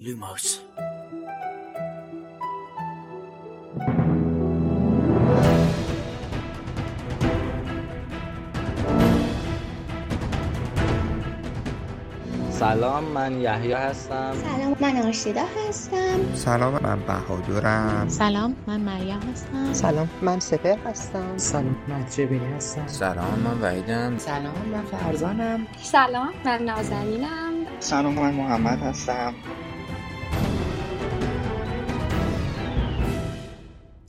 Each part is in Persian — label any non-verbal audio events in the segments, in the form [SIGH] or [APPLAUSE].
لوموس سلام من یحیی هستم سلام من آرشیدا هستم سلام من بهادرم سلام من مریم هستم سلام من سپر هستم سلام من جبینی هستم سلام من وحیدم سلام من فرزانم سلام من نازنینم سلام من محمد هستم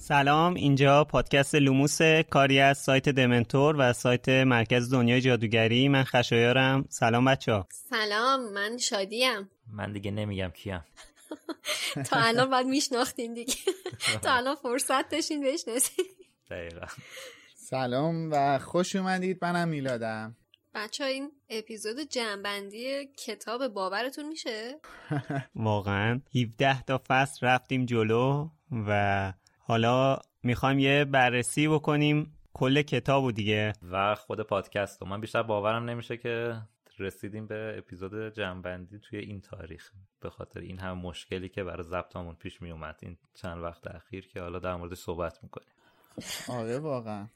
سلام اینجا پادکست لوموس کاری از سایت دمنتور و سایت مرکز دنیای جادوگری. من خشایارم. سلام بچه ها سلام من شادیم. من دیگه نمیگم کیم. [LAUGHS] تا الان باید میشناختین دیگه. [LAUGHS] تا الان فرصت داشتین بشناسین. دقیقا. سلام و خوش اومدید. منم میلادم. بچه ها این اپیزود جنبندی کتاب باورتون میشه؟ [LAUGHS] واقعا. 17 تا فصل رفتیم جلو و حالا می‌خوایم یه بررسی بکنیم کل کتابو دیگه. و خود پادکست من بیشتر باورم نمیشه که رسیدیم به اپیزود جنبندی توی این تاریخ. به خاطر این هم مشکلی که برای ضبطمون پیش می اومد این چند وقت اخیر که حالا در مورد صحبت می‌کنیم. آره واقعا.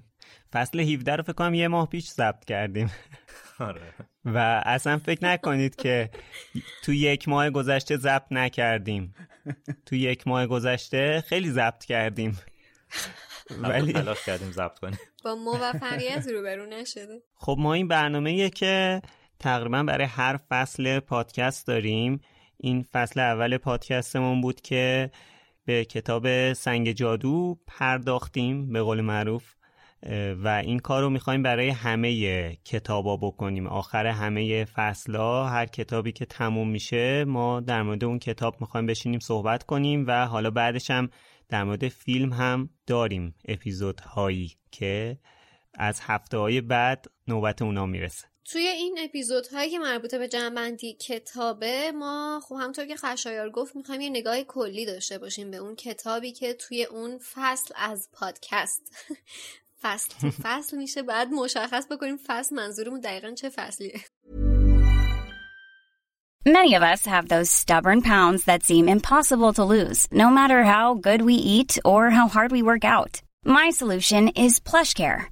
[LAUGHS] فصل 17 رو فکر کنم یه ماه پیش ضبط کردیم. [LAUGHS] آره. و اصلا فکر نکنید که تو یک ماه گذشته ضبط نکردیم. تو یک ماه گذشته خیلی ضبط کردیم. [LAUGHS] ولی تلاش کردیم ضبط کنیم. با موفقیت روبرو نشده. خب ما این برنامه که تقریبا برای هر فصل پادکست داریم. این فصل اول پادکستمون بود که به کتاب سنگ جادو پرداختیم به قول معروف و این کار رو می‌خوایم برای همه کتابا بکنیم. آخر همه فصلا هر کتابی که تموم میشه ما در مورد اون کتاب می‌خوایم بشینیم صحبت کنیم و حالا بعدش هم در مورد فیلم هم داریم اپیزودهایی که از هفته های بعد نوبت اونا می‌رسه. توی این اپیزودهایی که مربوطه به جنبندی کتابه ما خب همطور که خشایار گفت می‌خوایم یه نگاه کلی داشته باشیم به اون کتابی که توی اون فصل از پادکست [LAUGHS] فصل تو [LAUGHS] فصل میشه بعد مشخص بکنیم فصل منظورمون دقیقا چه فصلیه Many of us have those stubborn pounds that seem impossible to lose, no matter how good we eat or how hard we work out. My solution is PlushCare.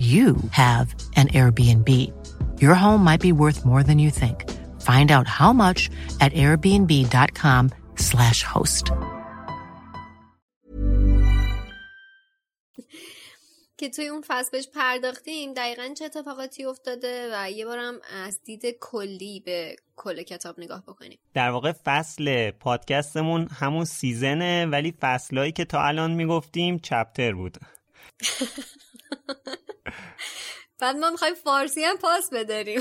you have an Airbnb. Your home might be worth more than you think. Find out how much at airbnb.com/slash host. که توی اون فصل بهش پرداختیم دقیقا چه اتفاقاتی افتاده و یه بارم از دید کلی به کل کتاب نگاه بکنیم در واقع فصل پادکستمون همون سیزنه ولی فصلهایی که تا الان می‌گفتیم چپتر بود [LAUGHS] بعد ما می‌خوایم فارسی هم پاس بداریم.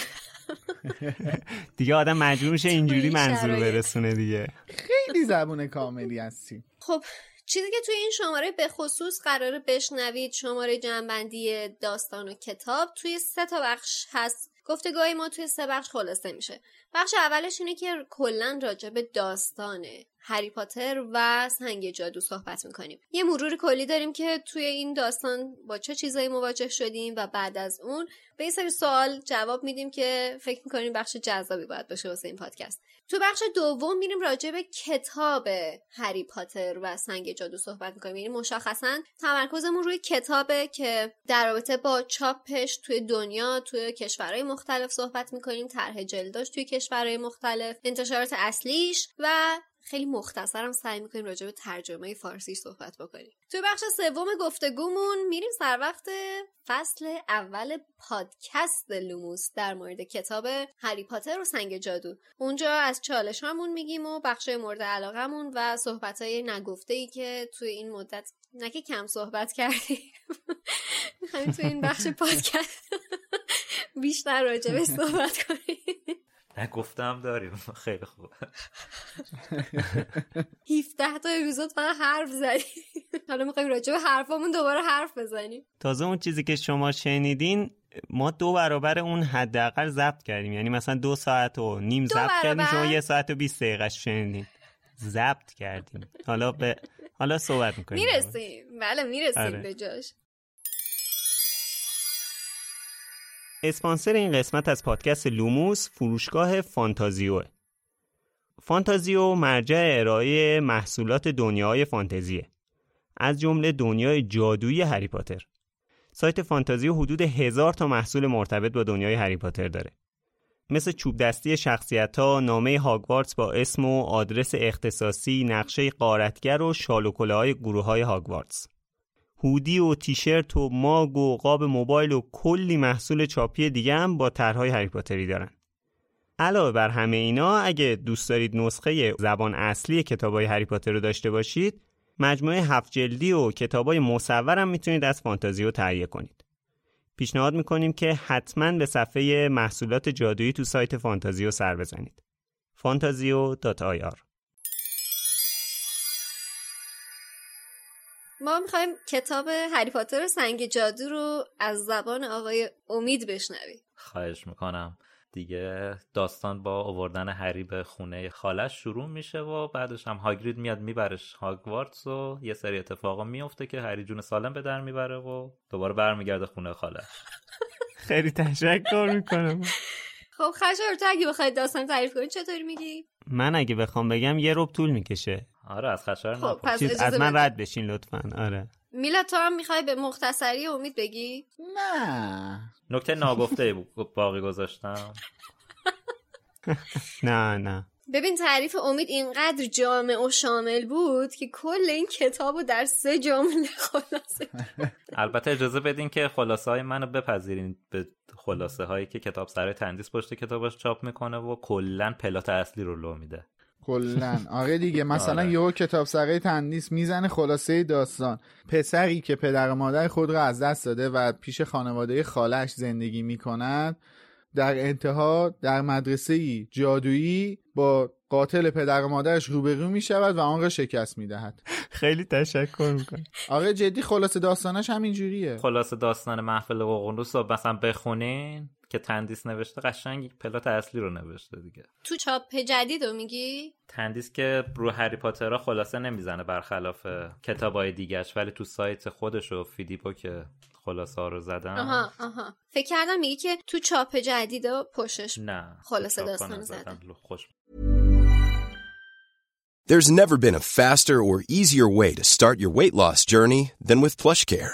[LAUGHS] دیگه آدم مجبور میشه اینجوری منظور برسونه دیگه. خیلی زبون کاملی هستی. خب چیزی که توی این شماره به خصوص قراره بشنوید شماره جنبندی داستان و کتاب توی سه تا بخش هست. گفتگاهی ما توی سه بخش خلاصه میشه. بخش اولش اینه که کلا راجع به داستانه. هری پاتر و سنگ جادو صحبت می‌کنیم. یه مرور کلی داریم که توی این داستان با چه چیزایی مواجه شدیم و بعد از اون به این سری سوال جواب میدیم که فکر می‌کنیم بخش جذابی باید باشه واسه این پادکست. تو بخش دوم میریم راجع به کتاب هری پاتر و سنگ جادو صحبت می‌کنیم. یعنی مشخصا تمرکزمون روی کتابه که در رابطه با چاپش توی دنیا توی کشورهای مختلف صحبت می‌کنیم طرح جلداش توی کشورهای مختلف انتشارات اصلیش و خیلی مختصرم سعی می‌کنیم راجع به ترجمه فارسی صحبت بکنیم. توی بخش سوم گفتگومون میریم سر وقت فصل اول پادکست لوموس در مورد کتاب هری پاتر و سنگ جادو. اونجا از چالش همون میگیم و بخش مورد علاقمون و صحبت های نگفته ای که توی این مدت نه که کم صحبت کردیم. می‌خوایم توی این بخش [LAUGHS] پادکست بیشتر راجع به صحبت کنیم. گفتم داریم. [LAUGHS] خیلی خوب. [LAUGHS] 17 تا اپیزود فقط حرف زدیم. [LAUGHS] حالا می‌خوایم راجع به حرفامون دوباره حرف بزنیم. تازه اون چیزی که شما شنیدین ما دو برابر اون حداقل ضبط کردیم. یعنی مثلا دو ساعت و نیم ضبط کردیم شما یه ساعت و 20 دقیقه شنیدین. ضبط کردیم. حالا به حالا صحبت می‌کنیم. می‌رسیم. بله می‌رسیم آره. به جاش. اسپانسر این قسمت از پادکست لوموس فروشگاه فانتازیو. فانتازیو مرجع ارائه محصولات دنیای فانتزیه. از جمله دنیای جادویی هری پاتر. سایت فانتازیو حدود هزار تا محصول مرتبط با دنیای هری پاتر داره. مثل چوب دستی شخصیت ها، نامه هاگوارتس با اسم و آدرس اختصاصی، نقشه قارتگر و شال و های گروه های هاگوارتس. هودی و تیشرت و ماگ و قاب موبایل و کلی محصول چاپی دیگه هم با طرحهای هری پاتری دارن. علاوه بر همه اینا اگه دوست دارید نسخه زبان اصلی کتابای هری پاتر رو داشته باشید، مجموعه هفت جلدی و کتابای مصور هم می‌تونید از فانتازیو تهیه کنید. پیشنهاد می‌کنیم که حتما به صفحه محصولات جادویی تو سایت فانتازیو سر بزنید. fantazio.ir ما می‌خوایم کتاب هری پاتر سنگ جادو رو از زبان آقای امید بشنویم. خواهش می‌کنم. دیگه داستان با آوردن هری به خونه خالش شروع میشه و بعدش هم هاگرید میاد میبرش هاگوارتس و یه سری اتفاقا میفته که هری جون سالم به در می‌بره و دوباره برمیگرده خونه خالش. [LAUGHS] خیلی تشکر می‌کنم. خب خشار تو اگه بخواید داستان تعریف کنید چطوری میگی؟ من اگه بخوام بگم یه رب طول می‌کشه. آره از خشار خب پس چیز اجازه از من. رد بشین لطفا. آره. میلا تو هم می‌خوای به مختصری امید بگی؟ نه. نکته ناگفته بود باقی گذاشتم. [LAUGHS] نه نه. ببین تعریف امید اینقدر جامع و شامل بود که کل این کتاب رو در سه جمله [LAUGHS] خلاصه البته اجازه بدین که خلاصه های منو بپذیرین به خلاصه هایی که کتاب سرای تندیس پشت کتابش چاپ می‌کنه و کلا پلات اصلی رو لو میده. کلا آره دیگه [LAUGHS] مثلا آره. یهو کتاب سقه تندیس می‌زنه خلاصه داستان. پسری که پدر و مادر خود را از دست داده و پیش خانواده خالش زندگی می‌کنند در انتها در مدرسه جادویی با قاتل پدر و مادرش روبرو می شود و آن را شکست می دهد [LAUGHS] خیلی تشکر می‌کنم. آره جدی خلاصه داستانش همین جوریه خلاصه داستان محفل ققنوس رو مثلا بخونین. که تندیس نوشته قشنگ پلات اصلی رو نوشته دیگه تو چاپ جدید رو میگی؟ تندیس که رو هری پاترها خلاصه نمی‌زنه برخلاف کتابای دیگهش ولی تو سایت خودش و فیدیبو که خلاصه ها رو زدن آها آها فکر کردم میگی که تو چاپ جدید و پشتش نه خلاصه داستان زدن. خوش There's never been a faster or easier way to start your weight loss journey than with PlushCare.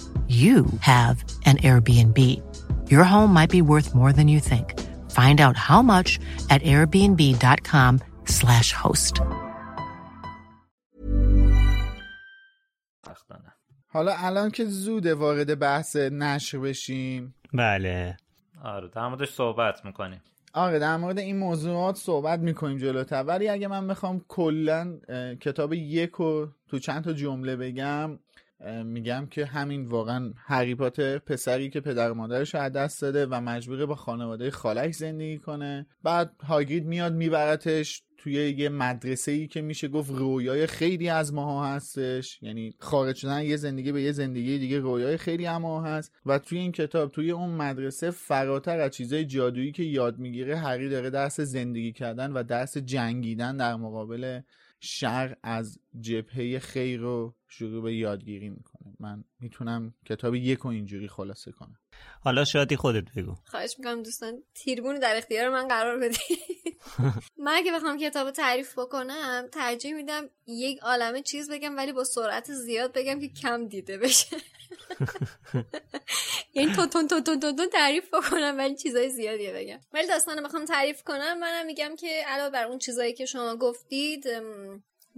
you have an Airbnb. Your home might be worth more than you think. Find out how much at airbnb.com/slash host. حالا الان که زوده وارد بحث نشر بشیم بله آره در موردش صحبت می‌کنیم آره در مورد این موضوعات صحبت می‌کنیم جلوتر ولی اگه من بخوام کلا کتاب یک رو تو چند تا جمله بگم میگم که همین واقعا هری پاتر پسری که پدر مادرش از دست داده و مجبوره با خانواده خالش زندگی کنه. بعد هاگرید میاد میبرتش توی یه مدرسه ای که میشه گفت رویای خیلی از ماها هستش. یعنی خارج شدن یه زندگی به یه زندگی دیگه رویای خیلی اما هست. و توی این کتاب توی اون مدرسه فراتر از چیزای جادویی که یاد می‌گیره هری داره درس زندگی کردن و درس جنگیدن در مقابل شر از جبهه خیر رو شروع به یادگیری می‌کنه. من می‌تونم کتاب یک رو اینجوری خلاصه کنم. حالا شادی خودت بگو. خواهش می‌کنم دوستان تیربون در اختیار من قرار بدید [LAUGHS] من اگه بخوام کتاب تعریف بکنم ترجیح میدم یک عالمه چیز بگم ولی با سرعت زیاد بگم که کم دیده بشه. [LAUGHS] یعنی تون تون تون تون تون تعریف بکنم ولی چیزای زیادیه بگم. ولی داستان بخوام تعریف کنم منم میگم که علاوه بر اون چیزایی که شما گفتید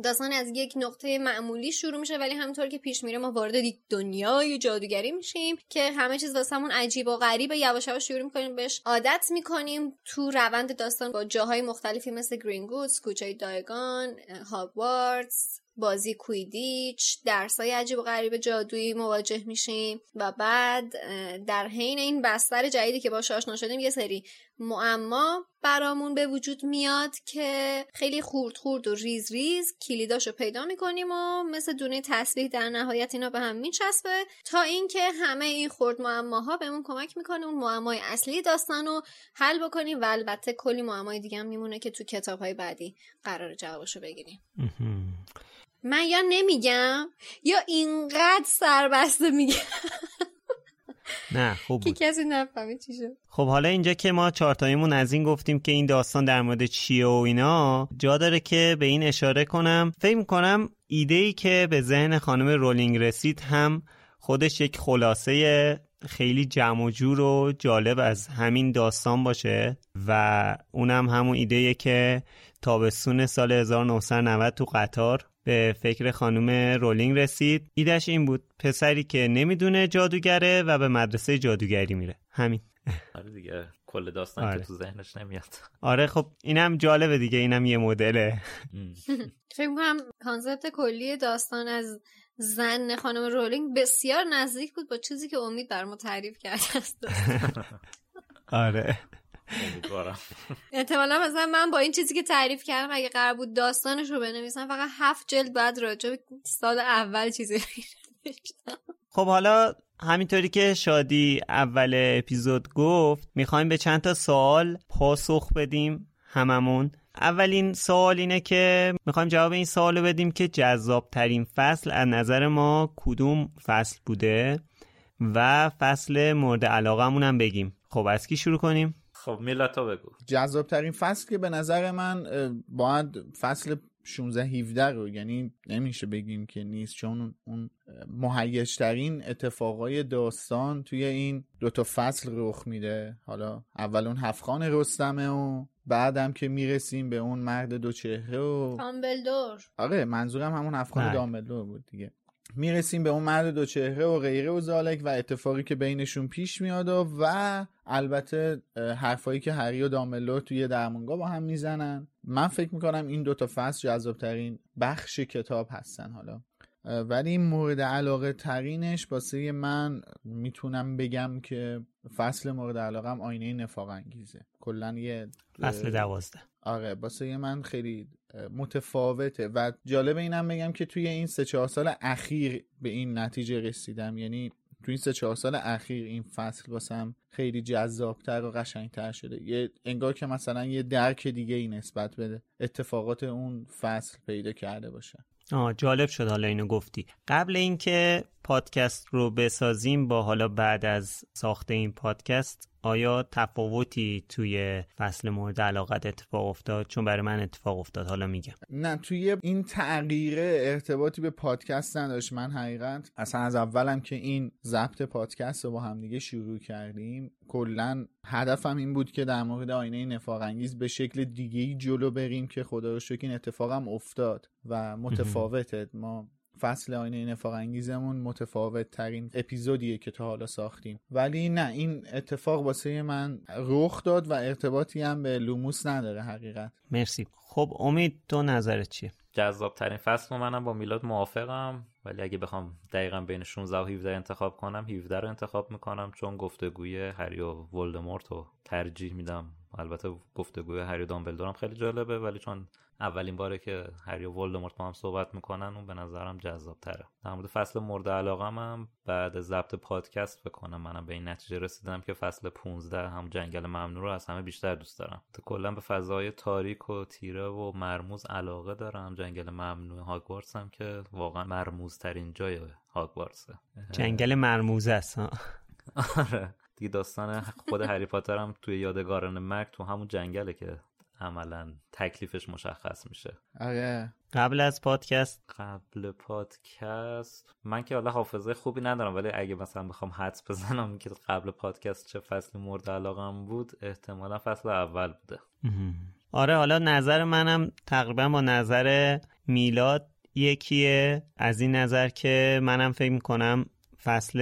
داستان از یک نقطه معمولی شروع میشه ولی همونطور که پیش میره ما وارد دنیای جادوگری میشیم که همه چیز واسمون عجیب و غریبه. یواش یواش شروع می‌کنیم بهش عادت می‌کنیم. تو روند داستان با جاهای مختلفی مثل گرینگوتز کوچه دیاگون هاگوارتس بازی کوییدیچ درسای عجیب و غریب جادویی مواجه میشیم و بعد در حین این بستر جدیدی که باش آشنا شدیم یه سری معما برامون به وجود میاد که خیلی خورد خورد و ریز ریز کلیداشو پیدا می‌کنیم و مثل دونه تسبیح در نهایت اینا به هم میچسبه تا اینکه همه این خورد معماها بهمون کمک می‌کنه اون معمای اصلی داستان رو حل بکنیم و البته کلی معمای دیگه هم میمونه که تو کتاب های بعدی قرار جوابشو بگیریم. من یا نمیگم یا اینقدر سربسته میگم. [LAUGHS] نه خوب بود. که کسی نفهمه چی شد. خب حالا اینجا که ما چارتاییمون از این گفتیم که این داستان در مورد چیه و اینا جا داره که به این اشاره کنم. فکر می‌کنم ایده ای که به ذهن خانم رولینگ رسید هم خودش یک خلاصه خیلی جمع و جور و جالب از همین داستان باشه و اونم همون ایده که تابستون سال 1990 تو قطار به فکر خانم رولینگ رسید. ایدش این بود پسری که نمی‌دونه جادوگره و به مدرسه جادوگری میره. همین. [LAUGHS] آره دیگه کل داستان آره. که تو ذهنش نمیاد. آره خب اینم جالبه دیگه اینم یه مدله. [LAUGHS] فکر می‌کنم concept کلی داستان از زن خانم رولینگ بسیار نزدیک بود با چیزی که امید بر ما تعریف کرده است. [LAUGHS] آره. امیدوارم. احتمالا مثلا من با این چیزی که تعریف کردم اگه قرار بود داستانش رو بنویسم فقط هفت جلد بعد راجع به سال اول چیزی خب حالا همینطوری که شادی اول اپیزود گفت می‌خوایم به چند تا سوال پاسخ بدیم هممون. اولین سوال اینه که می‌خوایم جواب این سوال رو بدیم که جذاب ترین فصل از نظر ما کدوم فصل بوده و فصل مورد علاقه هم بگیم. خب از کی شروع کنیم؟ خب میلا تو بگو. جذاب ترین فصل که به نظر من باید فصل 16 17 رو یعنی نمیشه بگیم که نیست چون اون مهیج ترین اتفاقای داستان توی این دوتا فصل رخ میده. حالا اول اون هفخان رستمه و بعدم که می‌رسیم به اون مرد دو چهره و تامبلدور آره منظورم همون هفخان دامبلدور بود دیگه. می‌رسیم به اون مرد دو چهره و غیره و زالک و اتفاقی که بینشون پیش میاد و, و البته حرفایی که هری و دامبلدور توی درمونگاه با هم می‌زنن. من فکر می‌کنم این دوتا فصل جذابترین بخش کتاب هستن حالا. ولی مورد علاقه ترینش باسه من می‌تونم بگم که فصل مورد علاقه هم آینه نفاق انگیزه کلا یه فصل دوازده. آره باسه من خیلی متفاوته و جالب اینم بگم که توی این سه چهار سال اخیر به این نتیجه رسیدم. یعنی توی این سه چهار سال اخیر این فصل واسم خیلی جذابتر و قشنگتر شده. یه انگار که مثلا یه درک دیگه ای نسبت بده اتفاقات اون فصل پیدا کرده باشه. آه جالب شد حالا اینو گفتی. قبل اینکه پادکست رو بسازیم با حالا بعد از ساخت این پادکست آیا تفاوتی توی فصل مورد علاقت اتفاق افتاد؟ چون برای من اتفاق افتاد حالا میگم. نه توی این تغییر ارتباطی به پادکست نداشت. من حقیقت اصلا از اولم که این ضبط پادکست رو با همدیگه شروع کردیم کلا هدفم این بود که در مورد آینه نفاق انگیز به شکل دیگه ای جلو بریم که خدا رو شکر این اتفاقم افتاد و متفاوته. ما فصل آینه نفاق انگیزمون متفاوت ترین اپیزودیه که تا حالا ساختیم. ولی نه این اتفاق واسه من رخ داد و ارتباطی هم به لوموس نداره حقیقت. مرسی. خب امید تو نظرت چیه؟ جذاب ترین فصل منم با میلاد موافقم. ولی اگه بخوام دقیقا بین 16 و 17 انتخاب کنم 17 رو انتخاب می‌کنم چون گفتگوی هری و ولدمورت رو ترجیح میدم. البته گفتگوی هری و دامبلدورم خیلی جالبه ولی چون اولین باره که هری و ولدمورت با هم صحبت می‌کنن اون به نظرم جذاب تره در مورد فصل مورد علاقه هم بعد ضبط پادکست بکنم منم به این نتیجه رسیدم که فصل 15 هم جنگل ممنوع رو از همه بیشتر دوست دارم. تو کلا به فضای تاریک و تیره و مرموز علاقه دارم. جنگل ممنوع هاگوارتس هم که واقعا مرموز ترین جای هاگوارتسه. جنگل مرموز است [LAUGHS] آره. دیگه داستان خود هری پاتر هم توی یادگاران مرگ تو همون جنگله که عملا تکلیفش مشخص میشه. آره. قبل از پادکست. قبل پادکست. من که حالا حافظه خوبی ندارم ولی اگه مثلا بخوام حدس بزنم که قبل پادکست چه فصل مورد علاقم بود احتمالا فصل اول بوده. آره حالا نظر منم تقریبا با نظر میلاد یکیه. از این نظر که منم فکر می‌کنم فصل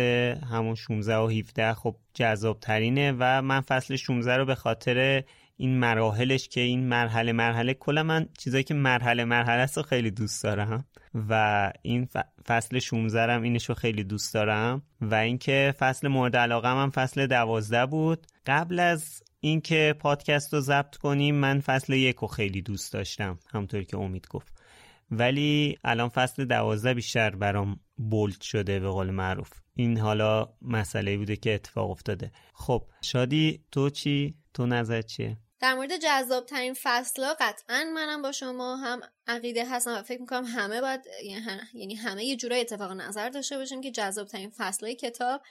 همون 16 و 17 خب جذاب ترینه و من فصل 16 رو به خاطر این مراحلش که این مرحله مرحله کلا من چیزایی که مرحله مرحله است خیلی دوست دارم و این فصل 16 هم اینش رو خیلی دوست دارم و اینکه فصل مورد علاقه هم فصل 12 بود قبل از اینکه پادکست رو ضبط کنیم من فصل یک رو خیلی دوست داشتم همونطوری که امید گفت ولی الان فصل دوازده بیشتر برام بولد شده به قول معروف این حالا مسئله بوده که اتفاق افتاده خب شادی تو چی؟ تو نظر چیه؟ در مورد جذاب ترین فصل ها قطعا منم با شما هم عقیده هستم و فکر می‌کنم همه باید یعنی همه یه جورای اتفاق نظر داشته باشیم که جذاب ترین فصل های کتاب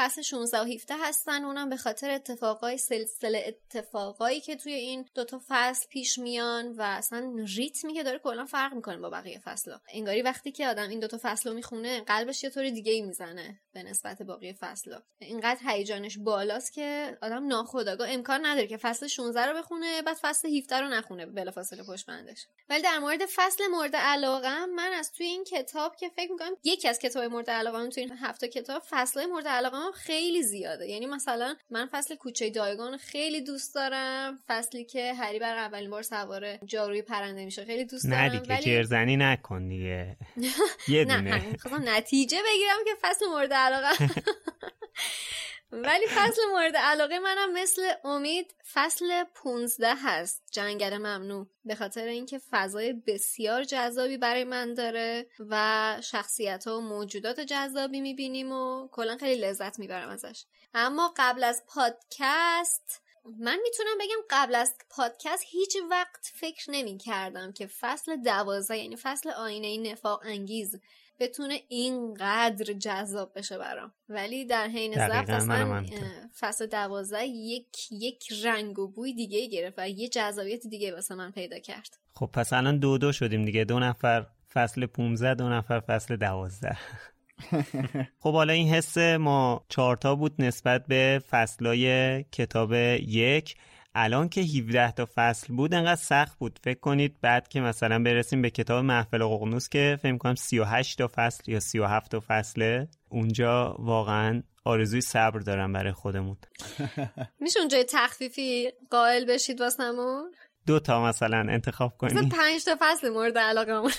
فصل 16 و 17 هستن. اونم به خاطر اتفاقای سلسله اتفاقایی که توی این دوتا فصل پیش میان و اصلا ریتمی که داره کلا فرق می‌کنه با بقیه فصلها. انگاری وقتی که آدم این دوتا فصل رو می‌خونه قلبش یه طور دیگه ای می‌زنه به نسبت باقی فصلها. اینقدر هیجانش بالاست که آدم ناخودآگاه امکان نداره که فصل 16 رو بخونه بعد فصل 17 رو نخونه بلافاصله پشت بندش ولی در مورد فصل مورد علاقه من از توی این کتاب که فکر می‌کنم یکی از کتاب مورد علاقه توی این هفته کتاب فصلهای مورد علاقه خیلی زیاده یعنی مثلا من فصل کوچه دایگان خیلی دوست دارم فصلی که هری بر اولین بار سوار جاروی پرنده میشه خیلی دوست دارم نه دیگه ولی... جرزنی نکن دیگه یه دونه نه نتیجه بگیرم که فصل مورد علاقه ولی فصل مورد علاقه منم مثل امید فصل 15 هست. جنگل ممنوع. به خاطر اینکه فضای بسیار جذابی برای من داره و شخصیت ها و موجودات جذابی می‌بینیم و کلا خیلی لذت می‌برم ازش. اما قبل از پادکست من می‌تونم بگم قبل از پادکست هیچ وقت فکر نمی کردم که فصل دوازده یعنی فصل آینه نفاق انگیز بتونه اینقدر جذاب بشه برام. ولی در حین ضبط اصلا فصل دوازده یک یک رنگ و بوی دیگه گرفت و یه جذابیت دیگه واسه من پیدا کرد. خب پس الان دو دو شدیم دیگه. دو نفر فصل 15 دو نفر فصل دوازده. [LAUGHS] خب حالا این حس ما چهارتا بود نسبت به فصلای کتاب یک. الان که 17 تا فصل بود انقدر سخت بود. فکر کنید بعد که مثلا برسیم به کتاب محفل ققنوس که فکر کنم 38 تا فصل یا 37 تا فصله اونجا واقعا آرزوی صبر دارم برای خودمون. [LAUGHS] میشه اونجا تخفیفی قائل بشید واسمون؟ دو تا مثلا انتخاب کنید مثلا پنج تا فصل مورد علاقه [LAUGHS]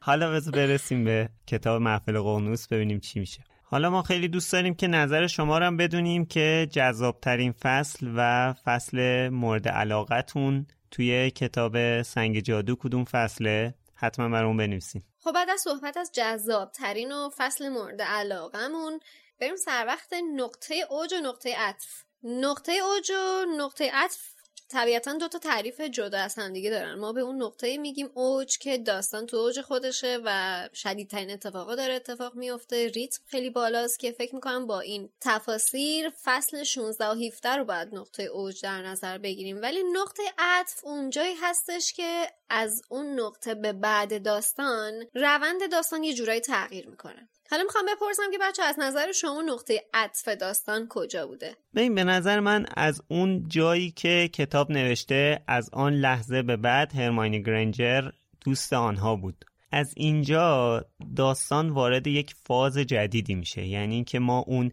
حالا بذار برسیم به کتاب محفل ققنوس ببینیم چی میشه. حالا ما خیلی دوست داریم که نظر شما رو هم بدونیم که جذابترین فصل و فصل مورد علاقتون توی کتاب سنگ جادو کدوم فصله؟ حتما برامون بنویسین. خب بعد از صحبت از جذابترین و فصل مورد علاقمون بریم سر وقت نقطه اوج و نقطه عطف. نقطه اوج و نقطه عطف طبیعتا دو تا تعریف جدا از هم دیگه دارن. ما به اون نقطه میگیم اوج که داستان تو اوج خودشه و شدیدترین اتفاقا داره اتفاق میفته ریتم خیلی بالاست که فکر می‌کنم با این تفاسیر فصل 16 و 17 رو باید نقطه اوج در نظر بگیریم. ولی نقطه عطف اونجایی هستش که از اون نقطه به بعد داستان روند داستان یه جورایی تغییر می‌کنه. حالا می‌خوام بپرسم که بچه از نظر شما نقطه عطف داستان کجا بوده؟ ببین به نظر من از اون جایی که کتاب نوشته از آن لحظه به بعد هرماینی گرنجر دوست آنها بود. از اینجا داستان وارد یک فاز جدیدی میشه. یعنی اینکه ما اون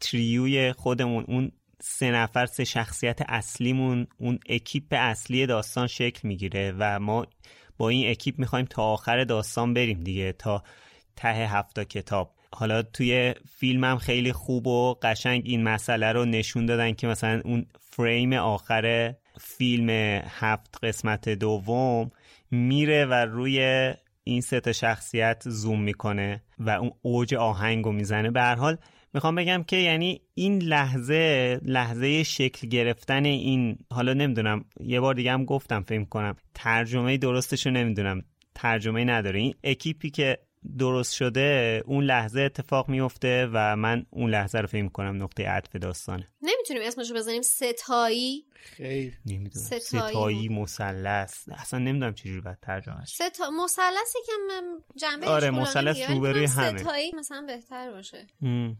تریوی خودمون اون سه نفر سه شخصیت اصلیمون اون اکیپ اصلی داستان شکل می‌گیره و ما با این اکیپ می‌خوایم تا آخر داستان بریم دیگه تا ته هفتا کتاب. حالا توی فیلمم خیلی خوب و قشنگ این مسئله رو نشون دادن که مثلا اون فریم آخر فیلم هفت قسمت دوم میره و روی این سه شخصیت زوم می‌کنه و اون اوج آهنگ رو می‌زنه. به هر حال می‌خوام بگم که یعنی این لحظه لحظه شکل گرفتن این حالا نمی‌دونم یه بار دیگه هم گفتم فکر کنم ترجمه درستش رو نمی‌دونم ترجمه نداره. این اکیپی که درست شده اون لحظه اتفاق میفته و من اون لحظه رو فکر کنم نقطه عطف داستانه. نمی‌تونیم اسمشو بزنیم ستایی؟ خیر نمی‌دونم. ستایی, ستایی مثلث. اصلا نمی‌دونم چجوری باید ترجمهش ستا... مثلثی که جنبه آره مثلث روبروی همه. ستایی مثلا بهتر باشه.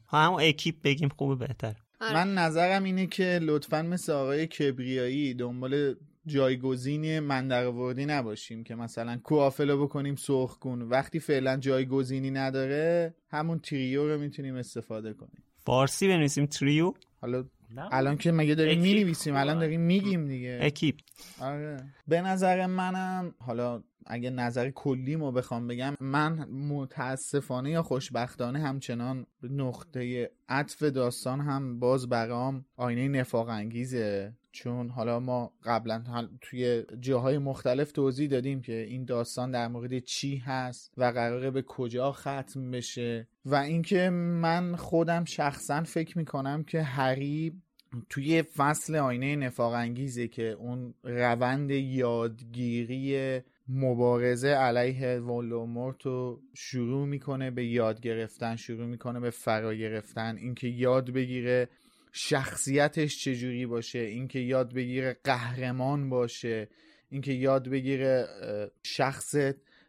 ها همون اکیپ بگیم خوبه بهتر آره. من نظرم اینه که لطفا مثل آقای کبریایی دنبال جایگزینی من وردی نباشیم که مثلا کوافلو بکنیم سرخگون. وقتی فعلا جایگزینی نداره همون تریو رو می‌تونیم استفاده کنیم. فارسی بنویسیم تریو. حالا الان که مگه داریم می نویسیم الان داریم میگیم دیگه. اکیپ. آره. به نظر منم حالا اگه نظر کلی ما بخوام بگم من متاسفانه یا خوشبختانه همچنان نقطه عطف داستان هم باز برام آینه نفاق انگیزه. چون حالا ما قبلا توی جاهای مختلف توضیح دادیم که این داستان در مورد چی هست و قراره به کجا ختم بشه. و اینکه من خودم شخصا فکر می‌کنم که هری توی فصل آینه نفاق انگیزه که اون روند یادگیری مبارزه علیه ولومورت رو شروع می‌کنه به یاد گرفتن شروع می‌کنه به فرا گرفتن. اینکه یاد بگیره شخصیتش چجوری باشه اینکه یاد بگیره قهرمان باشه اینکه یاد بگیره شخص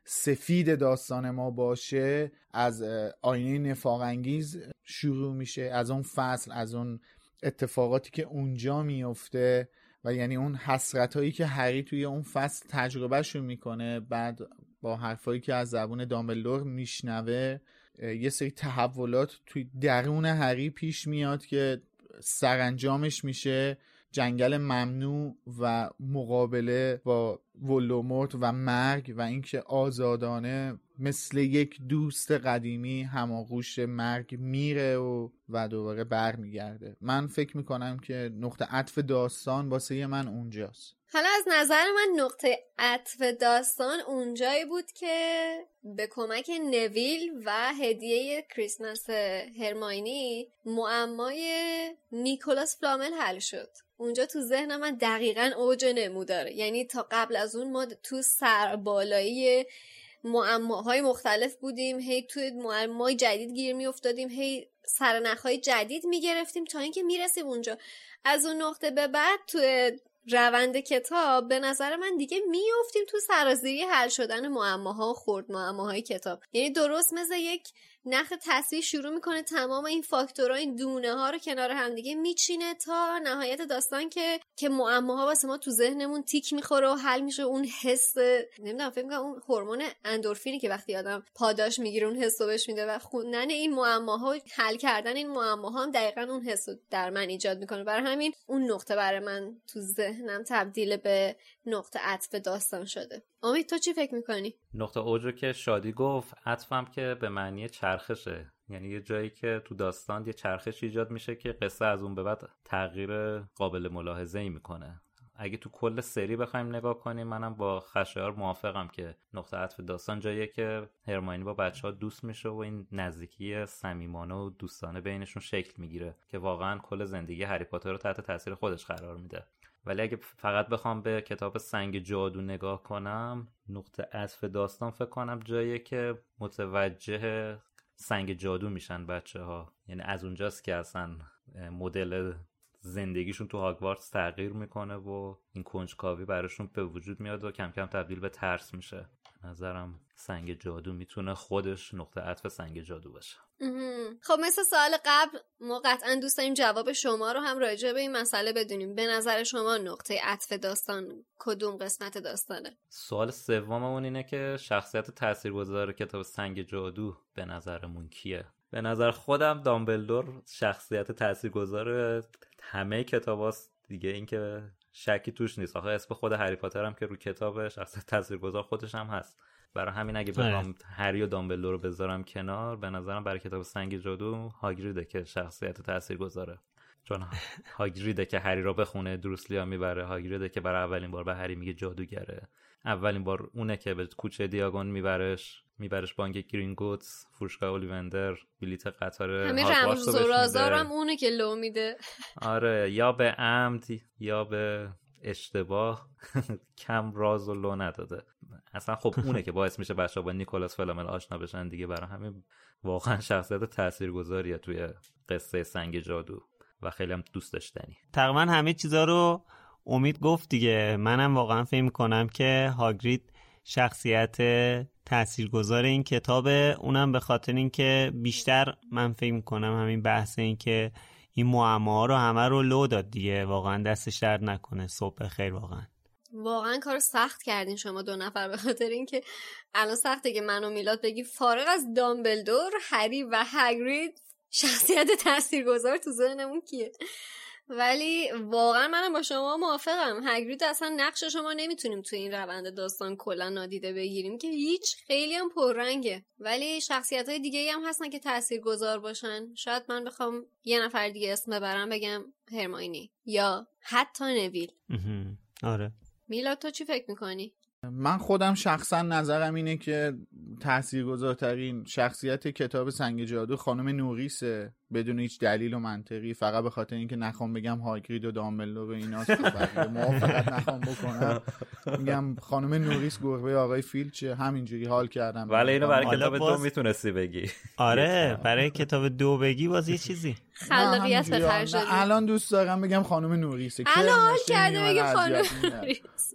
سفید داستان ما باشه از آینه نفاق انگیز شروع میشه از اون فصل از اون اتفاقاتی که اونجا میفته و یعنی اون حسرت هایی که هری توی اون فصل تجربهشون می‌کنه بعد با حرفایی که از زبون دامبلور میشنوه یه سری تحولات توی درون هری پیش میاد که سرانجامش میشه جنگل ممنوع و مقابله با ولومورت و مرگ و اینکه آزادانه مثل یک دوست قدیمی هماغوش مرگ میره و و دوباره برمیگرده. من فکر می‌کنم که نقطه عطف داستان واسه من اونجاست. حالا از نظر من نقطه عطف داستان اونجایی بود که به کمک نویل و هدیه کریسمس هرماینی معمای نیکولاس فلامل حل شد. اونجا تو ذهن من دقیقا اوج نموداره. یعنی تا قبل از اون ما تو سربالایی معماهای مختلف بودیم هی توی معمای جدید گیر میافتادیم هی سرنخهای جدید می‌گرفتیم تا اینکه می‌رسیم اونجا. از اون نقطه به بعد توی روند کتاب به نظر من دیگه میافتیم تو سرازیری حل شدن معماها و خورد معماهای کتاب. یعنی درست مثل یک نخ تصویر شروع می‌کنه تمام این فاکتورها این دونه ها رو کنار همدیگه میچینه تا نهایت داستان که که معماها واسه ما تو ذهنمون تیک می‌خوره و حل میشه. اون حس نمی‌دونم فکر می‌کنم اون هورمون اندورفینی که وقتی آدم پاداش می‌گیره اون حس رو بهش میده و خوندن این معماها حل کردن این معماها هم دقیقا اون حس در من ایجاد می‌کنه. برای همین اون نقطه برای من تو ذهنم تبدیل به نقطه عطف داستان شده. امید تو چی فکر می‌کنی؟ نقطه اوجو که شادی گفت عطفم که به معنی چرخشه. یعنی یه جایی که تو داستان یه چرخش ایجاد میشه که قصه از اون به بعد تغییر قابل ملاحظه ای می‌کنه. اگه تو کل سری بخوایم نگاه کنیم منم با خشایار موافقم که نقطه عطف داستان جاییه که هرماینی با بچه ها دوست میشه و این نزدیکی صمیمانه و دوستانه بینشون شکل می‌گیره که واقعا کل زندگی هری پاتر رو تحت تاثیر خودش قرار میده. ولی اگه فقط بخوام به کتاب سنگ جادو نگاه کنم نقطه عطف داستان فکر کنم جاییه که متوجه سنگ جادو میشن بچه ها یعنی از اونجاست که اصلا مدل زندگیشون تو هاگوارتس تغییر می‌کنه و این کنجکاوی براشون به وجود میاد و کم کم تبدیل به ترس میشه. نظرم سنگ جادو می‌تونه خودش نقطه عطف سنگ جادو باشه. خب مثل سال قبل ما قطعا دوست داریم جواب شما رو هم راجع به این مسئله بدونیم. به نظر شما نقطه عطف داستان کدوم قسمت داستانه؟ سوال سوممون اینه که شخصیت تاثیرگذار کتاب سنگ جادو به نظرمون کیه؟ به نظر خودم دامبلدور شخصیت تاثیرگذار همه کتاب دیگه اینکه شکی توش نیست. آخه اسم خود هری پاتر هم که رو کتاب شخصیت تاثیرگذار خودش هم هست. برای همین اگه بخوام آره. هری و دامبلدور رو بذارم کنار به نظرم برای کتاب سنگ جادو هاگریده که شخصیت تاثیر گذاره چون [LAUGHS] هاگریده که هری رو بخونه دروسلیا می‌بره. هاگریده که برای اولین بار به هری میگه جادوگره. اولین بار اونه که به کوچه دیاگون میبرش. میبرش بانک گوتس فروشگاه اولیوندر بلیت قطار همین رمز و رازارم اونه که لو میده. آره یا به عمد یا به اشتباه. [LAUGHS] کم راز و لو نداده. اصلا خب اونه که باعث میشه بچه با نیکولاس فلامل آشنا بشن دیگه. برای همین واقعا شخصیت تاثیرگذاریه توی قصه سنگ جادو و خیلی هم دوست داشتنی. تقریبا همه چیزا رو امید گفت دیگه. منم واقعا فکر کنم که هاگرید شخصیت تاثیرگذار این کتاب اونم به خاطر اینکه بیشتر من فکر کنم همین بحث این که این معما رو همه رو لو داد دیگه. واقعا دستش درد نکنه. صبح خیر واقعا. واقعا کار سخت کردین شما دو نفر به خاطر اینکه الان سخته که منو میلاد بگی فارغ از دامبلدور هری و هگرید شخصیت تاثیرگذار تو ذهنمون کیه. ولی واقعا منم با شما موافقم. هگرید اصلا نقش شما نمی‌تونیم تو این روند داستان کلا نادیده بگیریم که هیچ خیلی هم پررنگه. ولی شخصیت های دیگه هم هستن که تأثیر گذار باشن. شاید من بخوام یه نفر دیگه اسم ببرم بگم هرماینی یا حتی نویل. آره. میلاد تو چی فکر می‌کنی؟ من خودم شخصا نظرم اینه که تاثیرگذارترین شخصیت کتاب سنگ جادو خانم نوریسه. بدون هیچ دلیل و منطقی فقط به خاطر اینکه نخوام بگم هاگرید و دامبلدور و ایناست موافقت نخوام بکنم. میگم خانم نوریس گربه آقای فیلچه همینجوری حال کردم. ولی اینو برای کتاب دو می‌تونستی بگی. آره برای کتاب دو بگی باز یه چیزی. خلاقیت به الان دوست دارم بگم خانم نوریسه. الان حال کرده بگه خانم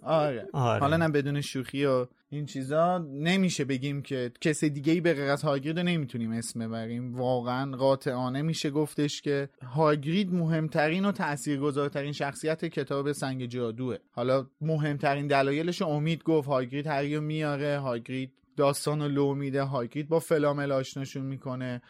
آره. آره. حالا نه بدون شوخی و این چیزا نمیشه بگیم که کسی دیگه ای به غیر از هاگرید نمی‌تونیم اسم ببریم. واقعا قاطعانه میشه گفتش که هاگرید مهمترین و تاثیرگذارترین شخصیت کتاب سنگ جادوه. حالا مهمترین دلایلش امید گفت. هاگرید هریو میاره هاگرید داستان لو میده هاگرید با فلامل آشناشون می‌کنه.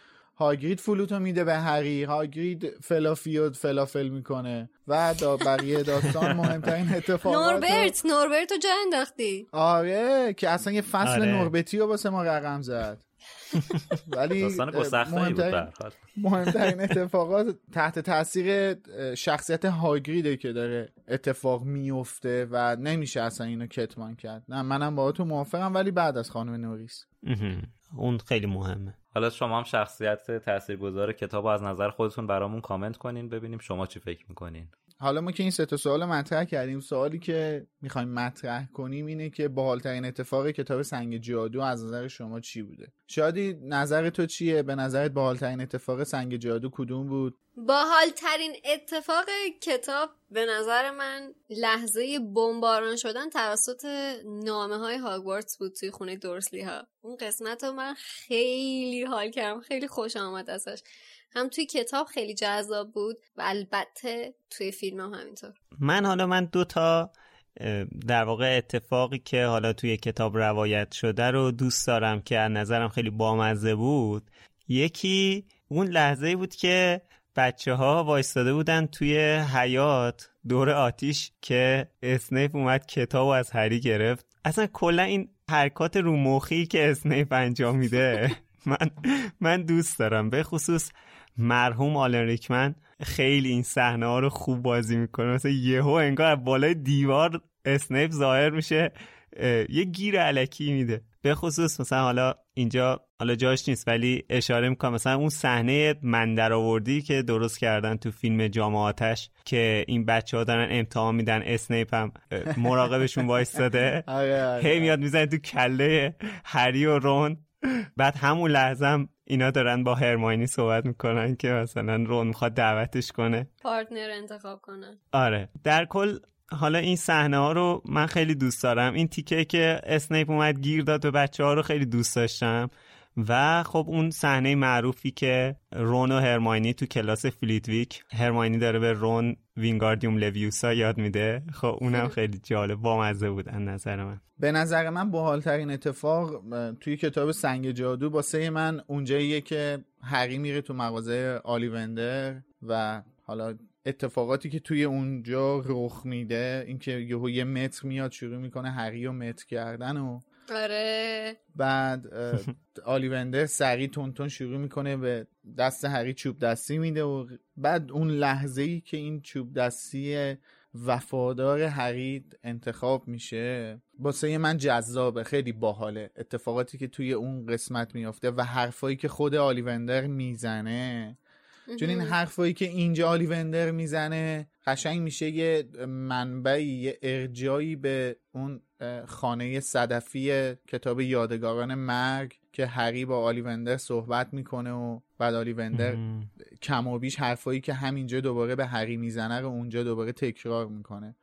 هاگرید فلوتو میده به هری. هاگرید فلافیود فلافل می‌کنه. و دا بقیه داستان [LAUGHS] مهمترین اتفاقات نوربرت نوربرت رو جا انداختی. آره که اصلا یه فصل آره. نوربتی رو واسه ما رقم زد. [LAUGHS] ولی مهمترین, مهمترین [LAUGHS] اتفاقات تحت تاثیر شخصیت هاگریده که داره اتفاق میفته و نمیشه اصلا اینو کتمان کرد. نه منم با تو موافقم ولی بعد از خانم نوریس. اون خیلی مهمه. حالا شما هم شخصیت تاثیرگذار کتاب از نظر خودتون برامون کامنت کنین ببینیم شما چی فکر می‌کنین. حالا ما که این سه تا سوال مطرح کردیم سوالی که می‌خوایم مطرح کنیم اینه که باحالترین اتفاق کتاب سنگ جادو از نظر شما چی بوده؟ شادی نظر تو چیه؟ به نظرت باحالترین اتفاق سنگ جادو کدوم بود؟ باحالترین اتفاق کتاب به نظر من لحظه بمباران شدن توسط نامه های هاگوارتس بود توی خونه دورسلی ها اون قسمت رو من خیلی حال کردم خیلی خوش آمد ازش. هم توی کتاب خیلی جذاب بود و البته توی فیلم هم همینطور. من حالا من دو تا در واقع اتفاقی که حالا توی کتاب روایت شده رو دوست دارم که از نظرم خیلی بامزه بود. یکی اون لحظه بود که بچه ها وایستاده بودن توی حیات دور آتیش که اسنیپ اومد کتاب از هری گرفت. اصلا کلا این حرکات رومخی که اسنیپ انجام میده [LAUGHS] من من دوست دارم. به خصوص مرحوم آلن ریکمن خیلی این صحنه ها رو خوب بازی می‌کنه. مثلا یهو انگار بالای دیوار اسنیپ ظاهر میشه یه گیر علکی میده. به خصوص مثلا حالا اینجا حالا جاش نیست ولی اشاره می‌کنم. مثلا اون صحنه من آوردی که درست کردن تو فیلم جامعاتش که این بچه ها دارن امتحان میدن اسنیپ هم مراقبشون وایستاده. [LAUGHS] آره، آره. هی میاد می‌زنه تو کله هری و رون. بعد همون لحظه اینا دارن با هرماینی صحبت می‌کنن که مثلا رون می‌خواد دعوتش کنه. partner انتخاب کنن. آره. در کل حالا این صحنه ها رو من خیلی دوست دارم. این تیکه که اسنیپ اومد گیر داد به بچه ها رو خیلی دوست داشتم. و خب اون صحنه معروفی که رون و هرماینی تو کلاس فلیتویک هرماینی داره به رون وینگاردیوم لویوسا یاد میده. خب اونم خیلی. جالب بامزه بود از نظر من. به نظر من باحالترین اتفاق توی کتاب سنگ جادو باسه من اونجاییه که هری میره تو مغازه آلیوندر و حالا اتفاقاتی که توی اونجا رخ میده اینکه یهو یه متر میاد شروع می‌کنه هری و متر کردن و آره. بعد آلیوندر سریع تون شروع می‌کنه به دست هری چوب دستی میده و بعد اون لحظه ای که این چوب دستی وفادار هری انتخاب میشه باسه من جذابه خیلی باحاله. اتفاقاتی که توی اون قسمت میافته و حرفایی که خود آلیوندر می‌زنه. چون این حرفایی که اینجا آلیوندر می‌زنه قشنگ میشه یه منبعی یه ارجایی به اون خانه صدفی کتاب یادگاران مرگ که هری با آلیوندر صحبت می‌کنه و بعد آلیوندر کم و بیش حرفایی که همینجا دوباره به هری می‌زنه رو اونجا دوباره تکرار می‌کنه.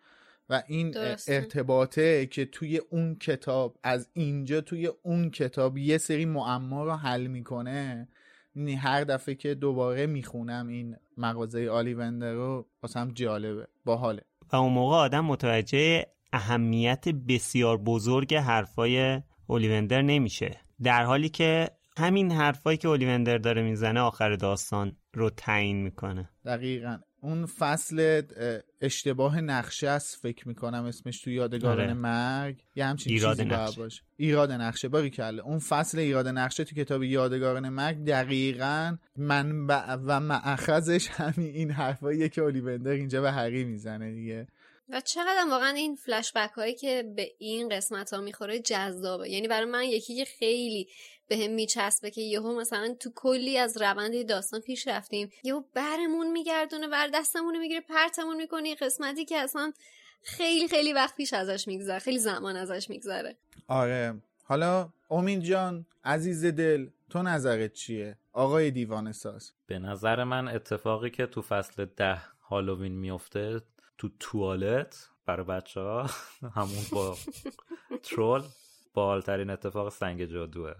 و این درسته. ارتباطه که توی اون کتاب از اینجا توی اون کتاب یه سری معما رو حل می‌کنه. یعنی هر دفعه که دوباره می‌خونم این مغازه آلیوندر رو واسم جالبه باحاله. و اون موقع آدم متوجه اهمیت بسیار بزرگ حرفای اولیوندر نمیشه. در حالی که همین حرفایی که اولیوندر داره می‌زنه آخر داستان رو تعیین می‌کنه. دقیقا. اون فصل اشتباه نقشه است فکر می‌کنم اسمش تو یادگاران آره. مرگ. یه همچین ایراد چیزی نقشه. باشه. ایراد نقشه. باری کله. اون فصل ایراد نقشه تو کتاب یادگاران مرگ دقیقا منبع و معخذش همین این حرفاییه که اولیوندر اینجا به حقی می‌زنه دیگه. و چقدر واقعا این فلش بک هایی که به این قسمت ها می‌خوره جذابه. یعنی برای من یکی که خیلی به هم میچسبه که یهو مثلا تو کلی از روند داستان پیش رفتیم یهو برمون میگردونه ور دستمون می‌گیره پرتمون می‌کنه قسمتی که اصلا خیلی خیلی وقت پیش ازش میگذره خیلی زمان ازش میگذره. آره. حالا امید جان عزیز دل تو نظرت چیه؟ آقای دیوان ساز. به نظر من اتفاقی که تو فصل ده هالووین میفته تو توالت برای بچه ها [LAUGHS] همون با ترول بالترین اتفاق سنگ جادوه.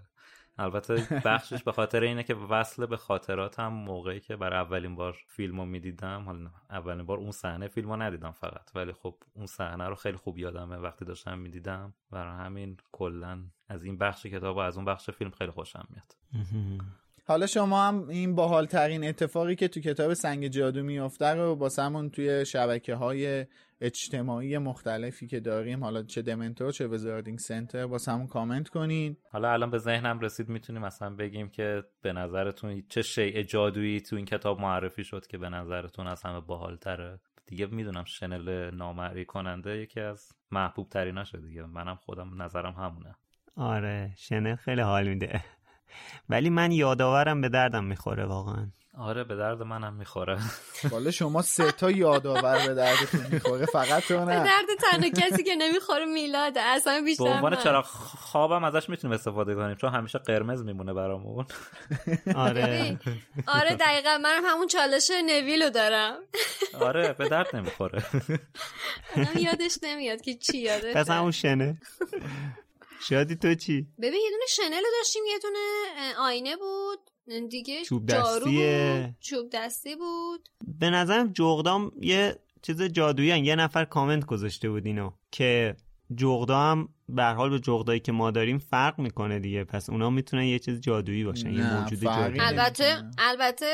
البته بخشش به خاطر اینه که وصل به خاطرات هم موقعی که برای اولین بار فیلمو می‌دیدم. حالا اولین بار اون صحنه فیلمو ندیدم فقط. ولی خب اون صحنه رو خیلی خوب یادمه وقتی داشتم می‌دیدم. برای همین کلا از این بخش کتاب و از اون بخش فیلم خیلی خوشم میاد. حالا شما هم این باحال ترین اتفاقی که تو کتاب سنگ جادو میافته رو با سمون توی شبکه های اجتماعی مختلفی که داریم حالا چه دمنتور چه وزاردینگ سنتر با همون کامنت کنین. حالا الان به ذهنم رسید می‌تونیم مثلا بگیم که به نظرتون چه شیء جادویی تو این کتاب معرفی شد که به نظرتون از همه باحال تره دیگه می‌دونم شنل نامری کننده یکی از محبوب تریناشه دیگه. منم خودم نظرم همونه. آره شنل خیلی حال میده. ولی من یادآورم به دردم می‌خوره واقعا. آره به درد منم می‌خوره. والا شما سه تا یادآور به دردتون می‌خوره فقط تو نه. به درد تنها کسی که نمی‌خوره میلاده اصلا بیشتر به عنوان چرا خوابم ازش می‌تونیم استفاده کنیم چون همیشه قرمز میمونه برامون. آره. آره دقیقا من همون چالش نویلو دارم. آره به درد نمی‌خوره. [LAUGHS] یادش نمیاد که چی یاده پس همون شنه. شادی تو چی؟ ببین یه دونه شنل داشتیم یه دونه آینه بود. دیگه چوب دستی. بود. چوب دستی بود. به نظرم جغدام یه چیز جادویی یه نفر کامنت گذاشته بود اینو که جغدا هم به حال به جغدایی که ما داریم فرق می‌کنه دیگه. پس اونا می‌تونن یه چیز جادویی باشن یه موجود جادویی. البته البته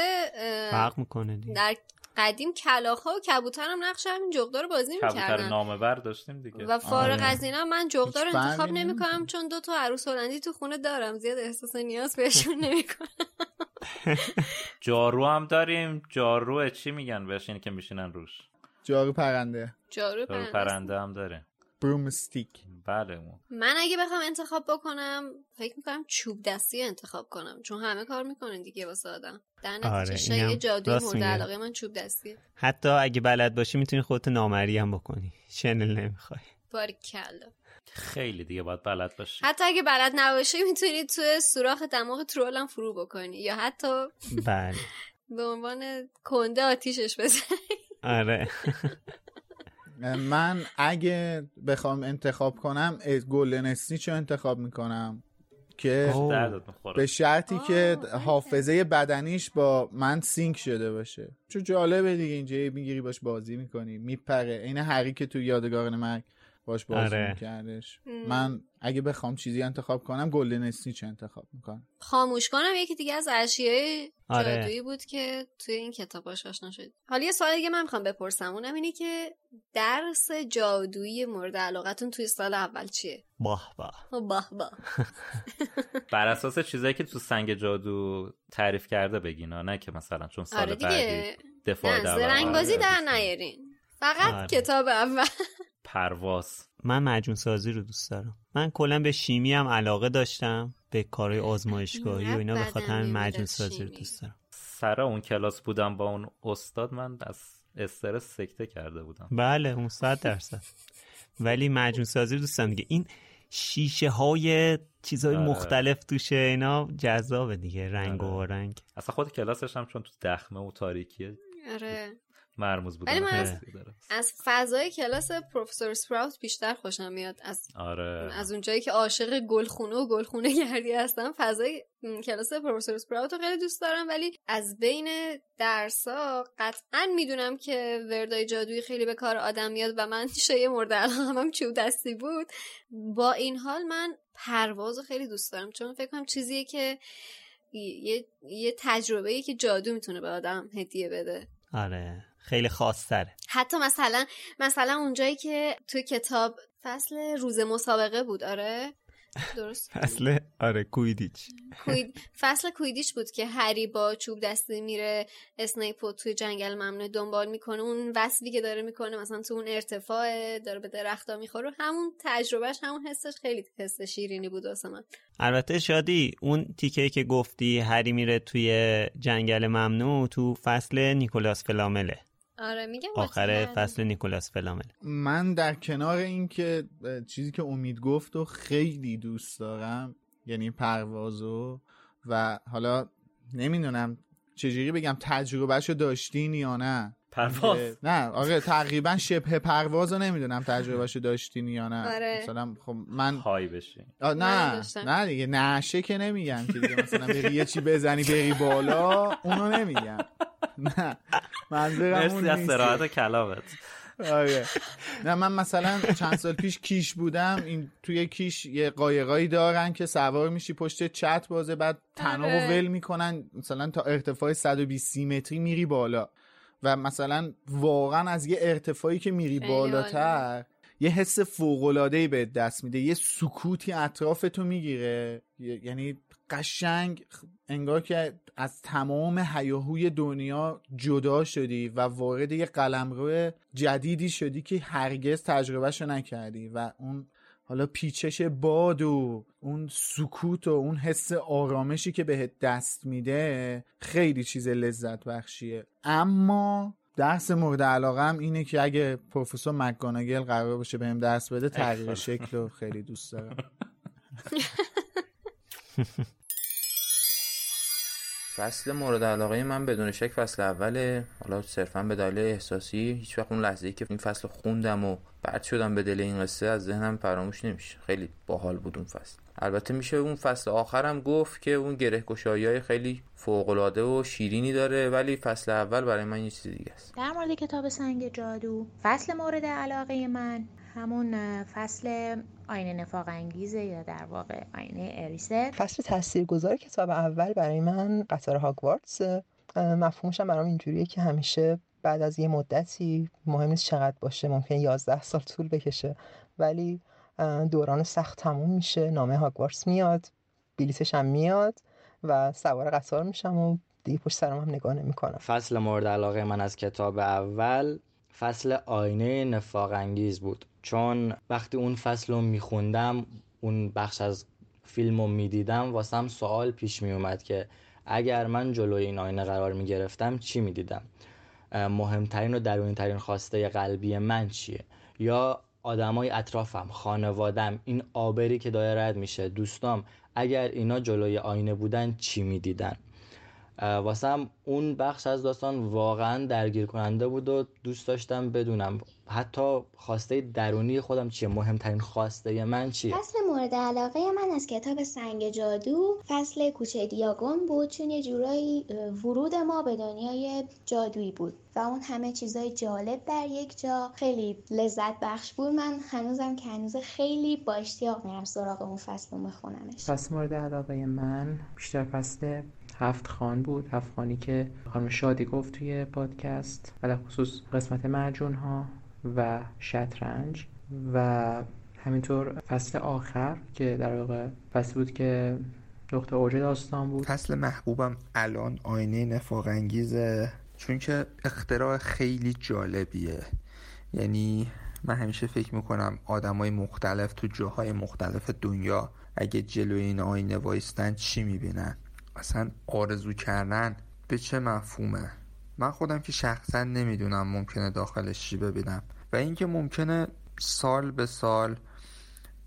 فرق می‌کنه دیگه. در قدیم کلاخا و کبوتر هم نقش همین جغدا رو بازی می‌کردن. کبوتر نامه بر داشتیم دیگه. و فارغ آره. از اینا من جغدا رو انتخاب نمی‌کنم چون دو تا عروس هلندی تو خونه دارم. زیاد احساس نیاز بهشون نمی‌کنم [LAUGHS] جارو هم داریم. جارو چی میگن بهش؟ اینی که میشینن روش. جارو پرنده. جارو پرنده, هم داریم. برومستیک بله من اگه بخوام انتخاب بکنم فکر می‌کنم چوب دستی انتخاب کنم چون همه کار می‌کنن دیگه واسه آدم. در نتیجه آره جادوی مورد علاقه من چوب دستیه حتی اگه بلد باشی می‌تونی خودت نامری هم بکنی. شنل نمی‌خوای. باریکلا خیلی دیگه باید بلد باشی. حتی اگه بلد نباشی می‌تونی توی سوراخ دماغ ترول هم فرو بکنی. یا حتی بله. [LAUGHS] به عنوان کنده آتیشش بزنی. آره. [LAUGHS] من اگه بخوام انتخاب کنم گلدن اسنیچ رو انتخاب می‌کنم که به شرطی که حافظه بدنیش با من سینک شده باشه. چون جالبه دیگه اینجا می‌گیری باش بازی می‌کنی میپره. این هری که تو یادگار مرگ باش بازی آره. میکردش. من اگه بخوام چیزی انتخاب کنم گلدن اسنیچ انتخاب می‌کنم. خاموش کنم یکی دیگه از اشیای آره. جادویی بود که توی این کتاب آشنا شد حالا یه سوالی که من می‌خوام بپرسم. اونم اینه که درس جادویی مورد علاقتون توی سال اول چیه؟ باه باه. باه باه. [LAUGHS] بر اساس چیزایی که تو سنگ جادو تعریف کرده بگینا نه که مثلا چون سال آره بعدی دفاع نه زرنگبازی در نیارین. فقط آره. کتاب اول. پرواز. من مجون سازی رو دوست دارم. من کلا به شیمی هم علاقه داشتم به کارهای آزمایشگاهی و اینا به خاطر همین مجون سازی رو دوست دارم. سر اون کلاس بودم با اون استاد من از استرس سکته کرده بودم. بله اون صد درصد. ولی مجون سازی رو دوست دارم دیگه. این شیشه های چیزهای آره. مختلف توشه اینا جذابه دیگه رنگ آره. و رنگ. اصلا خود کلاسش هم چون تو دخمه و تاریکیه. آره. مرموز من از, از فضای کلاس پروفسور سپراوت بیشتر خوشم میاد. از آره. از اونجایی که عاشق گلخونه و گلخونه گردی هستم فضای کلاس پروفسور سپراوت رو خیلی دوست دارم ولی از بین درسا قطعا می‌دونم که وردای جادویی خیلی به کار آدم میاد و من [LAUGHS] شایع مورد علاقه هم چوب دستی بود. با این حال من پرواز خیلی دوست دارم چون فکر کنم چیزیه که یه, یه تجربه که جادو می‌تونه به آدم هدیه بده. آره. خیلی خاص تره حتی مثلا مثلا اونجایی که توی کتاب فصل روز مسابقه بود آره؟ درست؟ فصل آره کویدیچ. کوید... فصل کویدیچ بود که هری با چوب دستی میره اسنیپو توی جنگل ممنوع دنبال می‌کنه. اون وصلی که داره می‌کنه مثلا تو اون ارتفاع داره به درختا می‌خوره. همون تجربهش همون حسش خیلی حس شیرینی بود واسه من. البته شادی اون تیکه که گفتی هری میره توی جنگل ممنوع تو فصل نیکولاس فلامله. آره میگم آخر فصل نیکولاس فلامل. من در کنار این که چیزی که امید گفت و خیلی دوست دارم یعنی پروازو و حالا نمی‌دونم چجوری بگم تجربهشو داشتین یا نه. پرواز؟ نه آره تقریبا شبه پرواز رو نمی‌دونم تجربهشو داشتین یا نه. آره. مثلا خب من های بشین. نه نه دیگه نشه که نمیگم که دیگه. مثلا بری یه چی بزنی بری بالا اونو نمیگم نه. منظورم اون از سراحت کلامت. آره. نه من مثلا چند سال پیش کیش بودم. این توی کیش یه قایقایی دارن که سوار میشی پشت چت بازه بعد تناب و ول می‌کنن. مثلا تا ارتفاع 120 متری میری بالا. و مثلا واقعا از یه ارتفاعی که میری بالاتر یه حس فوقلادهی به دست میده. یه سکوتی اطرافتو می‌گیره. یعنی قشنگ انگار که از تمام هیاهوی دنیا جدا شدی و وارد یه قلمرو جدیدی شدی که هرگز تجربهشو نکردی و اون حالا پیچش باد و اون سکوت و اون حس آرامشی که بهت دست میده خیلی چیز لذت بخشیه. اما درس مورد علاقه اینه که اگه پروفسور مکگاناگل قرار باشه بهم درس بده تغییر شکل رو خیلی دوست دارم. [LAUGHS] [LAUGHS] فصل مورد علاقه من بدون شک فصل اوله. حالا صرفا به دلیل احساسی هیچ وقت اون لحظه ای که این فصل خوندم و بعد شدم به دل این قصه از ذهنم فراموش نمیشه. خیلی باحال بود اون فصل. البته میشه اون فصل آخرم گفت که اون گره های خیلی فوق و شیرینی داره ولی فصل اول برای من یه چیز دیگه است. در مورد کتاب سنگ جادو فصل مورد علاقه من همون فصل آینه نفاق انگیزه یا در واقع آینه اریسه فصل تاثیرگذار کتاب اول برای من قطار هاگوارتس مفهومش هم برام اینجوریه که همیشه بعد از یه مدتی مهم نیست چقدر باشه ممکن 11 سال طول بکشه ولی دوران سخت تموم میشه نامه هاگوارتس میاد بلیتش هم میاد و سوار قطار میشم و دیگه پشت سرم هم نگاه نمی‌کنم. فصل مورد علاقه من از کتاب اول فصل آینه نفاق انگیز بود. چون وقتی اون فصل رو میخوندم اون بخش از فیلم رو می‌دیدم واسم سوال پیش میومد که اگر من جلوی این آینه قرار می‌گرفتم چی می‌دیدم؟ مهمترین و درونی ترین خواسته قلبی من چیه؟ یا آدمای اطرافم خانوادم این آبری که داره رد میشه دوستام اگر اینا جلوی آینه بودن چی می‌دیدن؟ واسم اون بخش از داستان واقعا درگیر کننده بود و دوست داشتم بدونم حتی خواسته درونی خودم چیه مهمترین خواسته من چیه؟ فصل مورد علاقه من از کتاب سنگ جادو فصل کوچه دیاگون بود چون یه جورایی ورود ما به دنیای جادویی بود و اون همه چیزای جالب در یک جا. خیلی لذت بخش بود. من هنوزم که هنوز خیلی با اشتیاق میرم سراغ اون فصل رو میخونمش فصل مورد علاقه من بیشتر فصل هفت خان بود. هفت خانی که خانم شادی گفت توی پادکست و خصوص قسمت مرجون ها و شطرنج و همینطور فصل آخر که در واقع فصل بود که نقطه اوج داستان بود. فصل محبوبم الان آینه نفاق انگیزه چون که اختراع خیلی جالبیه. یعنی من همیشه فکر می‌کنم آدمای مختلف تو جاهای مختلف دنیا اگه جلوی این آینه وایستن چی می‌بینن؟ اصلا آرزو کردن به چه مفهومه؟ من خودم که شخصا نمی‌دونم ممکنه داخلش چی ببینم. و اینکه ممکنه سال به سال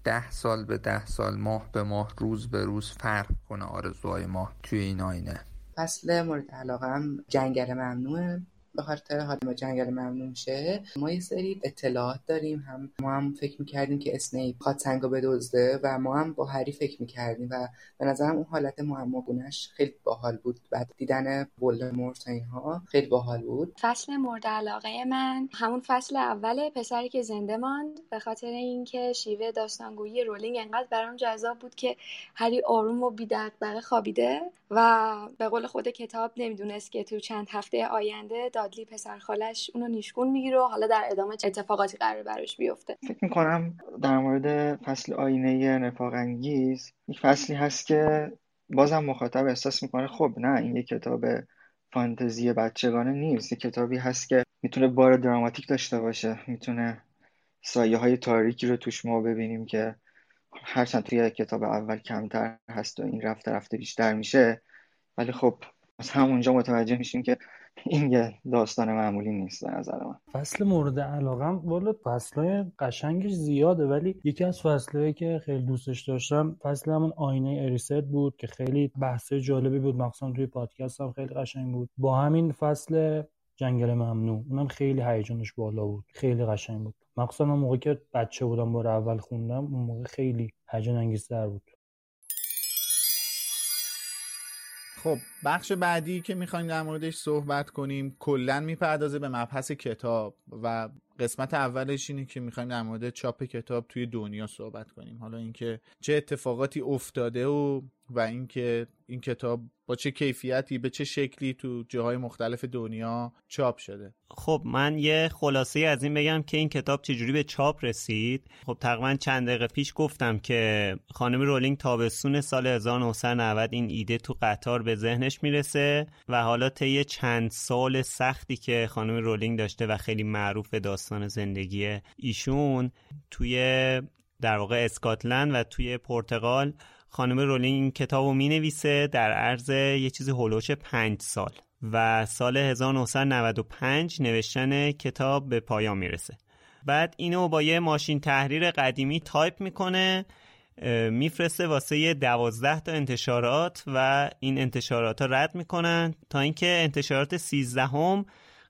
ده سال به ده سال ماه به ماه روز به روز فرق کنه آرزوهای ما توی این آینه فصل مورد علاقه هم جنگل ممنوعه. به خاطر ما جنگل ممنوع شه. ما یه سری اطلاعات داریم. هم ما هم فکر می‌کردیم که اسنیپ خواد سنگو بدزده و ما هم با هری فکر می‌کردیم و به نظرم اون حالت معماگونش خیلی باحال بود. بعد دیدن ولدمورت اینها خیلی باحال بود. فصل مورد علاقه من همون فصل اول پسری که زنده ماند. به خاطر اینکه شیوه داستانگویی رولینگ انقدر برام جذاب بود که هری آروم و بی‌دغدغه خوابیده و به قول خود کتاب نمی‌دونست که تو چند هفته آینده دادلی پسر خالش اونو نیشگون می‌گیره و حالا در ادامه اتفاقاتی قرار براش بیفته. فکر می‌کنم در مورد فصل آینه نفاق انگیز یک فصلی هست که بازم مخاطب احساس می‌کنه خب نه این یک کتاب فانتزی بچگانه نیست. یک کتابی هست که می‌تونه بار دراماتیک داشته باشه. می‌تونه سایه های تاریکی رو توش ما ببینیم که هرچند توی کتاب اول کمتر هست و این رفته رفته بیشتر میشه. ولی خب از همونجا متوجه میشیم که این یه داستان معمولی نیست به نظر من. فصل مورد علاقم والا فصلهای قشنگش زیاده ولی یکی از فصلهایی که خیلی دوستش داشتم فصل همون آینه اریست بود که خیلی بحث جالبی بود. مخصوصا توی پادکست هم خیلی قشنگ بود. با همین فصل جنگل ممنوع اونم خیلی هیجانش بالا بود. خیلی قشنگ بود. مخصوصا موقع که بچه بودم بار اول خوندم اون موقع خیلی هیجان انگیزتر بود. خب بخش بعدی که می‌خوایم در موردش صحبت کنیم کلا می‌پردازه به مبحث کتاب و قسمت اولش اینه که می‌خوایم در مورد چاپ کتاب توی دنیا صحبت کنیم. حالا اینکه چه اتفاقاتی افتاده و و اینکه این کتاب با چه کیفیتی به چه شکلی تو جاهای مختلف دنیا چاپ شده. خب من یه خلاصه از این بگم که این کتاب چجوری به چاپ رسید. خب تقریبا چند دقیقه پیش گفتم که خانم رولینگ تابستون سال 1990 این ایده تو قطار به ذهنش می‌رسه و حالا طی چند سال سختی که خانم رولینگ داشته و خیلی معروف داستان زندگی ایشون توی در واقع اسکاتلند و توی پرتغال خانم رولینگ این کتاب رو می نویسه در عرض یه چیزی هلوش پنج سال و سال 1995 نوشتن کتاب به پایان می‌رسه. بعد اینو با یه ماشین تحریر قدیمی تایپ می‌کنه میفرسته واسه دوازده تا انتشارات و این انتشارات ها رد می‌کنن تا اینکه انتشارات سیزدهم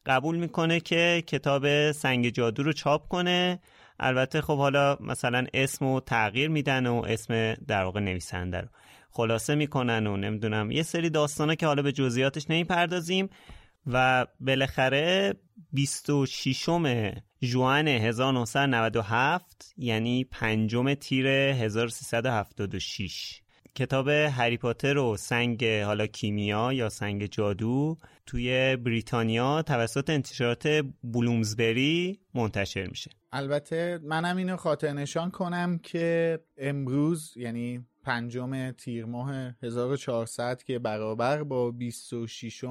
قبول می‌کنه که کتاب سنگ جادو رو چاپ کنه. البته خب حالا مثلا اسم و تغییر میدن و اسم در واقع نویسنده رو خلاصه می‌کنن و نمی‌دونم یه سری داستانه که حالا به جزئیاتش نمی‌پردازیم و بالاخره 26 جوان 1997 یعنی پنجم تیر 1376 کتاب هری پاتر و سنگ حالا کیمیا یا سنگ جادو توی بریتانیا توسط انتشارات بلومزبری منتشر میشه. البته منم اینو خاطر نشان کنم که امروز یعنی پنجم تیر ماه 1400 که برابر با 26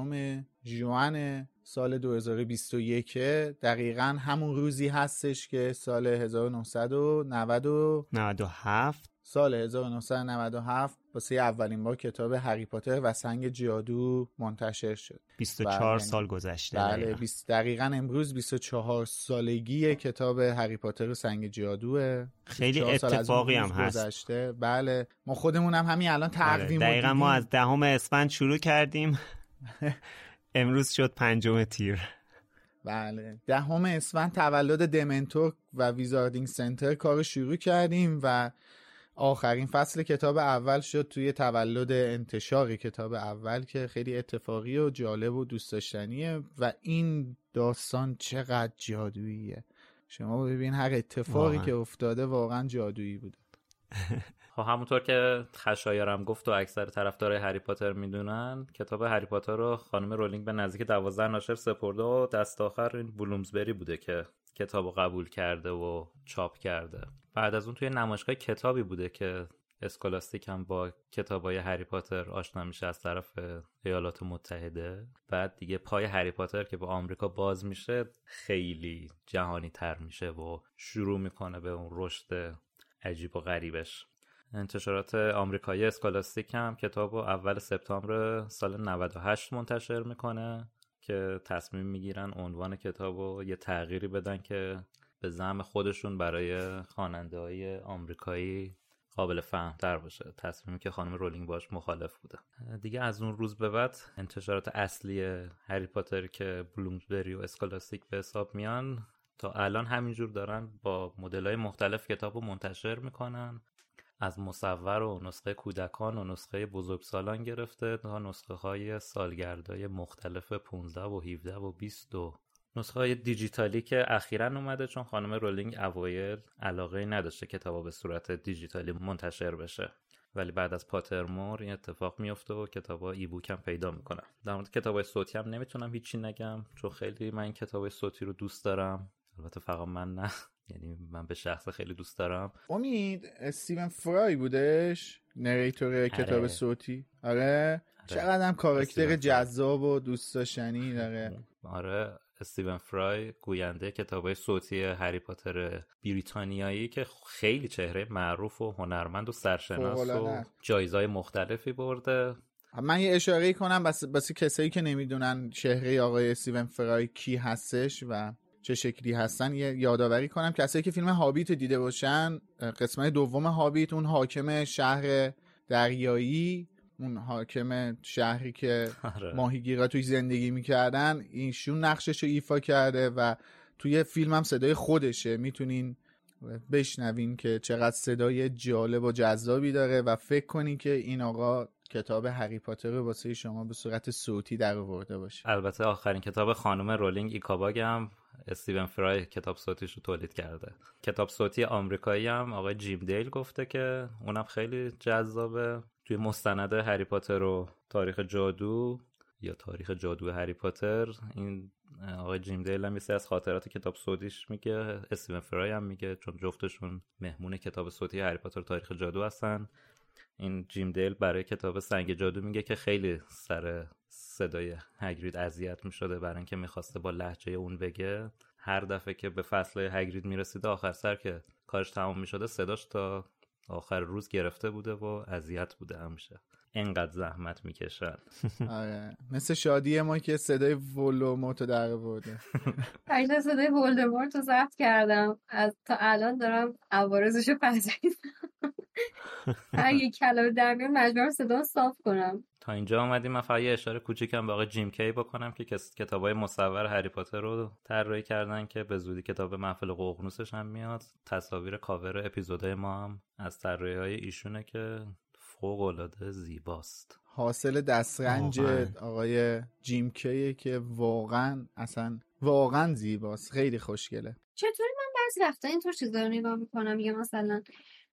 جوان سال 2021 دقیقا همون روزی هستش که سال 1997 سال 1997 واسه اولین بار کتاب هری پاتر و سنگ جادو منتشر شد. 24 بله. سال گذشته. بله دقیقا. امروز 24 سالگی کتاب هری پاتر و سنگ جادوه. خیلی اتفاقی هم هست. گذشته. بله ما خودمون هم همین الان بله، تقویم دقیقا ما از دهم اسفند شروع کردیم. [LAUGHS] امروز شد پنجم تیر. بله دهم اسفند تولد دمنتور و ویزاردینگ سنتر کار شروع کردیم و آخرین فصل کتاب اول شد توی تولد انتشار کتاب اول که خیلی اتفاقی و جالب و دوست داشتنیه و این داستان چقدر جادوییه. شما ببین هر اتفاقی که افتاده واقعا جادویی بوده. [LAUGHS] خب همونطور که خشایارم گفت و اکثر طرفدارای هری پاتر می‌دونن کتاب هری پاتر رو خانم رولینگ به نزدیک دوازده ناشر سپرده و دست آخر این بلومزبری بوده که کتاب رو قبول کرده و چاپ کرده. بعد از اون توی نمایشگاه کتابی بوده که اسکولاستیک هم با کتابای هری پاتر آشنا میشه از طرف ایالات متحده. بعد دیگه پای هری پاتر که به آمریکا باز میشه خیلی جهانی تر میشه و شروع می‌کنه به اون رشد عجیب و غریبش. انتشارات آمریکایی اسکولاستیک هم کتاب اول سپتامبر سال 98 منتشر می‌کنه. که تصمیم می‌گیرن عنوان کتاب رو یه تغییری بدن که به زعم خودشون برای خواننده های آمریکایی قابل فهم تر باشه. تصمیمی که خانم رولینگ باش مخالف بوده. دیگه از اون روز به بعد انتشارات اصلی هری پاتر که بلومزبری و اسکولاستیک به حساب میان تا الان همینجور دارن با مدل های مختلف کتاب رو منتشر می‌کنن. از مصور و نسخه کودکان و نسخه بزرگسالان گرفته تا نسخه های سالگردهای مختلف 15 و 17 و 20 و نسخه های دیجیتالی که اخیرا اومده چون خانم رولینگ اوایل علاقه نداشته کتاب به صورت دیجیتالی منتشر بشه. ولی بعد از پاترمور این اتفاق میفته و کتاب ای بوک هم پیدا می‌کنم در مورد کتاب صوتی هم نمی‌تونم هیچی نگم چون خیلی من کتاب صوتی رو دوست دارم. البته فقط من نه. یعنی من به شخص خیلی دوست دارم. امید استیون فرای بودش نریتور آره. کتاب صوتی. آره, آره. چقدر هم کاراکتر جذاب و دوست داشتنی داره آره. استیون فرای گوینده کتاب صوتی هری پاتر بریتانیایی که خیلی چهره معروف و هنرمند و سرشناس و جایزهای مختلفی برده. من یه اشاره کنم بس, بس کسایی که نمی‌دونن چهره آقای استیون فرای کی هستش و چه شکلی هستن یه یادآوری کنم کسایی که فیلم هابیت دیده باشن قسمت دوم هابیت اون حاکم شهر دریایی اون حاکم شهری که [LAUGHS] آره. ماهیگیرا توی زندگی می‌کردن اینشون نقشش رو ایفا کرده و توی فیلم هم صدای خودشه. می‌تونین بشنوین که چقدر صدای جالب و جذابی داره و فکر کنین که این آقا کتاب هری پاتر رو واسه شما به صورت صوتی در آورده باشه. البته آخرین کتاب خانم رولینگ ایکاباگ هم استیون فرای کتاب صوتیش رو تولید کرده. کتاب صوتی آمریکایی هم آقای جیم دیل گفته که اونم خیلی جذابه. توی مستند هری پاتر و تاریخ جادو یا تاریخ جادو هری پاتر این آقای جیم دیل هم از خاطرات کتاب صوتیش میگه. استیون فرای هم میگه چون جفتشون مهمون کتاب صوتی هری پاتر تاریخ جادو هستن. این جیم دیل برای کتاب سنگ جادو میگه که خیلی سر صدای هگرید اذیت می‌شده برای اینکه می‌خواسته با لحجه اون بگه. هر دفعه که به فصل هگرید می‌رسیده آخر سر که کارش تمام می‌شده صداش تا آخر روز گرفته بوده و اذیت بوده همیشه. انقدر زحمت می‌کشن [LAUGHS] آره. مثل شادی ما که صدای ولوموتو در برده [LAUGHS] اگه صدای ولدمورت رو ضبط کردم از تا الان دارم عوارزشو پذیرم هر یک کلمه در میان مجبورم صدا صاف کنم. تا اینجا آمدیم من فقط یه اشاره کوچیکم به آقای جیم کی بکنم که کتاب های مصور هری پاتر رو طراحی کردن که به زودی کتاب محفل ققنوسش هم میاد. تصاویر کاور اپیزودهای ما هم از طراحی های ایشونه که فوق العاده زیباست. حاصل دسترنج آقای جیم کیه که واقعا اصلا واقعا زیباست. خیلی خوشگله. چطوری من بعضی وقتا اینطور چیزا رو نگاه می‌کنم؟ میگه مثلا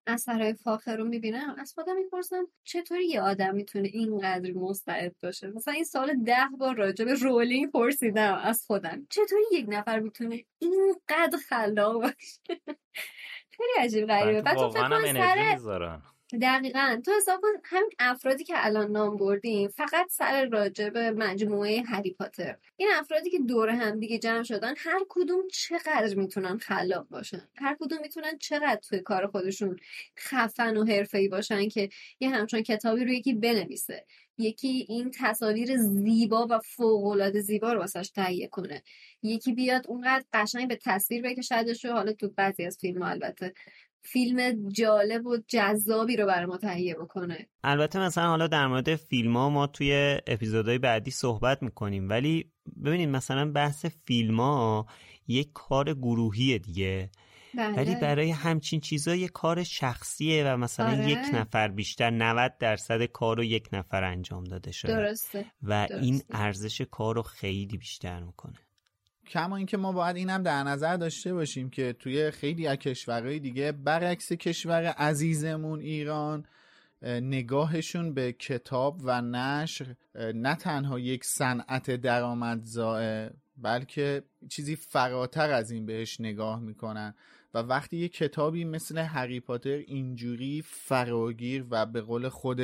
اثرهای فاخر رو می‌بینم. از خودم می‌پرسم چطوری یه آدم می‌تونه اینقدر مستعد باشه؟ مثلا این سال ده بار راجع به رولینگ پرسیدم از خودم. چطوری یک نفر می‌تونه اینقدر خلاق باشه؟ [LAUGHS] خیلی عجیب غریبه. بعد تو فکر سر دقیقا. تو حساب کن همین افرادی که الان نام بردیم فقط سر راجب مجموعه هری پاتر. این افرادی که دور هم دیگه جمع شدن هر کدوم چقدر می‌تونن خلاق باشن؟ هر کدوم می‌تونن چقدر توی کار خودشون خفن و حرفه‌ای باشن که یه همچون کتابی رو یکی بنویسه. یکی این تصاویر زیبا و فوقالعاده زیبا رو واسش تهیه کنه. یکی بیاد اونقدر قشنگ به تصویر بکشدش و حالا تو بعضی از فیلم البته. فیلم جالب و جذابی رو برای ما تهیه بکنه البته مثلا حالا در مورد فیلم ها ما توی اپیزودهای بعدی صحبت می‌کنیم ولی ببینید مثلا بحث فیلم ها یک کار گروهی دیگه بله. ولی برای همچین چیزا یه کار شخصیه و مثلا آره. یک نفر بیشتر 90 درصد کار رو یک نفر انجام داده شده درسته و درسته. این ارزش کار رو خیلی بیشتر می‌کنه کما اینکه ما باید اینم در نظر داشته باشیم که توی خیلی از کشورهای دیگه برعکس کشور عزیزمون ایران نگاهشون به کتاب و نشر نه تنها یک صنعت درآمدزا بلکه چیزی فراتر از این بهش نگاه می‌کنن. و وقتی یه کتابی مثل هری پاتر اینجوری فراگیر و به قول خود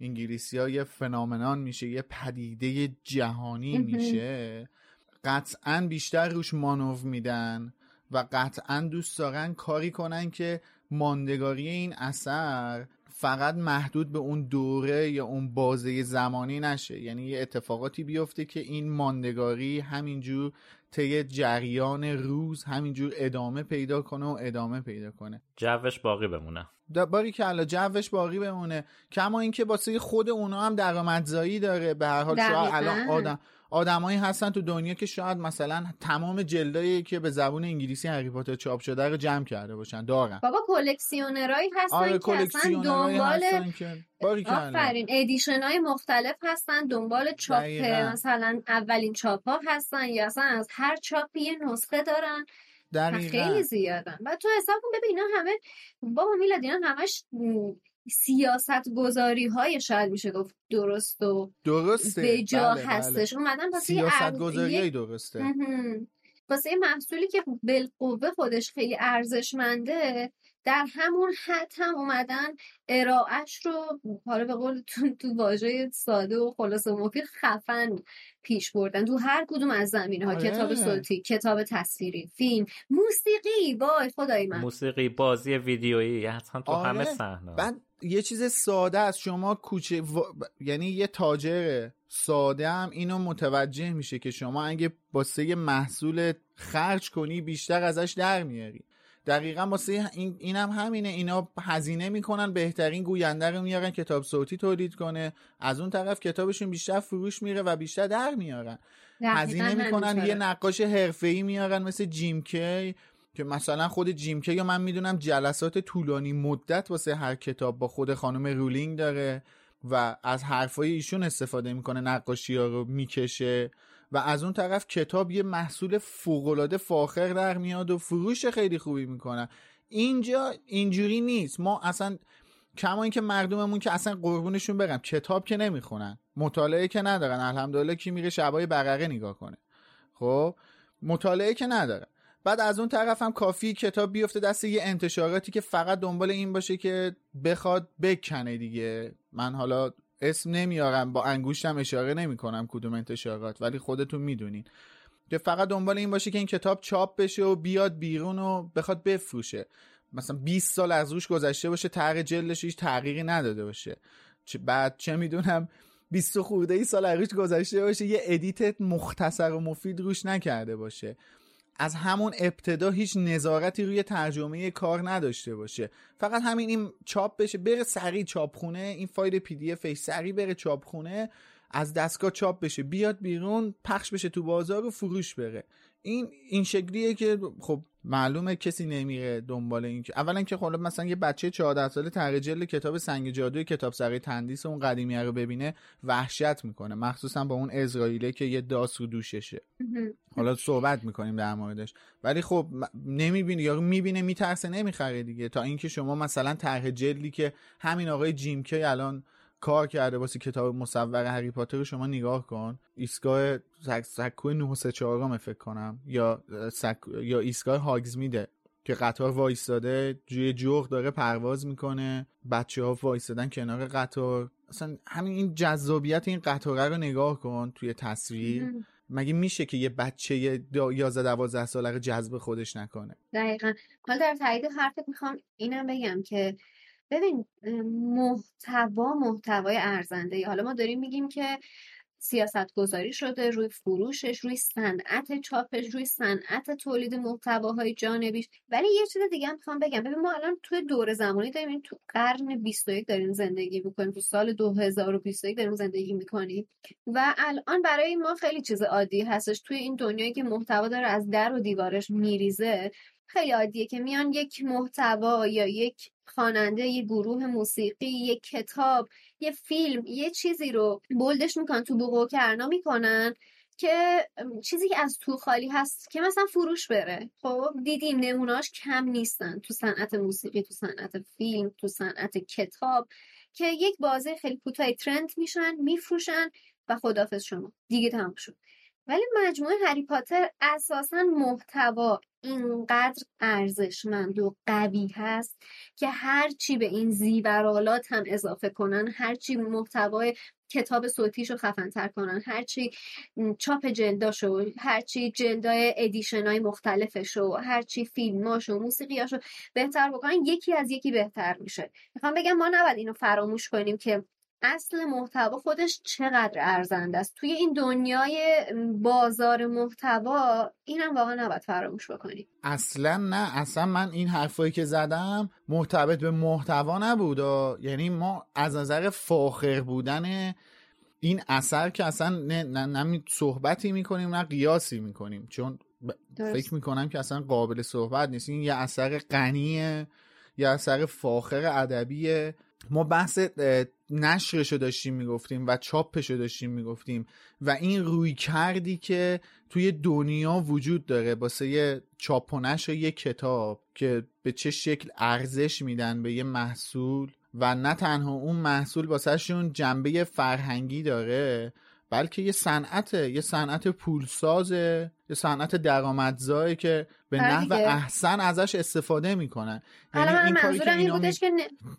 انگلیسی ها یه فنامنان میشه یه پدیده جهانی میشه قطعا بیشتر روش مانو میدن و قطعا دوست دارن کاری کنن که ماندگاری این اثر فقط محدود به اون دوره یا اون بازه زمانی نشه. یعنی یه اتفاقاتی بیفته که این ماندگاری همینجور طی جریان روز همینجور ادامه پیدا کنه و ادامه پیدا کنه. جوش باقی بمونه. باری که الان جوش باقی بمونه. کما اینکه واسه خود اونا هم درآمدزایی داره. به هر حال شاید الان آدم آدمایی هستن تو دنیا که شاید مثلا تمام جلدایی که به زبون انگلیسی هری پاتر چاپ شده رو جمع کرده باشن. دارن بابا کلکسیونرایی هستن آره که اصلا دنبال آفرین ادیشن های مختلف هستن دنبال چاپ مثلا اولین چاپ ها هستن یا اصلا از هر چاپی یه نسخه دارن. خیلی زیادن. و تو حساب کن ببین اینا همه بابا میلاد اینا همش سیاست گذاری های شاید میشه گفت درست و درسته. به جا بله هستش. بله. اومدن واسه سیاست گذاری های درسته. واسه محصولی که بالقوه خودش خیلی ارزشمنده در همون حد هم اومدن ارائهش رو حالا به قول تو, تو واژه ساده و خلاصه و مفید خفن پیش بردن. تو هر کدوم از زمینه ها آره. کتاب صوتی کتاب تصویری فیلم موسیقی. وای خدای من. موسیقی بازی ویدیویی حتما تو آره. همه صحنه بعد یه چیز ساده است. شما کوچه و... یعنی یه تاجر ساده هم اینو متوجه میشه که شما اگه واسه محصول خرج کنی بیشتر ازش در میاری. دقیقا واسه این اینم هم همینه. اینا هزینه می‌کنن بهترین گوینده رو میارن کتاب صوتی تولید کنه. از اون طرف کتابشون بیشتر فروش میره و بیشتر در میارن. هزینه می‌کنن یه نقاش حرفه‌ای میارن مثل جیم کی. که مثلا خود جیم یا من می‌دونم جلسات طولانی مدت واسه هر کتاب با خود خانم رولینگ داره و از حرفای ایشون استفاده می‌کنه نقاشی ها رو می‌کشه و از اون طرف کتاب یه محصول فوقالعاده فاخر در میاد و فروش خیلی خوبی می‌کنن اینجا اینجوری نیست. ما اصلا کما اینکه مردممون که اصلا قربونشون برم کتاب که نمی‌خونن مطالعه که ندارن. الحمدلله کی میره شبای بقره نگاه کنه. خب مطالعه که ندارن بعد از اون طرف هم کافی کتاب بیفته دست یه انتشاراتی که فقط دنبال این باشه که بخواد بکنه دیگه. من حالا اسم نمیارم با انگوشتم اشاره نمی کنم کدوم انتشارات ولی خودتون می‌دونین. که فقط دنبال این باشه که این کتاب چاپ بشه و بیاد بیرون و بخواد بفروشه. مثلا 20 سال از روش گذشته باشه طرح جلدش هیچ تغییری نداده باشه. بعد چه می‌دونم 20 خورده ای سال روش گذشته باشه یه edit مختصر و مفید روش نکرده باشه. از همون ابتدا هیچ نظارتی روی ترجمه کار نداشته باشه. فقط همین این چاپ بشه بره سریع چاپخونه این فایل PDF سریع بره چاپخونه از دستگاه چاپ بشه بیاد بیرون پخش بشه تو بازار و فروش بره. این این شکلیه که خب معلومه کسی نمیره دنبال این که اولا که خب مثلا یه بچه 14 ساله ترجل کتاب سنگ جادوی کتاب سرای تندیس اون قدیمیه رو ببینه وحشت می‌کنه. مخصوصا با اون اسرائیله که یه داس رو دوششه. حالا صحبت می‌کنیم در موردش. ولی خب نمی‌بینه یا می‌بینه میترسه نمی‌خره دیگه. تا اینکه شما مثلا طرح جلدی که همین آقای جیم کی الان کار کرده واسه کتاب مصور هری پاتر رو شما نگاه کن. ایستگاه سکو 934 فکر کنم. یا سک... یا ایستگاه هاگز میده که قطار وایستاده جوی جغ داره پرواز می‌کنه بچه ها وایستادن کنار قطار. اصلا همین این جذابیت این قطاره رو نگاه کن توی تصویر. مگه میشه که یه بچه 11 12 ساله رو جذب خودش نکنه؟ دقیقا. حالا در تایید حرفت می‌خوام اینم بگم که ببین محتوا محتوای ارزنده حالا ما داریم میگیم که سیاست گذاری شده روی فروشش روی صنعت چاپش روی صنعت تولید محتواهای جانبیش. ولی یه چیز دیگه هم می‌خوام بگم. ببین ما الان توی دور زمانی داریم تو قرن 21 داریم زندگی می‌کنیم تو سال 2021 داریم زندگی می‌کنیم. و الان برای ما خیلی چیز عادی هستش. توی این دنیایی که محتوا داره از در و دیوارش میریزه خیلی عادیه که میان یک محتوا یا یک خواننده یه گروه موسیقی یه کتاب یه فیلم یه چیزی رو بولدش می‌کنن تو بوق کرنا می‌کنن که چیزی که از تو خالی هست که مثلا فروش بره. خب دیدیم نموناش کم نیستن. تو صنعت موسیقی تو صنعت فیلم تو صنعت کتاب که یک بازه خیلی کوتاه ترند میشن میفروشن و خدافظ شما. دیگه تمام شد. ولی مجموعه هری پاتر اساسا محتوا اینقدر ارزشمند و قوی هست که هرچی به این زیورالات هم اضافه کنن هرچی محتوای کتاب صوتیشو خفنتر کنن هرچی چاپ جلداشو هرچی جلدای ادیشن های مختلفشو هرچی فیلماشو موسیقیاشو بهتر بکنن یکی از یکی بهتر میشه. می‌خوام بگم ما نباید اینو فراموش کنیم که اصل محتوا خودش چقدر ارزنده است. توی این دنیای بازار محتوا اینم واقعا نباید فراموش بکنیم اصلا نه. اصلا من این حرفایی که زدم مرتبط به محتوا نبود. یعنی ما از نظر فاخر بودن این اثر که اصلا نه, نه, نه صحبتی می‌کنیم نه قیاسی می‌کنیم. چون فکر می‌کنم که اصلا قابل صحبت نیست. این یه اثر غنیه یه اثر فاخر ادبیه. ما بحث نشرشو داشتیم می‌گفتیم و چاپشو داشتیم می‌گفتیم و این روی کردی که توی دنیا وجود داره باسه چاپ و نشر یه کتاب که به چه شکل ارزش میدن به یه محصول و نه تنها اون محصول باسهشون جنبه فرهنگی داره بلکه یه صنعت یه صنعت پولسازه یه صنعت درآمدزایی که به آره نحو احسن ازش استفاده می‌کنن. یعنی این منظورم این بودش که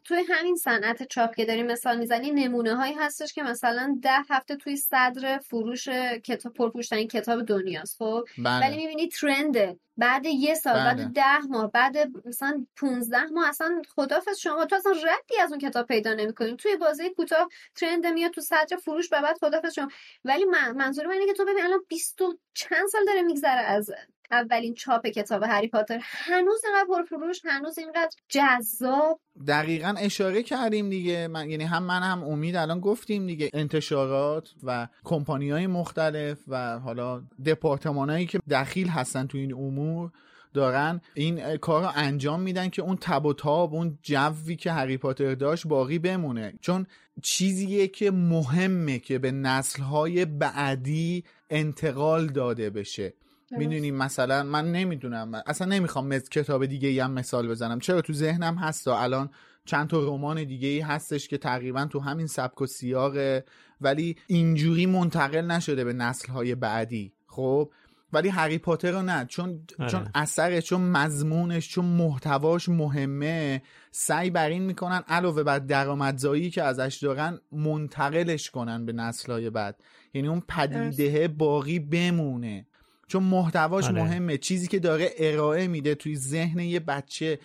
توی همین صنعت چاپ که داریم مثال می‌زنی نمونه هایی هستش که مثلا ده هفته توی صدر فروش کتاب پرفروشترین کتاب دنیاست خب؟ بله. ولی می‌بینی ترنده بعد یه سال بله. بعد ده ماه بعد مثلا 15 ماه اصلا خدافظ شما. تو اصلا ردی از اون کتاب پیدا نمی‌کنیم توی بازه کوتاه ترند میاد تو صدر فروش و بعد خدافظ شما. ولی منظور من اینه که تو ببین الان 20 چند سال داره میگذره از اولین چاپ کتاب هری پاتر. هنوز اینقدر پرفروش هنوز اینقدر جذاب. دقیقا اشاره کردیم دیگه. من یعنی هم من هم امید الان گفتیم دیگه. انتشارات و کمپانی های مختلف و حالا دپارتمان هایی که دخیل هستن تو این امور دارن این کار رو انجام میدن که اون تب و تاب اون جوی که هری پاتر داشت باقی بمونه. چون چیزیه که مهمه که به نسلهای بعدی انتقال داده بشه. می‌دونیم مثلا من نمی‌دونم اصلا نمی‌خوام کتاب دیگه ای هم مثال بزنم. چرا تو ذهنم هست الان چند تا رمان دیگه ای هستش که تقریبا تو همین سبک و سیاقه ولی اینجوری منتقل نشده به نسلهای بعدی خب؟ ولی هری پاتر رو نه چون آره. چون اثرش چون مضمونش چون محتواش مهمه. سعی بر این می‌کنن علاوه بر درآمدزایی که ازش دارن منتقلش کنن به نسلهای بعد. یعنی اون پدیده باقی بمونه. چون محتواش آره. مهمه. چیزی که داره ارائه میده توی ذهن یه بچه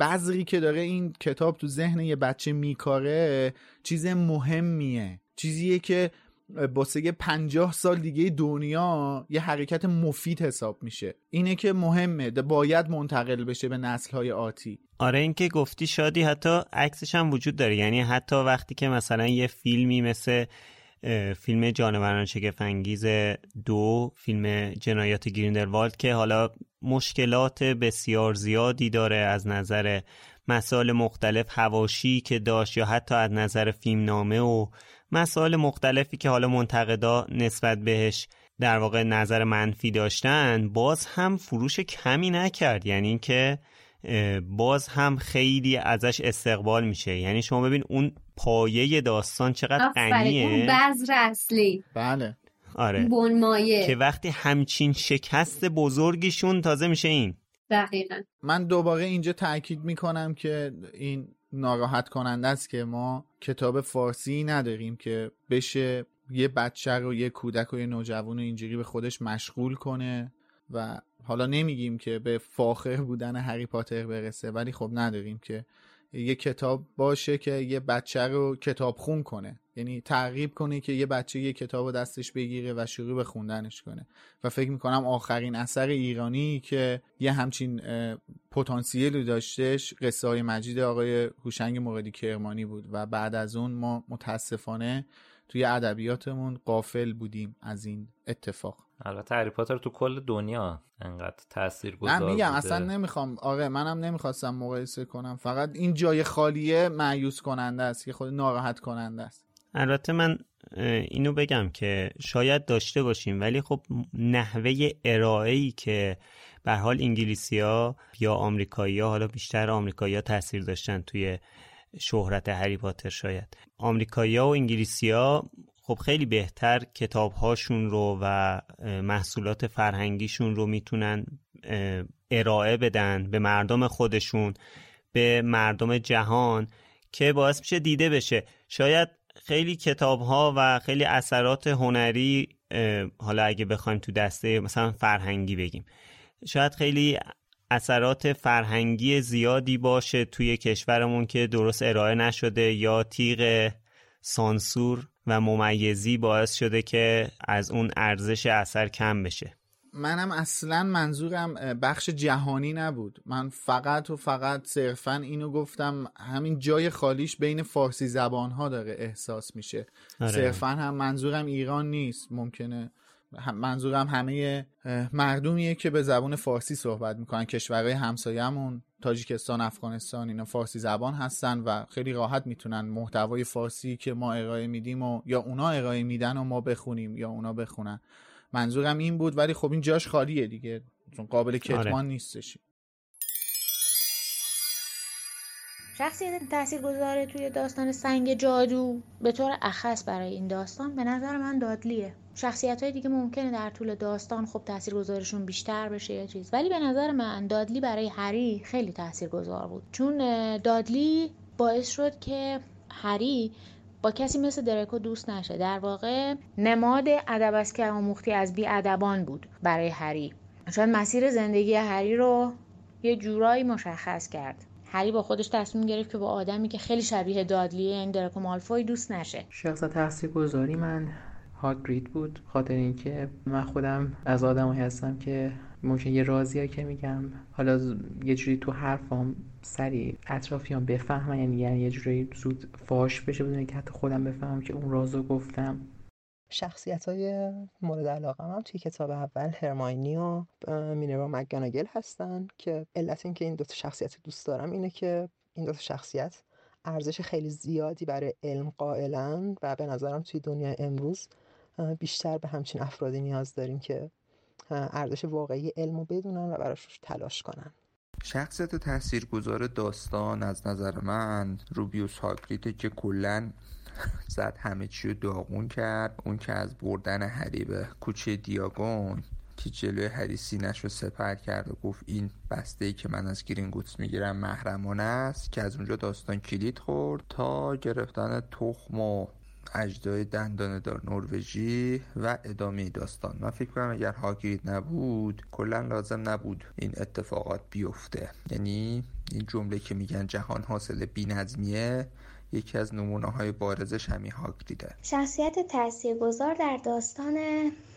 بذری که داره این کتاب تو ذهن یه بچه میکاره چیز مهمیه. چیزیه که باسه پنجاه سال دیگه دنیا یه حرکت مفید حساب میشه. اینه که مهمه. باید منتقل بشه به نسل های آتی. آره اینکه گفتی شادی حتی عکسش هم وجود داره. یعنی حتی وقتی که مثلا یه فیلمی مثل فیلم جانوران شگفنگیز دو فیلم جنایات گریندلوالد که حالا مشکلات بسیار زیادی داره از نظر مسائل مختلف هواشی که داشت یا حتی از نظر فیلم نامه و مسائل مختلفی که حالا منتقدا نسبت بهش در واقع نظر منفی داشتن باز هم فروش کمی نکرد. یعنی اینکه باز هم خیلی ازش استقبال میشه. یعنی شما ببین اون پایه داستان چقدر غنیه؟ اون بذر اصلی. بله. آره. بنمایه که وقتی همچین شکست بزرگیشون تازه میشه این. دقیقا. من دوباره اینجا تاکید می‌کنم که این ناراحت کننده است که ما کتاب فارسی نداریم که بشه یه بچه رو یه کودک و یه نوجوان اینجوری به خودش مشغول کنه و حالا نمیگیم که به فاخر بودن هری پاتر برسه ولی خب نداریم که یه کتاب باشه که یه بچه رو کتاب خون کنه. یعنی تعقیب کنه که یه بچه یه کتاب رو دستش بگیره و شروع به خوندنش کنه. و فکر می‌کنم آخرین اثر ایرانی که یه همچین پتانسیلی داشتش قصه های مجید آقای هوشنگ موردی کرمانی بود و بعد از اون ما متاسفانه توی ادبیاتمون قافل بودیم از این اتفاق. البته هری پاتر تو کل دنیا انقدر تاثیر گذار من میگم اصلا نمی‌خوام آره منم نمی‌خواستم مقایسه کنم. فقط این جای خالیه معیوس کننده است که خود ناراحت کننده است. البته من اینو بگم که شاید داشته باشیم ولی خب نحوه ارائه‌ای که به حال انگلیسی ها یا آمریکایی ها حالا بیشتر آمریکایی ها تاثیر داشتن توی شهرت هری پاتر شاید. آمریکایی ها و انگلیسی ها خب خیلی بهتر کتاب هاشون رو و محصولات فرهنگیشون رو می‌تونن ارائه بدن به مردم خودشون به مردم جهان که باعث میشه دیده بشه. شاید خیلی کتاب ها و خیلی اثرات هنری حالا اگه بخوایم تو دسته مثلا فرهنگی بگیم شاید خیلی اثرات فرهنگی زیادی باشه توی کشورمون که درست ارائه نشده یا تیغ سانسور و ممیزی باعث شده که از اون ارزش اثر کم بشه. منم اصلا منظورم بخش جهانی نبود. من فقط و فقط صرفا اینو گفتم همین جای خالیش بین فارسی زبان ها داره احساس میشه. آره. صرفا هم منظورم ایران نیست ممکنه منظورم همه مردمیه که به زبان فارسی صحبت می‌کنن. کشورهای همسایهمون تاجیکستان افغانستان اینا فارسی زبان هستن و خیلی راحت می‌تونن محتوای فارسی که ما ارائه میدیم و یا اونا ارائه میدن و ما بخونیم یا اونا بخونن. منظورم این بود ولی خب این جاش خالیه دیگه. چون قابل کتمان آره. نیستش شخصیت تاثیرگذار توی داستان سنگ جادو به طور اخص برای این داستان به نظر من دادلیه. شخصیت های دیگه ممکنه در طول داستان خب تاثیرگذارشون بیشتر بشه یا چیز. ولی به نظر من دادلی برای هری خیلی تاثیرگذار بود. چون دادلی باعث شد که هری با کسی مثل درکو دوست نشه. در واقع نماد ادب است که آموختی از بی ادبان بود برای هری. چون مسیر زندگی هری رو یه جورایی مشخص کرد. هری با خودش تصمیم گرفت که با آدمی که خیلی شبیه دادلیه این درکو مالفوی دوست نشه. شخص تاثیرگذاری من هاگرید بود. خاطر اینکه من خودم از آدمایی هستم که ممکن یه رازی که میگم. حالا یه جوری تو حرفام سری اطرافیان بفهمن یعنی, یعنی یه جوری زود فاش بشه بدون که حتی خودم بفهمم که اون رازو گفتم. شخصیت های مورد علاقه هم توی کتاب اول هرماینی و مینروا مگاناگل هستن که علت اینکه این دو تا شخصیت دوست دارم اینه که این دو تا شخصیت ارزش خیلی زیادی برای علم قائلن و به نظرم توی دنیای امروز بیشتر به همچین افرادی نیاز داریم که ارزش واقعی علم رو بدونن و براش تلاش کنن. شخصیت تاثیرگذار داستان از نظر من روبیوس هاگریده که کلا زد همه چی رو داغون کرد اون که از بردن هری به کوچه دیاگون که جلوی هری سینش رو سپر کرد و گفت این بسته ای که من از گرینگوتس می‌گیرم محرمانه است که از اونجا داستان کلید خورد تا گرفتن تخم و اجدای دندان دار نروژی و ادامه داستان. من فکر کنم اگر هاگرید نبود کلا لازم نبود این اتفاقات بیفته. یعنی این جمله که میگن جهان حاصل بینظمیه یکی از نمونه های بارزش همین هاگریده شخصیت تاثیرگذار در داستان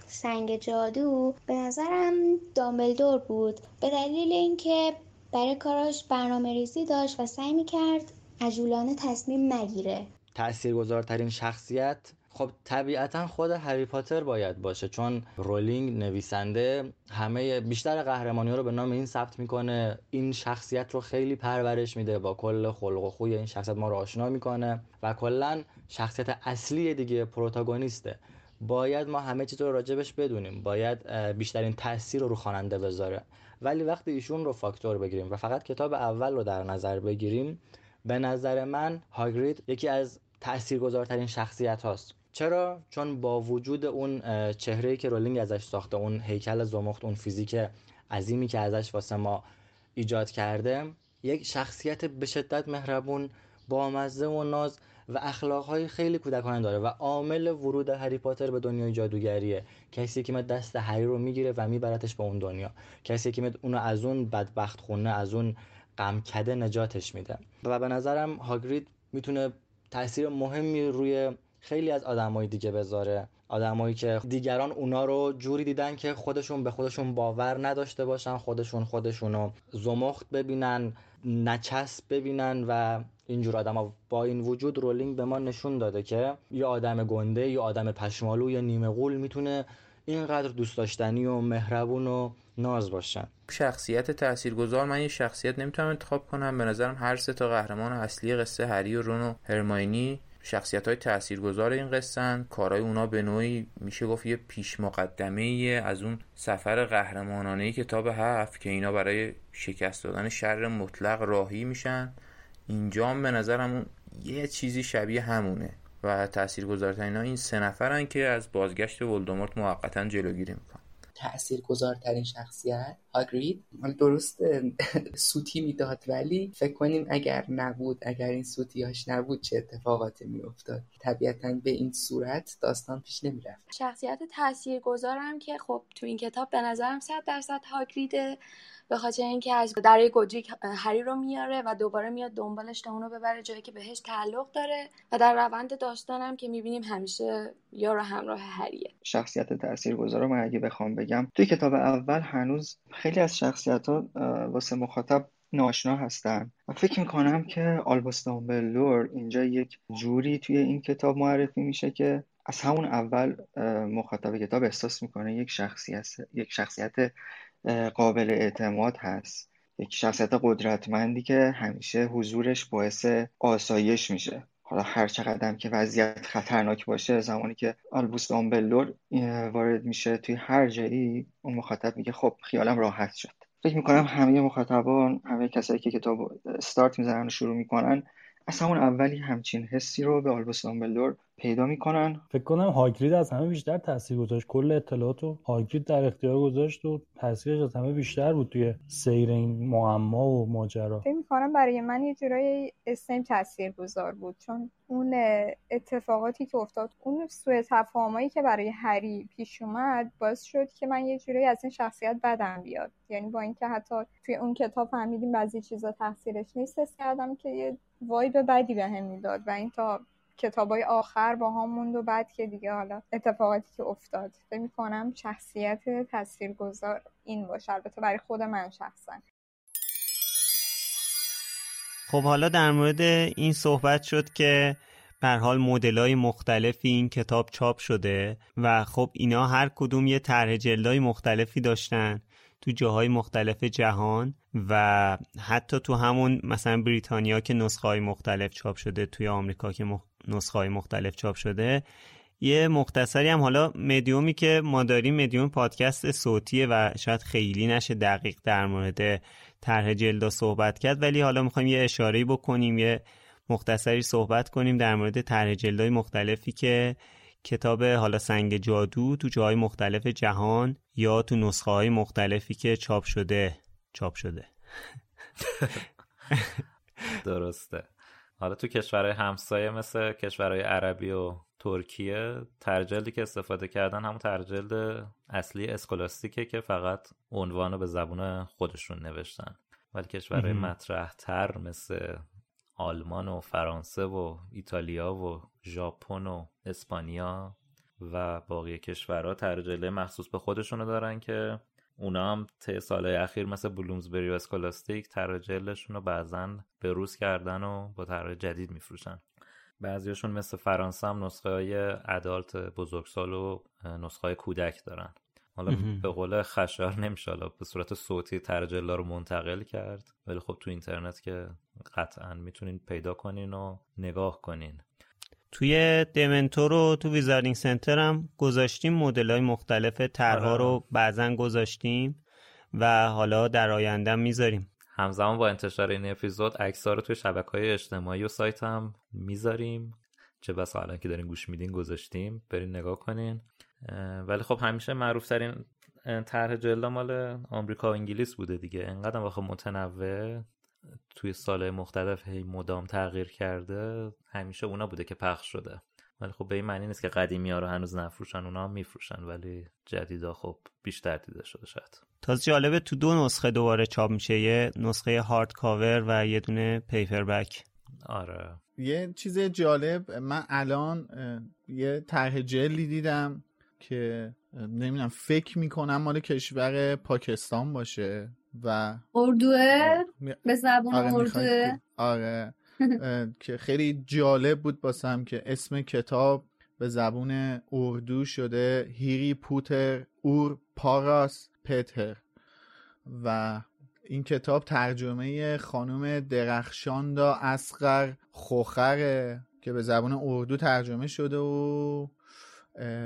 سنگ جادو به نظرم دامبلدور بود. به دلیل اینکه برای کاراش برنامه ریزی داشت و سعی می‌کرد عجولانه تصمیم نگیره. تاثیرگذارترین شخصیت خب طبیعتا خود هری پاتر باید باشه چون رولینگ نویسنده همه بیشتر قهرمانی رو به نام این ثبت می‌کنه. این شخصیت رو خیلی پرورش میده با کل خلق و خوی این شخصیت ما رو آشنا می‌کنه و کلا شخصیت اصلی دیگه پروتاگونیسته. باید ما همه چیز رو راجبش بدونیم باید بیشترین تاثیر رو رو خواننده بذاره. ولی وقتی ایشون رو فاکتور بگیریم و فقط کتاب اول رو در نظر بگیریم به نظر من هاگرید یکی از تاثیرگذارترین شخصیت هاست. چرا؟ چون با وجود اون چهره که رولینگ ازش ساخته اون هیکل زمخت اون فیزیک عظیمی که ازش واسه ما ایجاد کرده یک شخصیت به شدت مهربون بامزه و ناز و اخلاقهای خیلی کودکانه داره و عامل ورود هری پاتر به دنیای جادوگریه. کسی که دست هری رو می‌گیره و میبرتش به اون دنیا. کسی که اونو از اون بدبخت خونه از اون غمکده نجاتش میده. و به نظرم هاگرید می‌تونه تاثیر مهمی روی خیلی از آدمای دیگه بذاره. آدمایی که دیگران اونا رو جوری دیدن که خودشون به خودشون باور نداشته باشن خودشون خودشونو زمخت ببینن نچسب ببینن و اینجور آدم با این وجود رولینگ به ما نشون داده که یه آدم گنده یه آدم پشمالو یا نیمه غول می‌تونه اینقدر دوست داشتنی و مهربون و ناز باشن. شخصیت تاثیرگذار من یه شخصیت نمی‌تونم انتخاب کنم. به نظرم هر سه تا قهرمان اصلی قصه هری و رون و هرماینی شخصیت های تاثیرگذار این قصه کارهای اونا به نوعی میشه گفت یه پیش مقدمه از اون سفر قهرمانانه کتاب هفت که اینا برای شکست دادن شر مطلق راهی میشن. اینجا به نظرم یه چیزی شبیه همونه و تاثیرگذارترین ها این سه نفرن که از بازگشت ولدمورت موقتا جلوگیری می‌کنن. تأثیر گذارترین شخصیت؟ هاگرید درست سوتی می‌داد ولی فکر کنیم اگر نبود اگر این سوتیاش نبود چه اتفاقاتی میافتاد؟ طبیعتا به این صورت داستان پیش نمی‌رفت. شخصیت تأثیر گذارم که خب تو این کتاب به نظرم صد درصد هاگریده به خاطر اینکه از دره گودریک هری رو میاره و دوباره میاد دنبالش تا اونو ببره جایی که بهش تعلق داره و در روند داستانم که می‌بینیم همیشه یار و همراه هریه. شخصیت تاثیرگذار من اگه بخوام بگم توی کتاب اول هنوز خیلی از شخصیت ها واسه مخاطب ناشنا هستن. و فکر می‌کنم که آلبوس دامبلور اینجا یک جوری توی این کتاب معرفی میشه که از همون اول مخاطب کتاب احساس می‌کنه یک شخصیت یک شخصیت قابل اعتماد هست. یک شخصیت قدرتمندی که همیشه حضورش باعث آسایش میشه. حالا هر چقدر که وضعیت خطرناک باشه زمانی که آلبوس دامبلور وارد میشه توی هر جایی اون مخاطب میگه خب خیالم راحت شد. فکر می‌کنم همه مخاطبان همه کسایی که کتاب استارت می‌زنن و شروع می‌کنن از همون اولی همچین حسی رو به آلبوس دامبلدور پیدا می‌کنن. فکر کنم هاگرید از همه بیشتر تاثیر گذاشت. کل اطلاعات رو هاگرید در اختیار گذاشت و تاثیرش از همه بیشتر بود توی سیر این معما و ماجرا. فکر می‌کنم برای من یه جورایی اسنیپ تاثیر گذار بود چون اون اتفاقاتی که افتاد اون سوء تفاهمایی که برای هری پیش اومد باعث شد که من یه جورایی از این شخصیت بدم بیاد. یعنی با اینکه حتی توی اون کتاب فهمیدیم بعضی چیزا تاثیرش نیست کردم که یه وایب بدی به هم می‌داد و این تا کتابای آخر با هم موند و بعد که دیگه حالا اتفاقاتی که افتاد. فکر کنم شخصیت تاثیرگذار این باشه. البته برای خود من شخصا. خب حالا در مورد این صحبت شد که بر حال مدل های مختلفی این کتاب چاپ شده و خب اینا هر کدوم یه طرح جلدای مختلفی داشتن تو جاهای مختلف جهان و حتی تو همون مثلا بریتانیا که نسخه های مختلف چاپ شده توی آمریکا که نسخه های مختلف چاپ شده. یه مختصری هم حالا مدیومی که ما داریم مدیوم پادکست صوتیه و شاید خیلی نشه دقیق در مورد طرح جلدا صحبت کرد ولی حالا می‌خوایم یه اشاره بکنیم یه مختصری صحبت کنیم در مورد طرح جلدای مختلفی که کتاب حالا سنگ جادو تو جاهای مختلف جهان یا تو نسخه های مختلفی که چاپ شده چاپ شده. [LAUGHS] درسته. حالا تو کشورهای همسایه مثل کشورهای عربی و ترکیه ترجلدی که استفاده کردن همون ترجلد اصلی اسکولاستیکه که فقط عنوان به زبون خودشون نوشتن. ولی کشورهای مطرح تر مثل آلمان و فرانسه و ایتالیا و ژاپن و اسپانیا و باقی کشورها ترجله مخصوص به خودشونو دارن که اونا هم طی سالهای اخیر مثل بلومزبری و اسکولاستیک ترجلشون رو بعضا به روز کردن و با طرح جدید میفروشن. بعضیشون مثل فرانسه هم نسخه های ادالت بزرگسال و نسخه های کودک دارن. حالا به قول خشار نمیشه حالا به صورت صوتی ترجلا رو منتقل کرد ولی خب تو اینترنت که قطعا می‌تونین پیدا کنین و نگاه کنین. توی دمنتور و تو ویزاردینگ سنتر هم گذاشتیم مدل های مختلف طرها رو آره. بعضا گذاشتیم و حالا در آینده می‌ذاریم. همزمان با انتشار این اپیزود ها رو توی شبکه های اجتماعی و سایت هم می‌ذاریم. چه بس الان که دارین گوش میدین گذاشتیم. برین نگاه کنین. ولی خب همیشه معروف ترین طرح جلد مال آمریکا و انگلیس بوده دیگه. انقدر واقعا متنوع. توی سال مختلف هی مدام تغییر کرده همیشه اونا بوده که پخش شده. ولی خب به این معنی نیست که قدیمی ها رو هنوز نفروشن اونا هم میفروشن ولی جدیدا خب بیشتر دیده شده شاید. تازه جالبه تو دو نسخه دوباره چاپ میشه یه نسخه هارد کاور و یه دونه پیپر بک آره. یه چیز جالب من الان یه طرح جلی دیدم که نمی‌دونم فکر می‌کنم مال کشور پاکستان باشه. و اردوه؟ به زبان آره اردوه؟ آره. [LAUGHS] که خیلی جالب بود باسم که اسم کتاب به زبون اردو شده هیری پوتر اور پاراس پتر. و این کتاب ترجمه خانم درخشاندا اسقر خوخره که به زبان اردو ترجمه شده و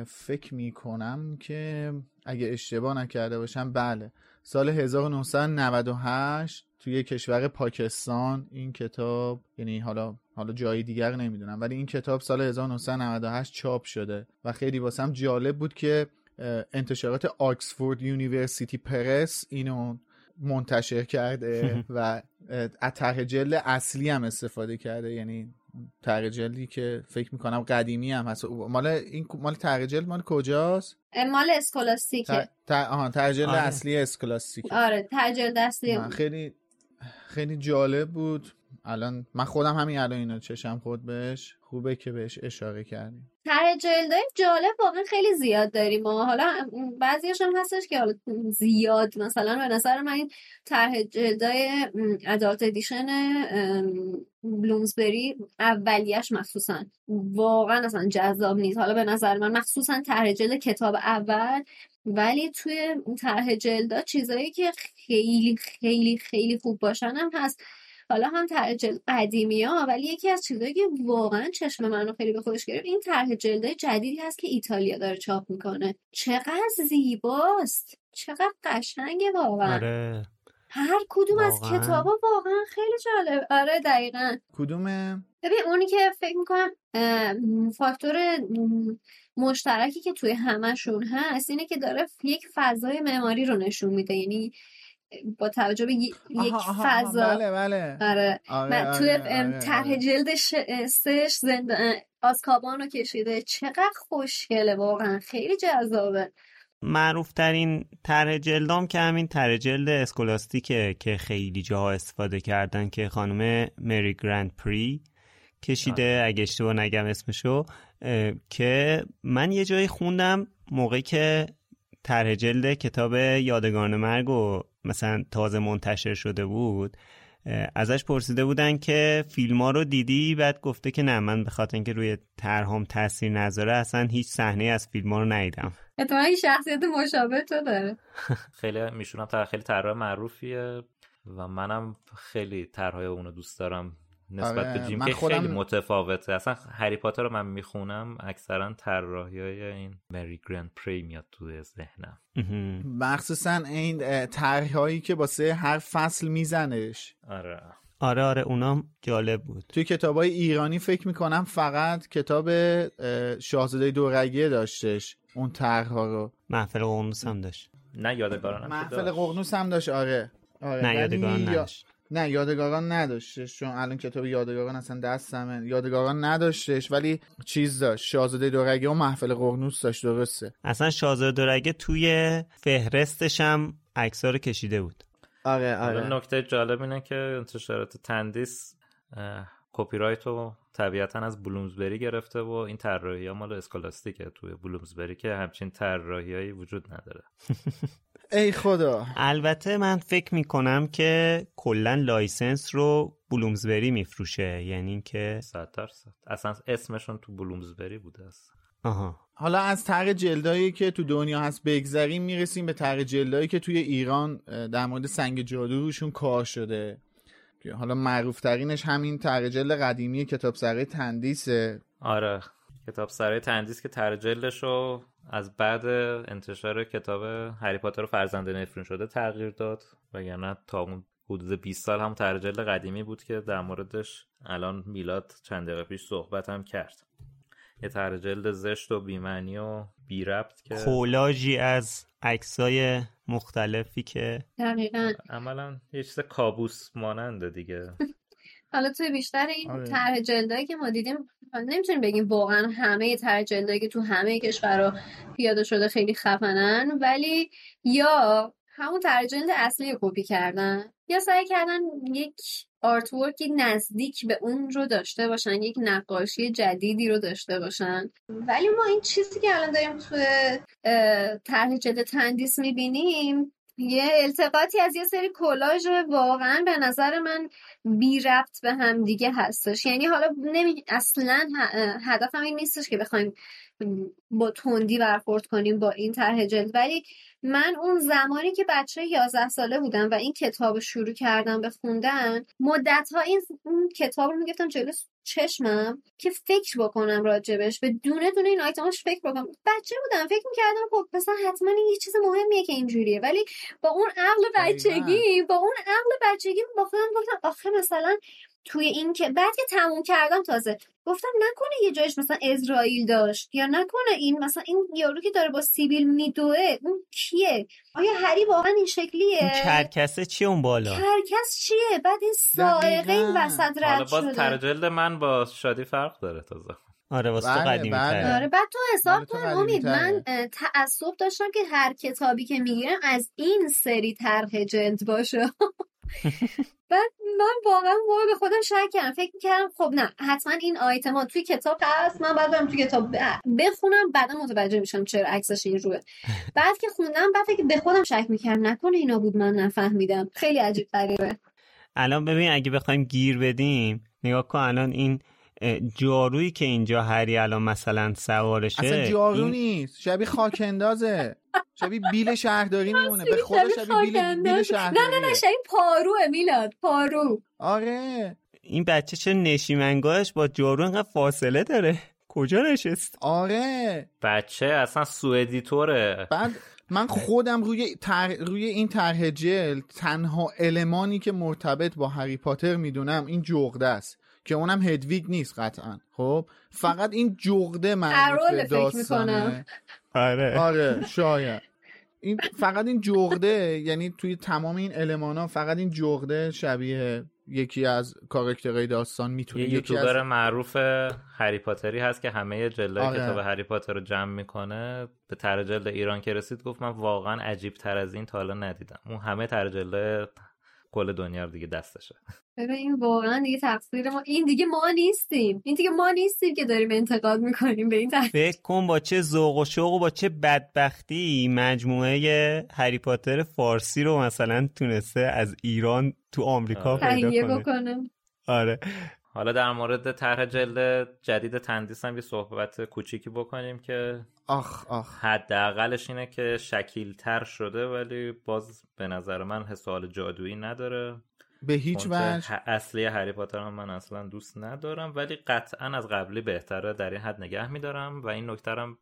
فکر می‌کنم که اگه اشتباه نکرده باشم بله. سال 1998 توی کشور پاکستان این کتاب یعنی حالا حالا جای دیگر نمی‌دونم ولی این کتاب سال 1998 چاپ شده و خیلی واسم جالب بود که انتشارات Oxford University Press اینو منتشر کرده [LAUGHS] و از طرح جلد اصلی هم استفاده کرده یعنی طرح جلدی که فکر می‌کنم قدیمی هم هست. مال این مال طرح جلد مال کجاست؟ مال اسکولاستیکه. آها جلد آره. اصلی اسکولاستیک آره جلد اصلی خیلی خیلی جالب بود. الان من خودم همین الان اینو چشم خود بهش خوبه که بهش اشاره کردیم. طرح جلدای جالب واقعا خیلی زیاد داریم حالا بعضیش هم هستش که حالا زیاد مثلا به نظر من این طرح جلدای ادالت ادیشن بلومزبری اولیش مخصوصا. واقعا اصلا جذاب نیست. حالا به نظر من مخصوصا طرح جلد کتاب اول ولی توی طرح جلدا چیزایی که خیلی خیلی خیلی خوب باشن هم هست. حالا هم طرح جلد قدیمی ها ولی یکی از چیزایی که واقعا چشم منو خیلی به خودش گرفت این طرح جلد جدیدی هست که ایتالیا داره چاپ می‌کنه. چقدر زیباست! چقدر قشنگه واقعا. آره. هر کدوم واقعا. از کتابا واقعا خیلی جالب. آره دقیقا. کدومه ببین اونی که فکر می‌کنم فاکتور مشترکی که توی همشون هست اینه که داره یک فضای معماری رو نشون میده. یعنی با توجه به یک فضا. بله بله. آره, آره, توی آره، طرح آره. جلد سش زنده آسکابان رو کشیده. چقدر خوشگله واقعا. خیلی جذابه. معروف ترین طرح جلدام که همین طرح جلد اسکولاستیکه که خیلی جاها استفاده کردن که خانم مری گرند پری کشیده اگه اشتباه نگم اسمشو که من یه جایی خوندم موقعی که طرح جلد کتاب یادگان مرگ و مثلا تازه منتشر شده بود ازش پرسیده بودن که فیلم ها رو دیدی؟ بعد گفته که نه من به خاطر اینکه روی طرحام تاثیر نذاره اصلا هیچ صحنه از فیلم ها رو ندیدم. اتفاقا شخصیت مشابه تو داره. [LAUGHS] خیلی میشونم خیلی طرح معروفیه و منم خیلی طرحهای اونو دوست دارم. نسبت آره. به جیم که خودم... خیلی متفاوته. اصلا هری پاتر رو من می‌خونم اکثرا طراحی های این مری گرند پری میاد توی ذهنم. مخصوصا این طرحی هایی که واسه هر فصل میزنش. آره. آره آره اونام جالب بود. توی کتاب های ایرانی فکر می‌کنم فقط کتاب شاهزاده دورگیه داشتش اون طرح ها رو. محفل قرنوس هم داشت. نه یادگاران محفل قرنوس هم داشت آره, آره. نه یادگاران نداشت. نه یادگاران نداشتش چون الان کتاب یادگاران اصلا دستمه. یادگاران نداشتش ولی چیز داشت. شاهزاده دورگه و محفل قرنوس داشت درسته. اصلا شاهزاده دورگه توی فهرستش هم عکس‌ها رو کشیده بود. آره آره. نکته جالب اینه که انتشارات تندیس کپی رایت رو طبیعتا از بلومزبری گرفته و این طراحی ها مال اسکولاستیکه توی بلومزبری که همچین طراحیایی وجود نداره. [LAUGHS] ای خدا. البته من فکر می‌کنم که کلا license رو بلومزبری میفروشه. یعنی اینکه صد. درصد اصلا اسمشون تو بلومزبری بوده است آها. حالا از طرح جلدایی که تو دنیا هست بگذریم می‌رسیم به طرح جلدایی که توی ایران در مورد سنگ جادو روشون کار شده. حالا معروف ترینش همین طرح جلد قدیمی کتاب سره تندیسه. آره. کتاب سره تندیس که طرح جلدش رو از بعد انتشار کتاب هری پاتر و فرزند نفرین شده تغییر داد. و یعنی تا اون حدود 20 سال هم ترجل قدیمی بود که در موردش الان میلاد چند دقیقه پیش صحبت هم کرد. یه طرح جلد زشت و بیمعنی و بی ربط که کولاژی از عکسای مختلفی که دقیقا. عملا یه چیز کابوس ماننده دیگه. [LAUGHS] حالا توی بیشتر این آره. طرح جلدایی که ما دیدیم نمی‌تونیم بگیم واقعا همه طرح جلدایی که تو همه کشورها پیاده شده خیلی خفنن ولی یا همون طرح جلد اصلی رو کپی کردن یا سعی کردن یک آرتورکی نزدیک به اون رو داشته باشن یک نقاشی جدیدی رو داشته باشن ولی ما این چیزی که الان داریم توی اه، طرح جلد تندیس می‌بینیم یه التقاطی از یه سری کلاژ واقعا به نظر من بی ربط به هم دیگه هستش. یعنی حالا نمی... اصلا هدفم این نیستش که بخوایم با تندی برخورد کنیم با این طرح جلد. ولی من اون زمانی که بچه 11 ساله بودم و این کتاب رو شروع کردم به خوندن مدت ها این اون کتاب رو می‌گفتم جلو چشمم که فکر بکنم راجبش به دونه دونه این آیتماش فکر بکنم. بچه بودم فکر می‌کردم خب مثلا حتما این یه چیز مهمیه که اینجوریه ولی با اون عقل بچگی با اون عقل بچگی با خودم گفتم آخه مثلا توی این که بعد که تموم کردم تازه گفتم نکنه یه جایش مثلا اسرائیل داشت یا نکنه این مثلا این یارو که داره با سیبیل میدوه اون کیه؟ آیا هری واقعا این شکلیه؟ این کرکسه چیه اون بالا؟ کرکس چیه؟ بعد این سائقه این وسط حالا رد باز شده. جلد من با شادی فرق داره تازه. آره واسه تو بله، قدیمی بله. آره بعد تو حساب کن قدیمی امید تره. من تعصب داشتم که هر کتابی که می‌گیرم از این سری طرح جلد باشه. [LAUGHS] بعد من واقعا موقع به خودم شک کردم. فکر می‌کردم خب نه حتما این آیتما توی کتاب هست من بعد برم توی کتاب بخونم بعدا متوجه میشم چرا عکسش این روه. بعد که خوندم بعد فکر به خودم شک می‌کردم نکنه اینا بود من نفهمیدم. خیلی عجیب غریبه. الان ببین اگه بخوایم گیر بدیم نگاه کن الان این جارویی که اینجا هری الان مثلا سوارشه اصلا جارو این نیست. شبیه خاک اندازه. شبیه بیل شهرداری میمونه. به خدا شبیه بیل, بیل خاک‌انداز. نه نه نه شبیه پاروه میلاد پارو. آره. این بچه چه نشیمنگاهش با جارو اینقدر فاصله داره؟ کجا نشست؟ آره. بچه اصلا سوئدیتوره بعد من خودم روی تر... روی این طرح جلد تنها المانی که مرتبط با هری پاتر می‌دونم این جغده است. که اونم هدویگ نیست قطعا. خب؟ فقط این جغده مربوط اروله به فکر داستانه. می‌کنم. آره. آره شاید این فقط این جغده یعنی توی تمام این المانا فقط این جغده شبیه یکی از کاراکترهای داستان می‌تونه یه یکی از یوتیوبر معروف هری پاتری هست که همه جلدهای آره. کتاب هری پاتر رو جمع می‌کنه به طرح جلد ایران که رسید گفت من واقعا عجیب تر از این تا حالا ندیدم. اون همه طرح جلد کل دنیا رو دیگه دستشه. ببین این واقعا دیگه تقصیر ما این دیگه ما نیستیم. این دیگه ما نیستیم که داریم انتقاد می‌کنیم به این طرح فکر کن با چه ذوق و شوق و با چه بدبختی مجموعه هری پاتر فارسی رو مثلا تونسته از ایران تو آمریکا پیدا تهیه کنه. بکنم آره. حالا در مورد طرح جلد جدید تندیس هم یه صحبت کوچیکی بکنیم که آخ آخ. حداقلش اینه که شکیل تر شده ولی باز به نظر من حسال جادویی نداره. به هیچ وجه. اصلی هری پاتر هم من اصلا دوست ندارم ولی قطعا از قبلی بهتره در این حد نگه میدارم. و این نکته هم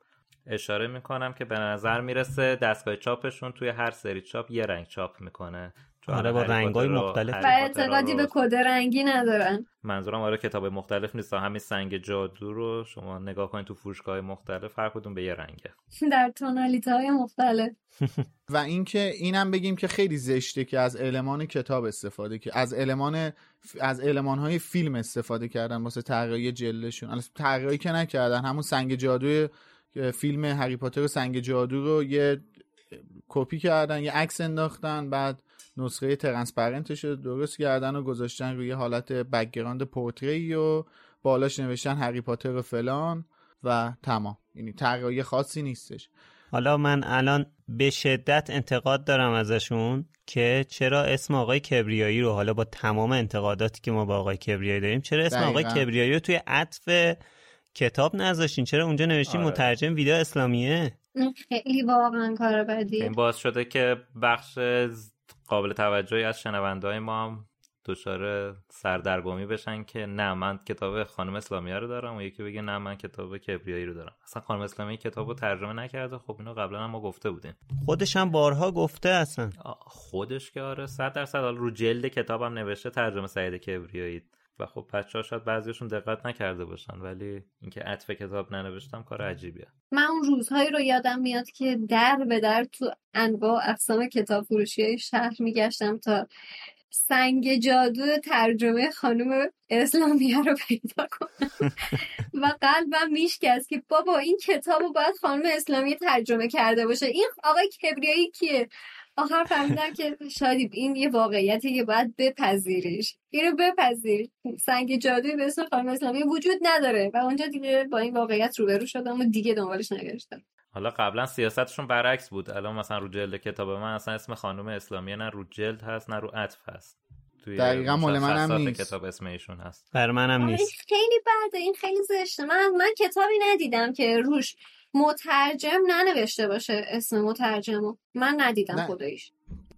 اشاره می‌کنم که به نظر می‌رسه دستگاه چاپشون توی هر سری چاپ یه رنگ چاپ می‌کنه. آره، با رو- مختلف. و اعتقادی به کد رنگی ندارن. منظورم آره کتاب مختلف نیست. همین سنگ جادو رو شما نگاه کنید تو فروشگاه مختلف هر کدوم به یه رنگه. [LAUGHS] در تونالیته های مختلف. [LAUGHS] و اینکه اینم بگیم که خیلی زشته که از المان کتاب استفاده که از المان از المان های فیلم استفاده کردن واسه طراحی جلدشون. البته طراحی که نکردن همون سنگ جادو فیلم هری پاتر و سنگ جادو رو یه کپی کردن یه عکس انداختن بعد نسخه transparent ش رو درست کردن و گذاشتن روی حالت background پورتری و بالاش نوشتن هری پاتر و فلان و تمام. یعنی طراحی خاصی نیستش. حالا من الان به شدت انتقاد دارم ازشون که چرا اسم آقای کبریایی رو حالا با تمام انتقاداتی که ما با آقای کبریایی داریم چرا اسم آقای دقیقاً. کبریایی رو توی عطف کتاب نذاشتین؟ چرا اونجا نوشتین آره. مترجم ویدیو اسلامیه؟ خیلی واقعا کار بدیه. این باعث شده که بخش قابل توجهی از شنونده های ما هم دچار سردرگمی بشن که نه من کتاب خانم اسلامیه رو دارم و یکی بگه نه من کتاب کبریایی رو دارم. اصلا خانم اسلامیه کتاب رو ترجمه نکرده. خب اینو قبلا هم ما گفته بودیم. خودش هم بارها گفته اصلا. خودش که آره صد درصد رو جلد کتابم نوشته ترجمه سعید کبریایی. و خب بچه ها شاید بعضیشون دقت نکرده باشن ولی اینکه عطف کتاب ننوشتم کار عجیبیه. من اون روزهایی رو یادم میاد که در به در تو انواع اقسام کتاب فروشی شهر میگشتم تا سنگ جادو ترجمه خانم اسلامیه رو پیدا کنم. و قلبم میشکست که بابا این کتاب رو باید خانم اسلامی ترجمه کرده باشه. این آقای کبریایی کیه؟ آخر فهمیدم که شادی این یه واقعیتی که باید بپذیریش. اینو بپذیر. سنگ جادوی به اسم خانم اسلامی وجود نداره و اونجا دیگه با این واقعیت روبرو شدم و دیگه دنبالش نگشتم. حالا قبلا سیاستشون برعکس بود. الان مثلا رو جلد کتاب من اصلا اسم خانم اسلامی نه رو جلد هست نه رو عطف هست. توی دقیقا مال منم نیست. کتاب اسم ایشون هست. بر منم نیست. خیلی بده این خیلی زشته. من من کتابی ندیدم که روش مترجم ننوشته باشه اسم مترجمو من ندیدم نه. خداییش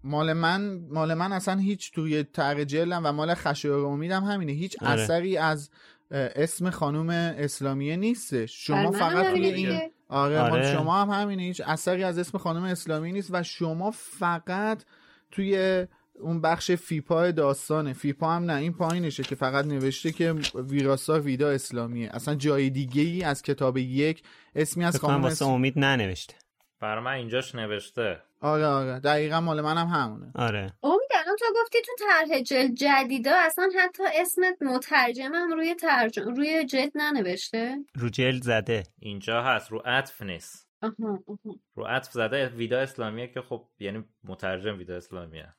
مال من مال من اصلا هیچ توی تغ جلدم و مال خشایار امیدم همینه هیچ آره. اثری از اسم خانوم اسلامیه نیستش شما فقط توی این آره, آره. شما هم همینه هیچ اثری از اسم خانم اسلامی نیست و شما فقط توی اون بخش فیپا داستانه. فیپا هم نه این پایینشه که فقط نوشته که ویراسا ویدا اسلامیه. اصلا جای دیگه ای از کتاب یک اسمی از خانم واسه امید ننوشته. بر من اینجاش نوشته. آره آره. دقیقا مال منم هم همونه. آره. امید الان تو گفتی تو طرح جلد جدیدا اصلا حتی اسم مترجمم روی ترجم روی جلد ننوشته؟ رو جلد زده. اینجا هست رو عطف نیست. رو عطف زده ویدا اسلامیه که خب یعنی مترجم ویدا اسلامیه.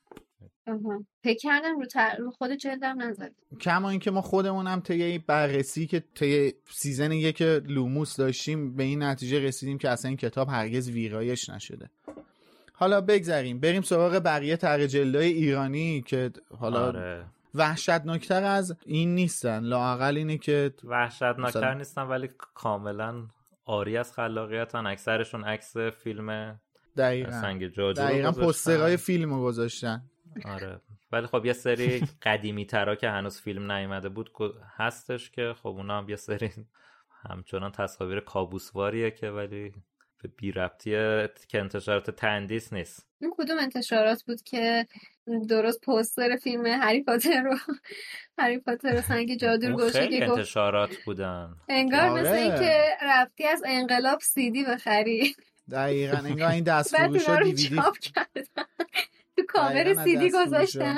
فکر کردم رو, تر... رو خود جلدم نزد کما اینکه ما خودمونم طی بررسی که طی season یک لوموس داشتیم به این نتیجه رسیدیم که اصلا این کتاب هرگز ویرایش نشده. حالا بگذریم. بریم سراغ بقیه تر جلدای ایرانی که حالا آره. وحشتناکتر از این نیستن. لاقل اینه که وحشتناکتر مثلا... نیستن ولی کاملا آری از خلاقیتن. اکثرشون عکس فیلم دقیقا. سنگ جادو دقیقا پسترهای فیلم رو گذاشتن. آره. ولی خب یه سری قدیمی ترا که هنوز فیلم نیومده بود هستش که خب اونا هم یه سری همچنان تصاویر کابوسواریه که ولی به بی ربطیه که انتشارات تندیس نیست. این کدوم انتشارات بود که درست پوستر فیلم هری پاتر رو هری پاتر رو سنگ جادو رو خیلی انتشارات بودن. انگار آره. مثل اینکه رفتی از انقلاب سیدی بخری. دقیقا انگار این [LAUGHS] دست فروش دیویدی. تو کامر سیدی گذاشتن.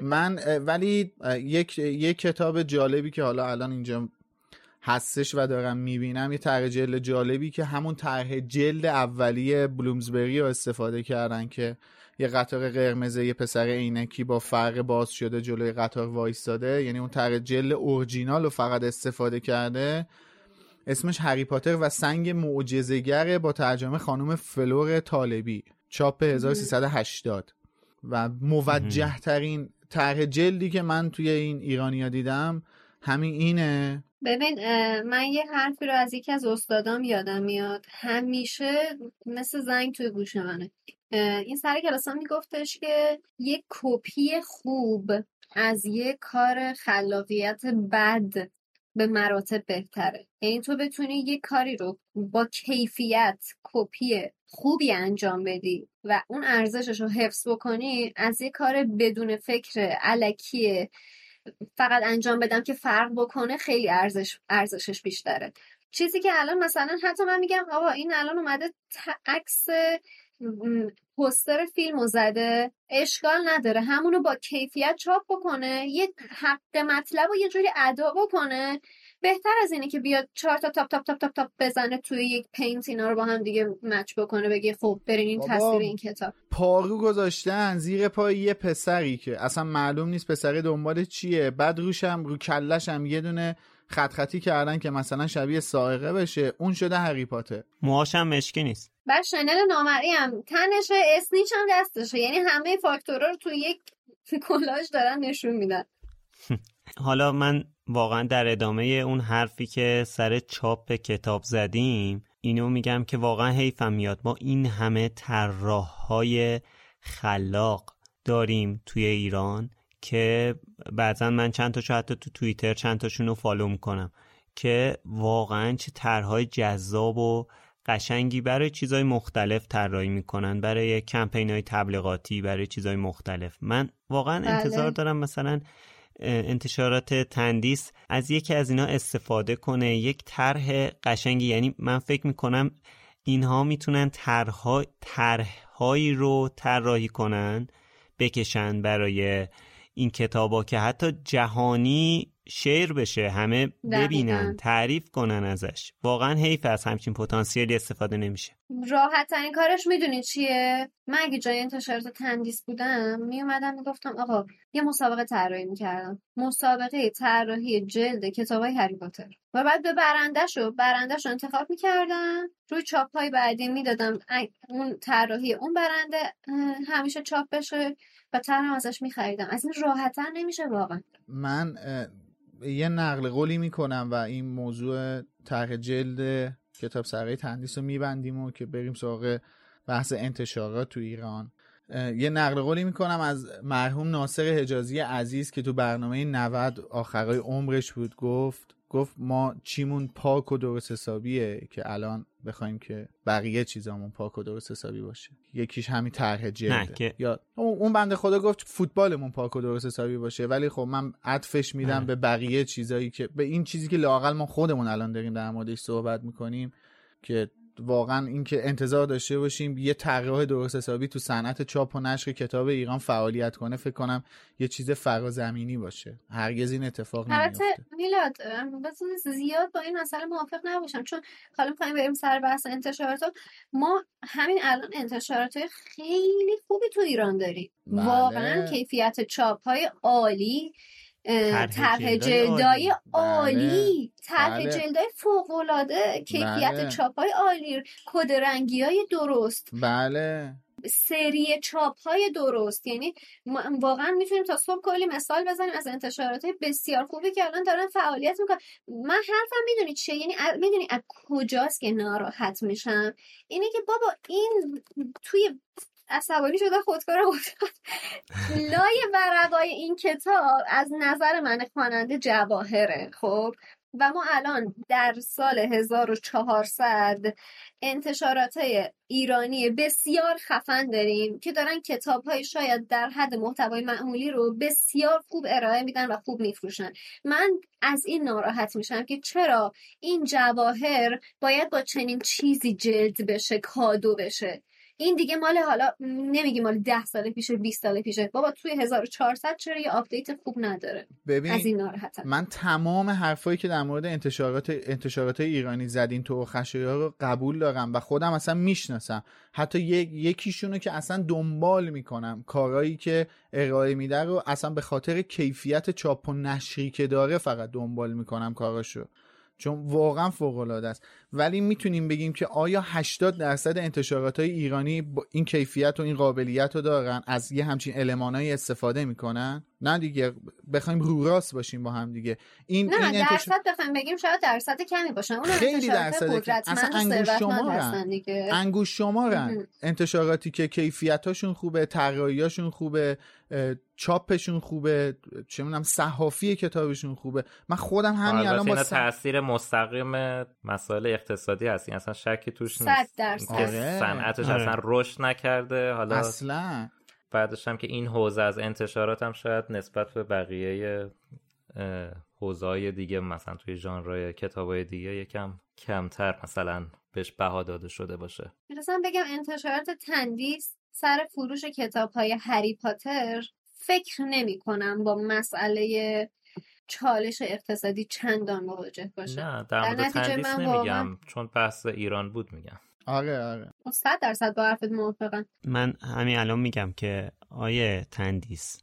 من ولی یک یک کتاب جالبی که حالا الان اینجا هستش و دارم می‌بینم یه طرح جلد جالبی که همون طرح جلد اولیه بلومزبری رو استفاده کردن که یه قطار قرمز یه پسر عینکی با فرق باز شده جلوی قطار وایستاده. یعنی اون طرح جلد اورجینال رو فقط استفاده کرده. اسمش هری پاتر و سنگ معجزه‌گر با ترجمه خانم فلور طالبی. چاپ 1380 و موجه ترین طرح جلدی که من توی این ایرانیا دیدم همین اینه. ببین من یه حرفی رو از یکی از استادام یادم میاد. همیشه مثل زنگ توی گوش منه. این سر کلاسا میگفتش که یه کپی خوب از یه کار خلاقیت بد به مراتب بهتره. یعنی تو بتونی یه کاری رو با کیفیت کپی خوبی انجام بدی و اون ارزشش رو حفظ بکنی از یه کار بدون فکر علکی فقط انجام بدم که فرق بکنه خیلی ارزش ارزشش بیشتره. چیزی که الان مثلا حتی من میگم آقا این الان اومده عکس پوستر فیلم زده اشکال نداره همونو با کیفیت چاپ بکنه یه حق مطلب و یه جوری ادا بکنه. بهتر از اینه که بیاد چهار تا تاپ تاپ تاپ تاپ تاپ بزنه توی یک Paint اینا رو با هم دیگه match بکنه بگه خب برین این تصویر این کتاب. جارو گذاشتن زیر پای یه پسری که اصلا معلوم نیست پسر دنبال چیه. بعد روشم رو کله‌شم یه دونه خط خطی کردن که مثلا شبیه سائقه بشه. اون شده هری پاتر. موهاشم مشکی نیست. بعد شنل نامری هم تنشه اسنیچ هم دستشه. یعنی همه فاکتورا رو توی یک کلاژ دارن نشون میدن. [LAUGHS] حالا من واقعا در ادامه اون حرفی که سر چاپ کتاب زدیم اینو میگم که واقعا حیفم میاد ما این همه طراح های خلاق داریم توی ایران که بعضا من چند تاشو حتی تو توییتر چند تاشون رو فالو می‌کنم که واقعا چه طرحهای جذاب و قشنگی برای چیزهای مختلف طراحی می‌کنن برای کمپین های تبلیغاتی برای چیزهای مختلف من واقعا بله. انتظار دارم مثلا انتشارات تندیس از یکی از اینا استفاده کنه. یک طرح قشنگی یعنی من فکر می‌کنم اینها می‌تونن طرحهایی رو طراحی کنن بکشن برای این کتابا که حتی جهانی شیر بشه همه ببینن تعریف کنن ازش. واقعا حیف از همچین پتانسیلی استفاده نمیشه. راحت ترین کارش می‌دونی چیه؟ من اگه جای انتشارات تندیس بودم میومدم می‌گفتم آقا یه مسابقه طراحی می‌کردم. مسابقه طراحی جلد کتاب های هری پاتر. و بعد به برندش رو انتخاب می‌کردم. روی چاپ های بعدی می‌دادم اون طراحی اون برنده همیشه چاپ بشه. و طرحم ازش میخریدم. از این راحتتر نمیشه واقعا. من یه نقل قولی می‌کنم و این موضوع طرح جلد کتاب سرقه تندیس رو میبندیم و که بریم سراغ بحث انتشارات تو ایران. یه نقل قولی می‌کنم از مرحوم ناصر حجازی عزیز که تو برنامه 90 آخرای عمرش بود گفت گفت ما چیمون پاک و درست حسابیه که الان بخوایم که بقیه چیزامون پاک و درست حسابی باشه. یکیش همین طرح جلده یا اون بنده خدا گفت فوتبالمون پاک و درست حسابی باشه ولی خب من عطفش میدم به بقیه چیزایی که به این چیزی که لاقل ما خودمون الان داریم در موردش صحبت می‌کنیم که واقعا اینکه انتظار داشته باشیم یه طراح درست حسابی تو صنعت چاپ و نشر کتاب ایران فعالیت کنه فکر کنم یه چیز فرازمینی باشه. هرگز این اتفاق نمیفته میلاد زیاد با این مسئله موافق نباشم. چون حالا می‌خوایم بریم سر بحث انتشارات. ما همین الان انتشارات خیلی خوبی تو ایران داریم. بله. واقعا کیفیت چاپ های عالی. طرح جلدای عالی. طرح بله. جلدای فوق العاده کیفیت بله. چاپ های عالی. کد رنگی های درست. بله. سری چاپ های درست. یعنی واقعا می‌تونیم تا صبح کلی مثال بزنیم از انتشارات بسیار خوبی که الان دارن فعالیت می‌کنن. من حرفم می‌دونی چیه؟ یعنی می‌دونی از کجاست که ناراحت میشم؟ اینه که بابا این توی عصبانی شده خودکار افتاد لای ورقای این کتاب از نظر من خواننده جواهره خب؟ و ما الان در سال 1400 انتشارات ایرانی بسیار خفن داریم که دارن کتاب های شاید در حد محتوای معمولی رو بسیار خوب ارائه میدن و خوب میفروشن. من از این ناراحت میشم که چرا این جواهر باید با چنین چیزی جلد بشه کادو بشه؟ این دیگه مال حالا نمیگی مال 10 سال پیشه 20 سال پیشه. بابا توی 1400 چرا یه update خوب نداره؟ ببین از این ناراحتم. من تمام حرفایی که در مورد انتشارات انتشارات ایرانی زدین تو خشایار رو قبول دارم و خودم اصلا می‌شناسم. حتی یک یکیشونو که اصلا دنبال می‌کنم. کارهایی که ارائه میده رو اصلا به خاطر کیفیت چاپ و نشری که داره فقط دنبال می‌کنم کاراشو. چون واقعا فوق العاده است. ولی می‌تونیم بگیم که آیا 80 درصد انتشارات های ایرانی با این کیفیت و این قابلیت رو دارن؟ از یه همچین المانایی استفاده می‌کنن؟ نه دیگه بخوایم رو راست باشیم با هم دیگه. این نه این درصد انتشار... بخوایم بگیم شاید درصد کمی باشن اون خیلی درصد اصلا انگوش شمارن. انگوش شمارن. انتشاراتی که کیفیتاشون خوبه طراحیاشون خوبه چاپشون خوبه چه می‌دونم صحافی کتابشون خوبه. من خودم همین الان با تاثیر مستقیم مسائل اقتصادی هست این اصلا شکی توش نیست. آره. صنعتش آره. اصلا رشد نکرده. حالا اصلا. بعدش هم که این حوزه از انتشارات هم شاید نسبت به بقیه حوزه دیگه مثلا توی ژانرهای کتابای دیگه یکم کمتر مثلا بهش بها داده شده باشه. می‌رسم بگم انتشارات تندیس سر فروش کتاب های هری پاتر فکر نمی کنم با مسئله چالش اقتصادی چندان مواجه باشه. نه در مورد تندیس نمیگم چون بحث ایران بود میگم. آره آره. صد درصد با حرفت موافقم. من همین الان میگم که آیه تندیس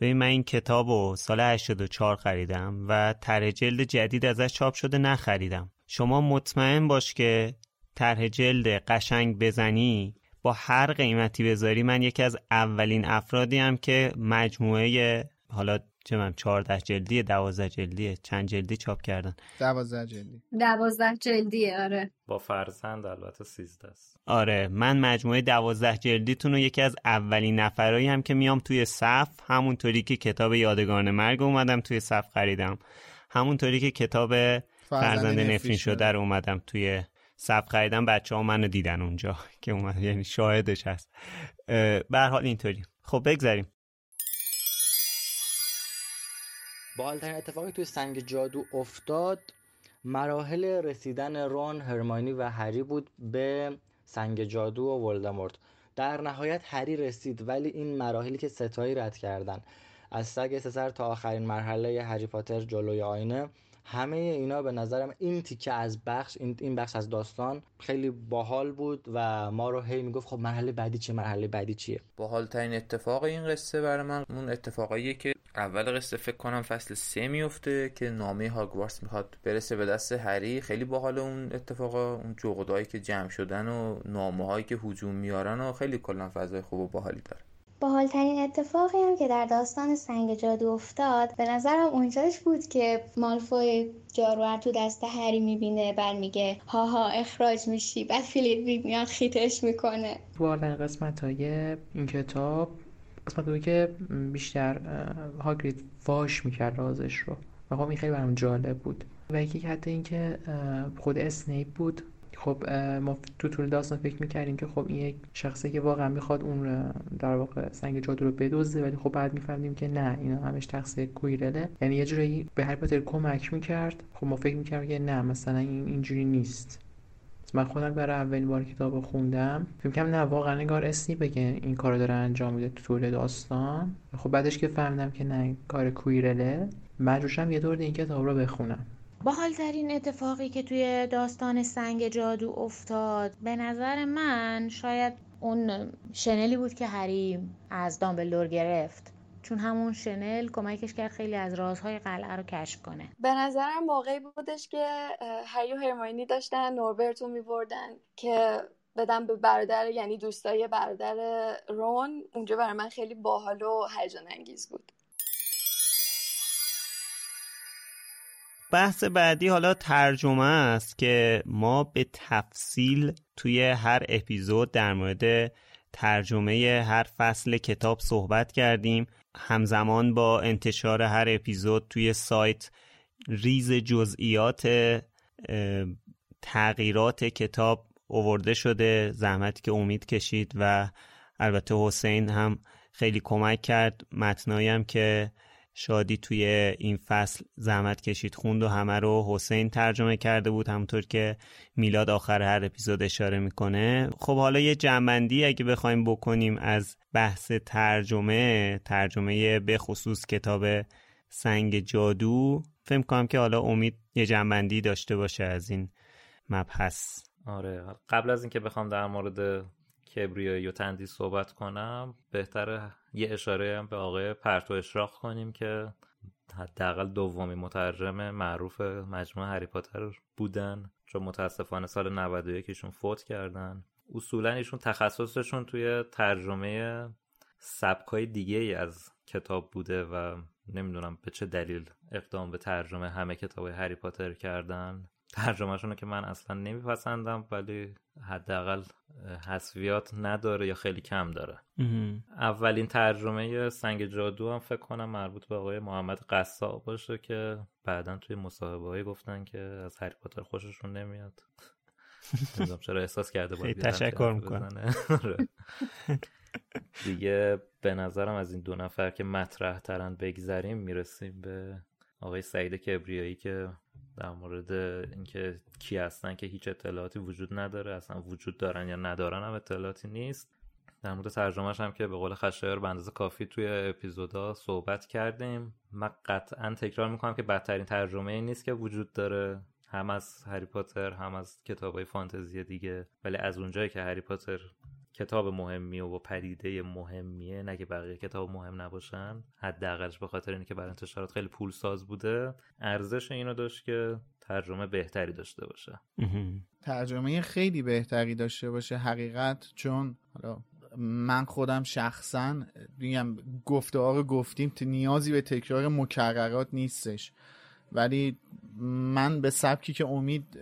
ببین من این کتاب رو سال 84 خریدم و طرح جلد جدید ازش چاپ شده نخریدم. شما مطمئن باش که طرح جلد قشنگ بزنی با هر قیمتی بذاری من یکی از اولین افرادی هم که مجموعه حالا چه من 14 جلدی 12 جلدیه چند جلدی چاپ کردن 12 جلدی. 12 جلدیه آره. با فرزند البته 13 است. آره من مجموعه 12 جلدیتون رو یکی از اولین نفرایی هم که میام توی صف همونطوری که کتاب یادگان مرگ اومدم توی صف خریدم. همونطوری که کتاب فرزند نفرین شده. رو اومدم توی صف خریدم. بچه ها منو دیدن اونجا [LAUGHS] که اومد یعنی شاهدش هست. به حال اینطوری. خب بگذاریم. بالترین اتفاقی توی سنگ جادو افتاد مراحل رسیدن رون هرمانی و هری بود به سنگ جادو و ولدمورت. در نهایت هری رسید ولی این مراحلی که ستایی رد کردن. از سگ سر تا آخرین مرحله هری پاتر جلوی آینه همه اینا به نظرم این تیکه از بخش این بخش از داستان خیلی باحال بود و ما رو هی می‌گفت خب مرحله بعدی چیه مرحله بعدی چیه؟ باحال ترین اتفاق این قصه برای من اون اتفاقاییه که اول قصه فکر کنم فصل سه میفته که نامه هاگوارتس می‌خواد برسه به دست هری. خیلی باحال اون اتفاقا اون جغدایی که جمع شدن و نامه هایی که هجوم میارن و خیلی کلا فضای خوب و باحالی داره. باحالترین اتفاقی هم که در داستان سنگ جادو افتاد به نظرم اونجاش بود که مالفوی جارو تو دست هری می‌بینه بعد میگه هاها اخراج میشی بعد فیلیپ میاد خیتش می‌کنه. بالاترین قسمت های این کتاب قسمت بود که بیشتر هاگرید فاش می‌کرد رازش رو. و خب این خیلی برام جالب بود. و یکی حتی اینکه خود اسنیپ بود خب ما تو طول داستان فکر می‌کردیم که خب این یک شخصی که واقعا می‌خواد اون در واقع سنگ جادو رو بدزده ولی خب بعد می‌فهمیم که نه اینا همش تقصیر کویرله. یعنی یه جورایی به هر پاتر کمک می‌کرد. خب ما فکر می‌کردیم که نه مثلا این اینجوری نیست. من خودم برای اولین بار کتاب خوندم. فکر کنم نه واقعا نگار اسنی بگه این کارو داره انجام میده تو طول داستان. خب بعدش که فهمیدم که نه کار کویرله مجبورشم یه دور این کتاب رو بخونم. باحالترین اتفاقی که توی داستان سنگ جادو افتاد به نظر من شاید اون شنلی بود که هری از دامبلدور گرفت. چون همون شنل کمکش کرد خیلی از رازهای قلعه رو کشف کنه. به نظرم موقعی بودش که هری و هرماینی داشتن نوربرت رو میبردن که بدم به برادر یعنی دوستای برادر رون اونجا برای من خیلی باحال و هیجان انگیز بود. بحث بعدی حالا ترجمه است که ما به تفصیل توی هر اپیزود در مورد ترجمه هر فصل کتاب صحبت کردیم. همزمان با انتشار هر اپیزود توی سایت ریز جزئیات تغییرات کتاب اوورده شده. زحمتی که امید کشید و البته حسین هم خیلی کمک کرد. متنایم که شادی توی این فصل زحمت کشید. خوند و همه رو حسین ترجمه کرده بود همونطور که میلاد آخر هر اپیزود اشاره می‌کنه. خب حالا یه جنبندی اگه بخوایم بکنیم از بحث ترجمه ترجمه به خصوص کتاب سنگ جادو فکر کنم که حالا امید یه جنبندی داشته باشه از این مبحث. آره. قبل از اینکه بخوام در مورد کبریایی و تندی صحبت کنم بهتره یه اشاره هم به آقای پرتو اشراق کنیم که حداقل دومی مترجم معروف مجموعه هری پاتر بودن. چون متاسفانه سال 91 ایشون فوت کردن. اصولا ایشون تخصصشون توی ترجمه سبکای دیگه ای از کتاب بوده و نمی‌دونم به چه دلیل اقدام به ترجمه همه کتاب هری پاتر کردن. ترجمهشون که من اصلا نمیپسندم ولی حداقل حذفیات نداره یا خیلی کم داره. اولین ترجمه سنگ جادو هم فکر کنم مربوط به آقای محمد قصاب باشه که بعدا توی مصاحبه گفتن که از هری پاتر خوششون نمیاد. [LAUGHS] نمی‌دونم چرا احساس کرده باید تشکر می‌کنم. آره. دیگه به نظرم از این دو نفر که مطرح ترن بگذریم می‌رسیم به آقای سعید کبریایی که در مورد اینکه کی هستن که هیچ اطلاعاتی وجود نداره اصلا وجود دارن یا ندارن هم اطلاعاتی نیست. در مورد ترجمهش هم که به قول خشایار به اندازه کافی توی اپیزودا صحبت کردیم. من قطعا تکرار می‌کنم که بدترین ترجمه ای نیست که وجود داره. هم از هری پاتر هم از کتاب های فانتزی دیگه. ولی از اونجایی که هری پاتر کتاب مهمیه و پدیده مهمیه نه که بقیه کتاب مهم نباشن. حداقلش به خاطر اینکه برای انتشارات خیلی پول ساز بوده. ارزش اینو داشت که ترجمه بهتری داشته باشه. ترجمه خیلی بهتری داشته باشه حقیقت. چون حالا من خودم شخصا میگم گفته رو گفتیم نیازی به تکرار مکررات نیستش. ولی من به سبکی که امید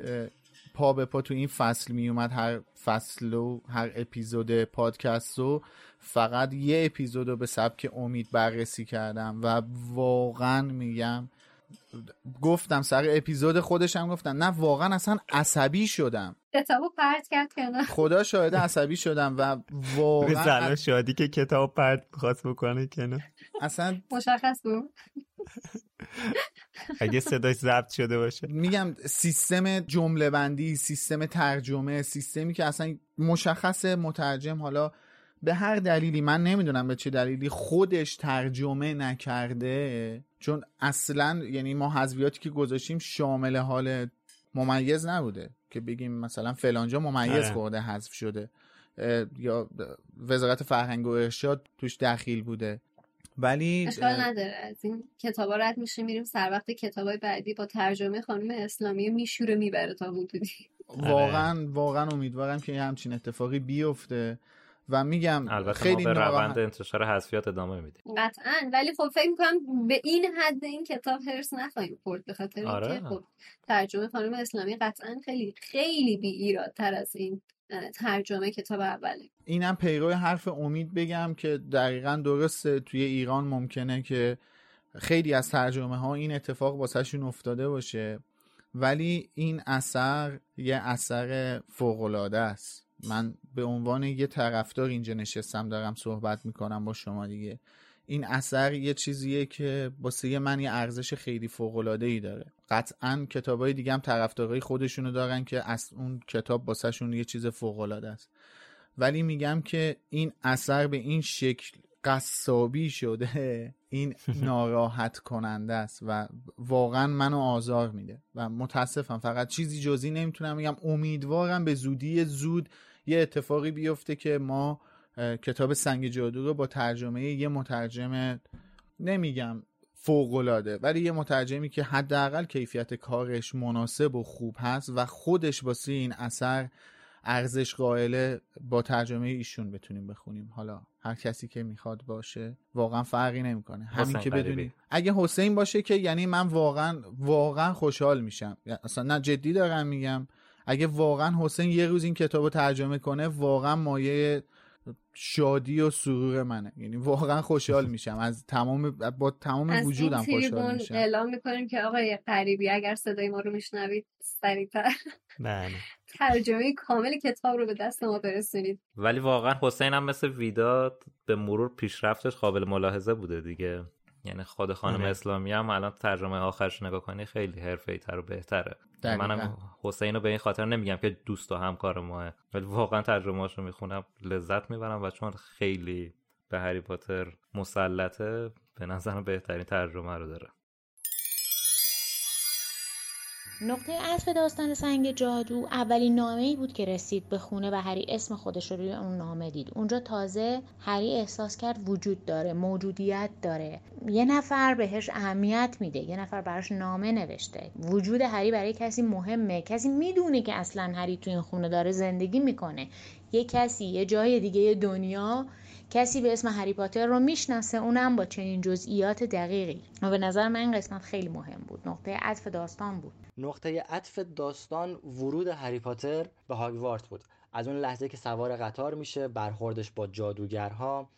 پا به پا تو این فصل می اومد هر فصل و هر اپیزود پادکست رو فقط یه اپیزود رو به سبک امید بررسی کردم و واقعا میگم گفتم سر اپیزود خودشم گفتم نه واقعا اصلا عصبی شدم. کتابو پرت کرد کنار خدا شاهد عصبی شدم و واقعا شادی که کتاب پرت خواست بکنه کنار اصلا مشخص بود. اگه صداش ضبط شده باشه. میگم سیستم جمله بندی سیستم ترجمه سیستمی که اصلا مشخص مترجم حالا به هر دلیلی من نمی‌دونم به چه دلیلی خودش ترجمه نکرده چون اصلا یعنی ما حذویاتی که گذاشتیم شامل حال ممیز نبوده که بگیم مثلا فلانجا ممیز خورده حذف شده یا وزارت فرهنگ و ارشاد توش دخیل بوده. ولی اشکال نداره. از این کتابا رد میشه میریم سر وقت کتابای بعدی با ترجمه خانم اسلامی میشوره می‌بره تا حدودی. [LAUGHS] واقعا واقعا امیدوارم که همچین اتفاقی بیفته و میگم البته خیلی ما به روند انتشار حذفیات ادامه میدیم. قطعا. ولی خب فکر می‌کنم به این حد این کتاب هرس نخواهیم خورد به خاطر آره. اینکه خب ترجمه خانم اسلامی قطعا خیلی خیلی بی ایرادتر از این ترجمه کتاب اوله. اینم پیرو حرف امید بگم که دقیقا درسته توی ایران ممکنه که خیلی از ترجمه ها این اتفاق واسهشون افتاده باشه ولی این اثر یه اثر فوقالعاده است. من به عنوان یه طرفدار اینجا نشستم دارم صحبت می‌کنم با شما دیگه. این اثر یه چیزیه که واسه من یه ارزش خیلی فوقالعاده ای داره. قطعا کتابای دیگه هم طرفدارای خودشونو دارن که از اون کتاب واسهشون یه چیز فوقالعاده است. ولی میگم که این اثر به این شکل قصابی شده این [LAUGHS] ناراحت کننده است و واقعا منو آزار میده و متاسفم. فقط چیزی جزی نمی‌تونم بگم. امیدوارم به زودی زود یه اتفاقی بیفته که ما کتاب سنگ جادو رو با ترجمه یه مترجم نمیگم فوقالعاده ولی یه مترجمی که حداقل کیفیت کارش مناسب و خوب هست و خودش واسه این اثر ارزش قائله با ترجمه ایشون بتونیم بخونیم. حالا هر کسی که می‌خواد باشه واقعا فرقی نمی‌کنه. همین که غریبی. بدونی. اگه حسین باشه که یعنی من واقعا واقعا خوشحال میشم. اصلا نه جدی دارم میگم. اگه واقعا حسین یه روز این کتاب رو ترجمه کنه واقعا مایه شادی و سرور منه. یعنی واقعا خوشحال میشم. از تمام با تمام از وجودم این خوشحال میشم. اعلام می‌کنیم که آقای غریبی اگر صدای ما رو میشنوید سریعتر. بله. ترجمه کامل کتاب رو به دست ما برسونید. ولی واقعا حسین هم مثل ویدا به مرور پیشرفتش قابل ملاحظه بوده دیگه. یعنی خود خانم آره. اسلامی هم الان ترجمه آخرش نگاه کنی خیلی حرفه‌ای تر و بهتره دقیقاً. منم حسین رو به این خاطر نمیگم که دوست و همکار ماه ولی واقعا ترجمه رو می‌خونم لذت می‌برم و چون خیلی به هری پاتر مسلطه به نظرم بهترین ترجمه رو داره نقطه عطف داستان سنگ جادو اولین نامه ای بود که رسید به خونه و هری اسم خودش رو روی اون نامه دید. اونجا تازه هری احساس کرد وجود داره موجودیت داره. یه نفر بهش اهمیت میده یه نفر براش نامه نوشته. وجود هری برای کسی مهمه. کسی می‌دونه که اصلا هری تو این خونه داره زندگی می‌کنه. یه کسی یه جای دیگه دنیا کسی به اسم هری پاتر رو می‌شناسه اونم با چنین جزئیات دقیقی. و به نظر من این قسمت خیلی مهم بود. نقطه عطف داستان بود. نقطه عطف داستان ورود هری پاتر به هاگوارت بود. از اون لحظه که سوار قطار میشه برخوردش با جادوگرها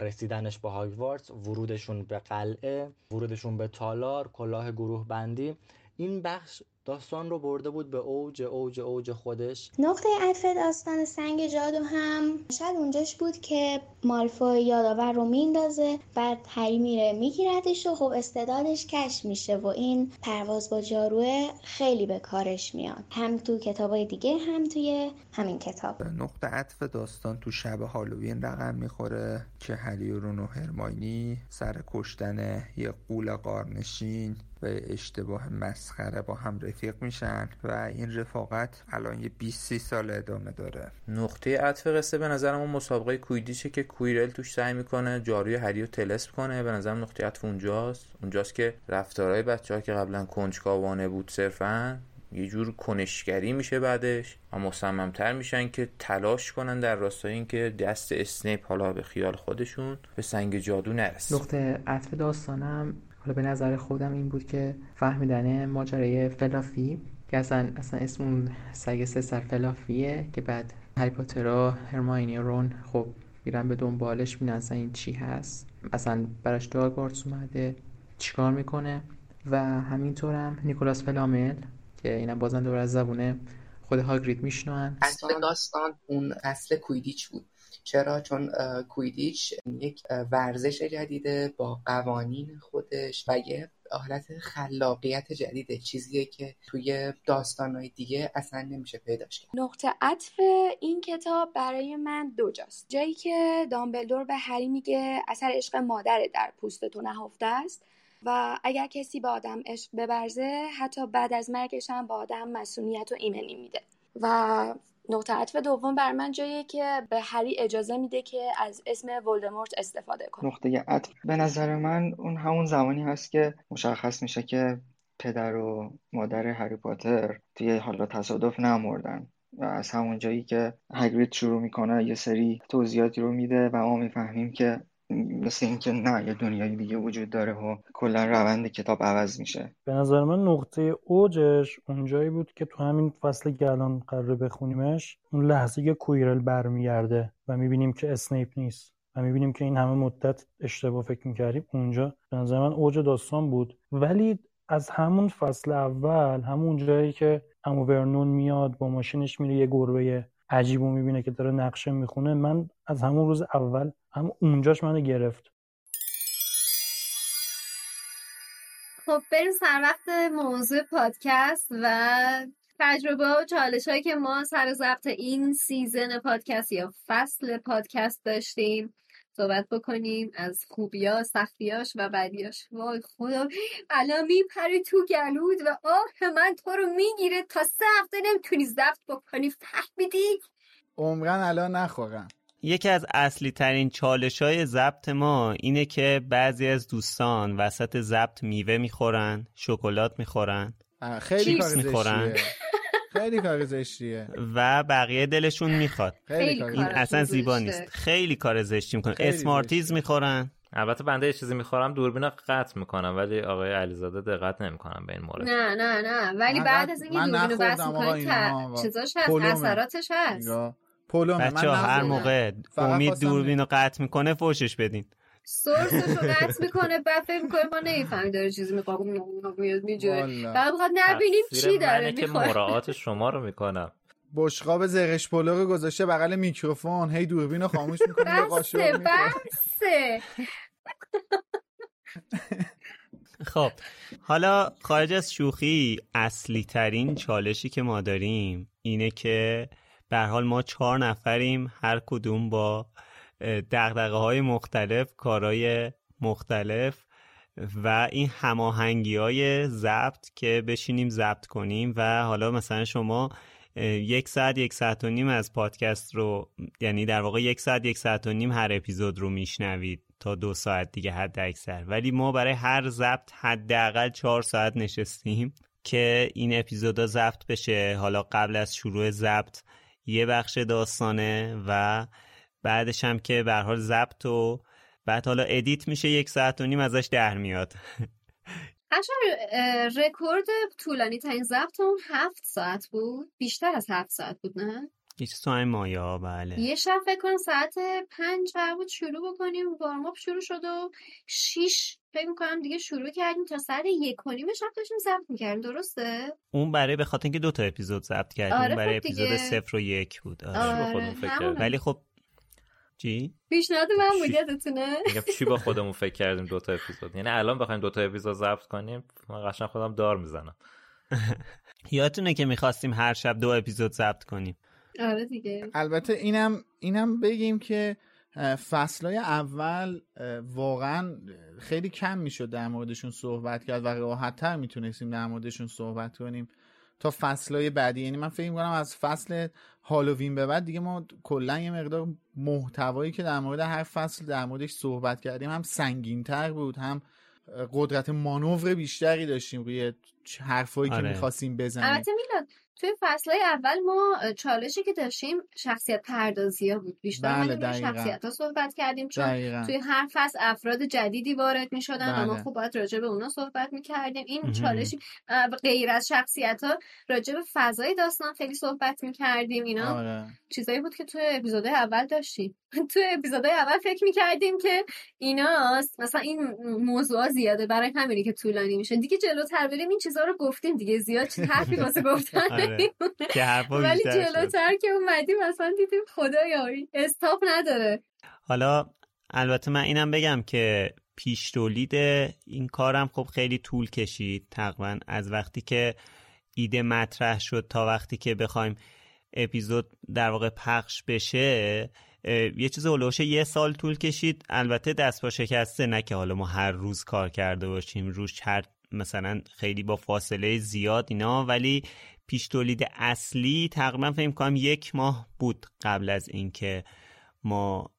رسیدنش به هاگوارتس ورودشون به قلعه ورودشون به تالار کلاه گروه بندی این بخش داستان رو برده بود به اوج اوج اوج خودش. نقطه عطف داستان سنگ جادو هم شاید اونجاش بود که مالفوی یادآور رو میندازه بعد هری میره میگیردش و خب استعدادش کش میشه و این پرواز با جاروه خیلی به کارش میاد. هم تو کتابای دیگه هم توی همین کتاب. نقطه عطف داستان تو شب هالووین رقم می‌خوره که هری و رون و هرماینی سر کشتن یه قول قارنشین و اشتباه مسخره با هم رفیق میشن و این رفاقت الان یه 20 سال ادامه داره. نقطه عطف قصه به نظرم اون مسابقه کویدیشه که کویرل توش سعی می‌کنه جاروی هری رو تلسپ کنه. به نظرم نقطه عطف اونجاست. اونجاست که رفتارهای بچه ها که قبلا کنجکاوانه بود صرفا یه جور کنشگری میشه بعدش و مصممتر میشن که تلاش کنن در راستای اینکه دست اسنیپ حالا به خیال خودشون به سنگ جادو نرسه. نقطه عطف داستانم حالا به نظر خودم این بود که فهمیدن ماجرای فلافی که اصلا, اصلا اسم اون سگ سه سر فلافیه که بعد هری پاتر و هرماینی رون خب میرن به دنبالش ببینن اصلا این چی هست. اصلا براش تو هاگوارتس اومده. چیکار می‌کنه؟ و همینطورم نیکولاس فلامل که اینم بازم دور از زبونه خود هاگرید میشنون. اصل داستان اون اصل کویدیچ بود. چرا؟ چون کویدیچ یک ورزش جدیده با قوانین خودش و یه حالت خلاقیت جدیده چیزیه که توی داستانهای دیگه اصلا نمیشه پیداش کرد. نقطه عطف این کتاب برای من دو جاست. جایی که دامبلدور به هری میگه اثر عشق مادر در پوست تو نهفته است و اگر کسی به آدم عشق ببرزه حتی بعد از مرگش هم به آدم مسئولیت و ایمنی میده. و نقطه عطف دوم بر من جاییه که به هری اجازه میده که از اسم ولدمورت استفاده کنه. نقطه عطف. به نظر من اون همون زمانی هست که مشخص میشه که پدر و مادر هری پاتر توی حالا تصادف نمردن و از همون جایی که هگرید شروع می‌کنه یه سری توضیحاتی رو میده و ما می‌فهمیم که مثل اینکه نه یه دنیای دیگه وجود داره و کلا روند کتاب عوض میشه. به نظر من نقطه اوجش اونجایی بود که تو همین فصل که الان قراره بخونیمش اون لحظه که کویرل برمیگرده و می‌بینیم که اسنیپ نیست و می‌بینیم که این همه مدت اشتباه فکر می‌کردیم اونجا به نظر من اوج داستان بود. ولی از همون فصل اول همون جایی که امو ورنون میاد با ماشینش میره یه گربه عجیب و می‌بینه که داره نقشه می‌خونه من از همون روز اول هم اونجاش منو گرفت. خب بریم سر وقت موضوع پادکست و تجربه و چالش هایی که ما سر ضبط این season پادکست یا فصل پادکست داشتیم صحبت بکنیم از خوبیا سختیاش و بدیاش. وای خدا. الان میپری تو گلود و آه من تو رو می‌گیره تا سه هفته نمی‌تونی ضبط بکنی. فهمیدی؟ عمراً الان نخورم. یکی از اصلی ترین چالش های ضبط ما اینه که بعضی از دوستان وسط ضبط میوه می‌خورن شکلات می‌خورن. خیلی کار می‌خورن. خیلی کار زشتیه و بقیه دلشون می‌خواد. خیلی این اصلا زیبا نیست. خیلی کار زشتی می‌کنن. اسمارتیز می‌خورن. البته بنده یه چیزی می‌خورم دوربین قطع می‌کنم ولی آقای علیزاده دقت نمی‌کنم به این مورد. نه نه نه. ولی بعد از اینکه دوربین رو بس می‌کنی چیزاش هست اثراتش هست. بچه ها هر موقع امید دوربین رو قطع می‌کنه فوشش بدین. سورسش رو [LAUGHS] قطع می‌کنه بعد فکر می‌کنه ما نمی‌فهمیم داره چیزی می‌خواد. میجوره بعد می‌خواد نبینیم چی داره که مراعات شما رو می‌کنم. بشقاب زرش پلو رو گذاشته بغل میکروفون هی دوربین رو خاموش می‌کنه بسه بسه خب حالا خارج از شوخی اصلی ترین چالشی که ما داریم اینه که به حال ما چهار نفریم هر کدوم با دقدقه های مختلف کارهای مختلف و این هماهنگی های ضبط که بشینیم ضبط کنیم و حالا مثلا شما یک ساعت یک ساعت و نیم از پادکست رو یعنی در واقع یک ساعت یک ساعت و نیم هر اپیزود رو میشنوید تا دو ساعت دیگه حد اکثر ولی ما برای هر ضبط حداقل چهار ساعت نشستیم که این اپیزودا ضبط بشه. حالا قبل از شروع ضبط یه بخش داستانه و بعدش هم که به حال ضبط و بعد حالا edit میشه یک ساعت و نیم ازش در میاد. قشنگ رکورد طولانی ترین ضبط اون هفت ساعت بود؟ بیشتر از هفت ساعت بود نه؟ هیچ time مایا بله. یه شب فکر کنم ساعت پنج بود شروع بکنیم warm up شروع شد و شیش فکر می‌کنم دیگه شروع کردیم تا ساعت یک و نیم شب داشتیم ضبط می‌کردیم درسته؟ اون برای به خاطر اینکه دو تا اپیزود ضبط کردیم آره برای خب اپیزود دیگه. صفر و یک بود. آره. آره، خودمون فکر. ولی خب چی؟ پیشنهاد مأموریتتونه میگم چی با خودمون فکر کردیم دوتا اپیزود؟ یعنی الان بخوایم دوتا اپیزود ضبط کنیم من قشنگ خودم دار می‌زنم. [LAUGHS] یادتونه که می‌خواستیم هر شب دو اپیزود ضبط کنیم. آره دیگه. البته اینم اینم بگیم که فصلهای اول واقعا خیلی کم می‌شد در موردشون صحبت کرد و راحتتر می‌تونستیم در موردشون صحبت کنیم تا فصلهای بعدی. یعنی من فکر می‌کنم از فصل هالووین به بعد دیگه ما کلا یه مقدار محتوایی که در مورد هر فصل در موردش صحبت کردیم هم سنگینتر بود هم قدرت مانور بیشتری داشتیم روی حرفایی که آره. می‌خواستیم بزنیم. البته میلاد توی فصلهای اول ما چالشی که داشتیم شخصیت پردازی ها بود بیشتر بله،. شخصیت ها صحبت کردیم چون دقیقاً. توی هر فصل افراد جدیدی وارد می شدن و ما بله. خوب باید راجع به اونا صحبت می کردیم این. چالشی غیر از شخصیت ها راجع به فضای داستان خیلی صحبت می کردیم اینا آره. چیزایی بود که توی اپیزودهای اول داشتیم [LAUGHS] توی اپیزودهای اول فکر می‌کردیم که ایناست مثلا این موضوع زیاده برای همینی که طولانی میشه دیگه جلوتر بریم این چیزها رو گفتیم دیگه زیاد حرفی واسه [LAUGHS] گفتن آره. ولی. جلوتر که اومدیم مثلا دیدیم خدایا استاپ نداره حالا البته من اینم بگم که پیش تولید این کارم خب خیلی طول کشید تقریبا از وقتی که ایده مطرح شد تا وقتی که بخوایم اپیزود در واقع پخش بشه یه چیز اولوش یه سال طول کشید البته دست با شکسته نه که حالا ما هر روز کار کرده باشیم روش هر مثلا خیلی با فاصله زیاد اینا ولی پیش تولید اصلی تقریبا فکر کنم یک ماه بود قبل از اینکه ما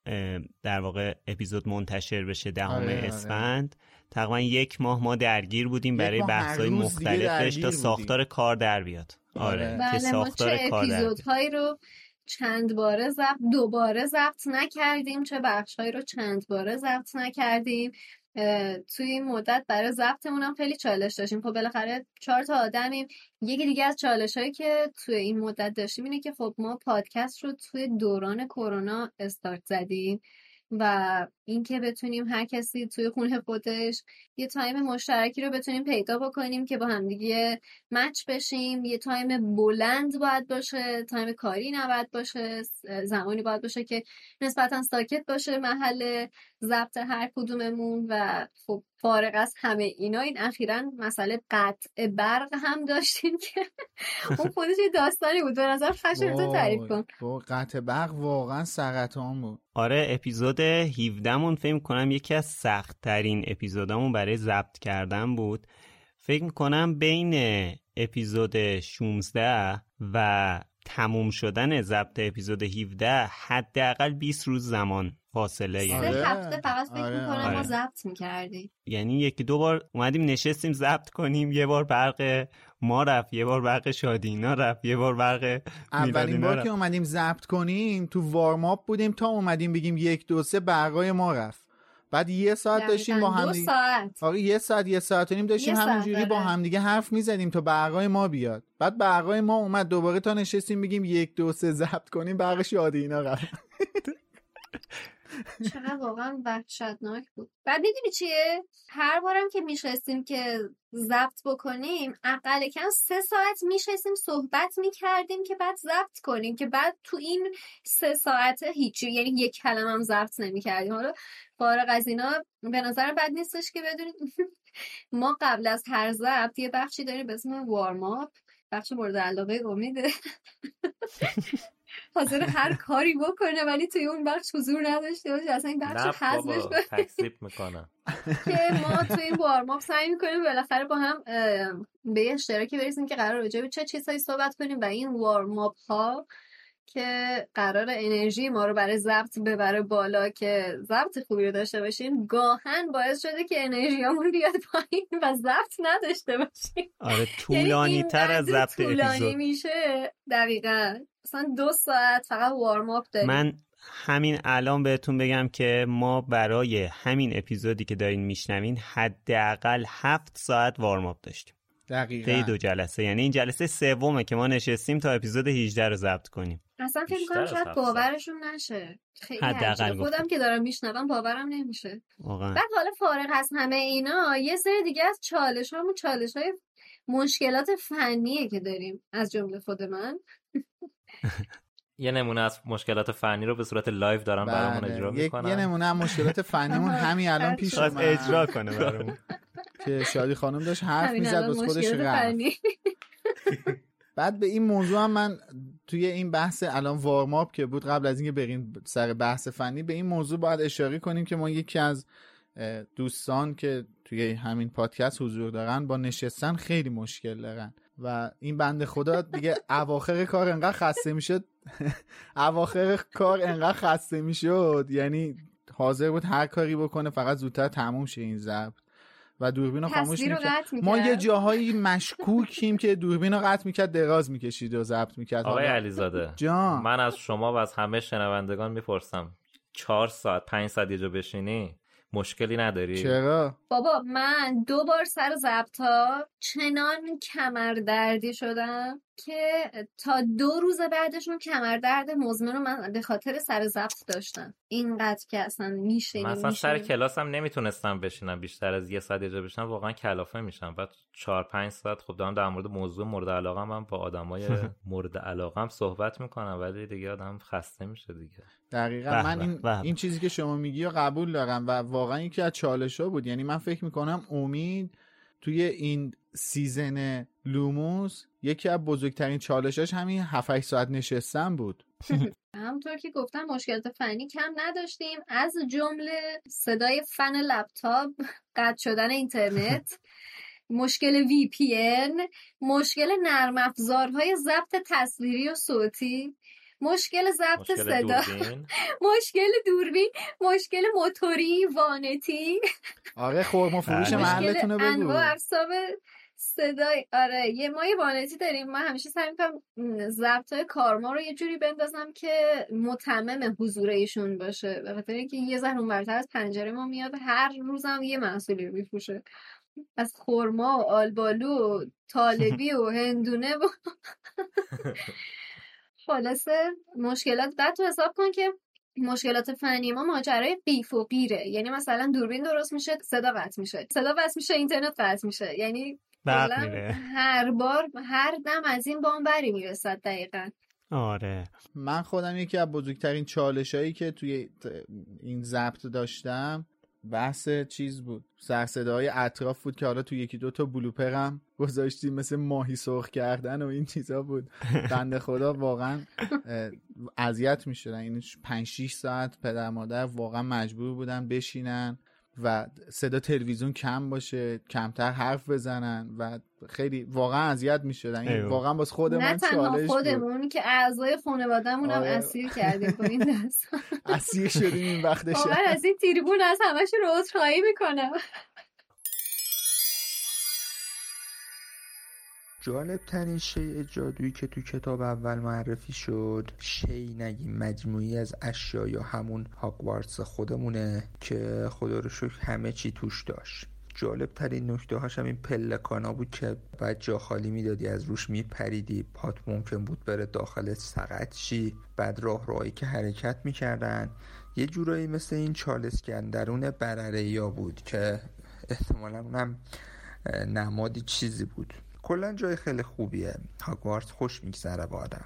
در واقع اپیزود منتشر بشه دهم آره،, آره، اسفند. تقریبا یک ماه ما درگیر بودیم برای بحث‌های مختلفش تا ساختار کار در بیاد. آره, آره. که بله، ساختار کار اپیزودهایی رو چند باره ضبط دوباره ضبط نکردیم چه بخشهایی رو چند باره ضبط نکردیم. توی این مدت برای ضبطمون هم خیلی چالش داشتیم. خب بالاخره چهار تا آدمیم. یکی دیگه از چالش هایی که توی این مدت داشتیم اینه که خب ما پادکست رو توی دوران کرونا استارت زدیم و اینکه بتونیم هر کسی توی خونه خودش یه time مشترکی رو بتونیم پیدا بکنیم که با همدیگه match بشیم. یه time بلند باید باشه time کاری نباید باشه زمانی باید باشه که نسبتا ساکت باشه محل ضبط هر کدوممون و خب فارغ از همه اینا. این اخیرا مسئله قطع برق هم داشتیم [LAUGHS] که اون خودش داستانی بود. به نظرم خشی تو تعریف کن. قطع برق واقعا سرطان بود. آره اپیزود 17 مون فکر کنم یکی از سخت ترین اپیزودامون برای ضبط کردن بود. فکر کنم بین اپیزود 16 و تموم شدن ضبط اپیزود 17 حداقل 20 روز زمان فاصله یعنی. سه هفته فقط فکر آره. می‌کنم آره. ما ضبط می‌کردیم یعنی یکی دو بار اومدیم نشستیم ضبط کنیم یه بار برق ما رفت یه بار برق شادینا رفت یه بار برق اولین بار که اومدیم ضبط کنیم تو وارماپ بودیم تا اومدیم بگیم یک دو سه برقای ما رفت. بعد یه ساعت داشتیم با هم دیگه آره یه ساعت یه ساعت و نیم داشتیم همونجوری با هم دیگه حرف می‌زدیم تا برقای ما بیاد. بعد برقای ما اومد دوباره تا نشستیم بگیم یک دو سه ضبط کنیم برق شادینا رفت. [LAUGHS] چقدر واقعا وحشتناک بود. بعد می‌دونی چیه؟ هر بارم که میشستیم که ضبط بکنیم اقل کم سه ساعت میشستیم صحبت می‌کردیم که بعد ضبط کنیم که بعد تو این سه ساعت هیچی یعنی یک کلمه هم ضبط نمی‌کردیم. حالا فارغ از اینا به نظر بد نیستش که بدونید [LAUGHS] ما قبل از هر ضبط یه بخشی داریم به اسم وارم بخش مورد علاقه امیده [LAUGHS] حاضر هر کاری بکنه ولی توی اون بخش حضور نداشته باشه. اصلا این بخش حذفش تکسیب [LAUGHS] که ما توی این وارماپ سعی می‌کنیم بالاخره با هم به یه اشتراکی برسیم که قرار راجع به چه چیزهایی صحبت کنیم و این وارماپ ها که قرار انرژی ما رو برای ضبط ببره بالا که ضبط خوبی رو داشته باشیم گاهن باعث شده که انرژیامون بیاد پایین و ضبط نداشته باشیم. آره [LAUGHS] یعنی طولانی تر از ضبط طولانی میشه. دقیقا. مثلا دو ساعت فقط وارم اپ داریم. من همین الان بهتون بگم که ما برای همین اپیزودی که دارین میشنوین حداقل هفت ساعت وارم اپ داشتیم. دقیقا. دو جلسه. یعنی این جلسه سومه که ما نشستیم تا اپیزود 18 رو ضبط کنیم. اصلا فکر کنم شاید باورشون نشه. خیلی خودم که دارم میشنوم باورم نمیشه. واقعا. بعد حالا فارغ از همه اینا یه سری دیگه از چالش و چالش های مشکلات فنیه که داریم از جمله خود من. [LAUGHS] یه نمونه از مشکلات فنی رو به صورت live دارم برامون بله. اجرا می‌کنن یه نمونه از مشکلات فنیمون [LAUGHS] همین الان پیش اومد. اجرا کنه برامون. [LAUGHS] که شادی خانم داشت حرف می‌زد بس خودش رفت. [LAUGHS] بعد به این موضوع هم من توی این بحث الان warm up که بود قبل از اینکه بریم سر بحث فنی به این موضوع باید اشاره کنیم که ما یکی از دوستان که توی همین پادکست حضور دارن با نشستن خیلی مشکل دارن. و این بند خدا دیگه اواخر کار انقدر خسته می‌شد. [LAUGHS] اواخر کار انقدر خسته می‌شد. یعنی حاضر بود هر کاری بکنه فقط زودتر تموم شه این ضبط. و دوربین رو خاموش می‌کرد. ما یه جاهایی مشکوکیم که دوربین رو قطع می‌کرد دراز می‌کشید و ضبط می‌کرد. آقای علیزاده جان. من از شما و از همه شنوندگان می‌پرسم چهار ساعت پنج ساعت یه جا بشینی؟ مشکلی نداری؟ چرا؟ بابا من دو بار سر ضبط ها چنان کمر دردی شدم که تا دو روز بعدشون کمر درد مزمن رو من به خاطر سر ضبط داشتم. اینقدر که اصلا میشه مثلا سر کلاسم نمی‌تونستم بشینم بیشتر از یه ساعت یه بشینم واقعا کلافه میشم. بعد چهار پنج ساعت خب دارم در مورد موضوع مورد علاقه من با آدمای [LAUGHS] مورد علاقه هم صحبت می‌کنم ولی دیگه آدم خسته میشه دیگه. دقیقا. به من این, به به. این چیزی که شما میگی رو قبول دارم و واقعا یکی از چالش ها بود. یعنی من فکر می‌کنم امید توی این season لوموس یکی از بزرگترین چالشاش همین 7 ساعت نشستن بود. [LAUGHS] همونطور که گفتم مشکلات فنی کم نداشتیم. از جمله صدای فن لپتاپ قطع شدن اینترنت [LAUGHS] مشکل VPN مشکل نرم افزارهای ضبط تصویری و صوتی. مشکل ضبط صدا. [LAUGHS] مشکل دوربین مشکل موتوری وانتی. آره خورما فروش بله. محلتون رو مشکل بگو. انواع اقسام صدای. آره یه ما یه وانتی داریم. من همیشه سعی می‌کنم ضبط های کارما رو یه جوری بندازم که متمم حضور ایشون باشه. به خاطر اینکه یه ذره اونورتر از پنجره ما میاد هر روزم یه محصولی رو میفروشه. از خرما و آلبالو و طالبی و هندونه و [LAUGHS] خلاصه مشکلات بعد تو حساب کن که مشکلات فنی ما ماجرای قیف و قیره یعنی مثلا دوربین درست میشه صدا قطع میشه. صدا قطع میشه اینترنت قطع میشه. یعنی. هر بار هر دم از این بام بری می‌رسد دقیقا. آره. من خودم یکی از بزرگترین چالش هایی که توی این ضبط داشتم بحث چیز بود. سرصداهای اطراف بود که حالا تو یکی دو تا بلوپرم گذاشتیم مثل ماهی سرخ کردن و این چیزا بود. بنده خدا واقعا اذیت می‌شدن. این 5 6 ساعت پدر مادر واقعا مجبور بودن بشینن و صدا تلویزیون کم باشه کمتر حرف بزنن و خیلی واقعا اذیت می‌شدن. این. واقعا باز خود نه من تنها چالش بود. خودمون که اعضای خانوادهمون هم آره. اسیر کردیم با این دست [LAUGHS] اسیر شدیم این وقت شب. واقعا از این تریبون از همش رو عذرخواهی می‌کنم. جالب ترین شیء جادویی که تو کتاب اول معرفی شد شی نگیم مجموعی از اشیا یا همون هاگوارتس خودمونه که خدا رو شکر همه چی توش داشت. جالب ترین نکته هاش هم این پلکانا بود که بعد جا خالی می‌دادی از روش میپریدی پات ممکن بود بره داخل سقط شی بعد راه راهی که حرکت می‌کردن. یه جورایی مثل این چالسکن درون برره بود که احتمالا اونم نمادی چیزی بود. کلا جای خیلی خوبیه. هاگوارتس خوش میگذره با آدم.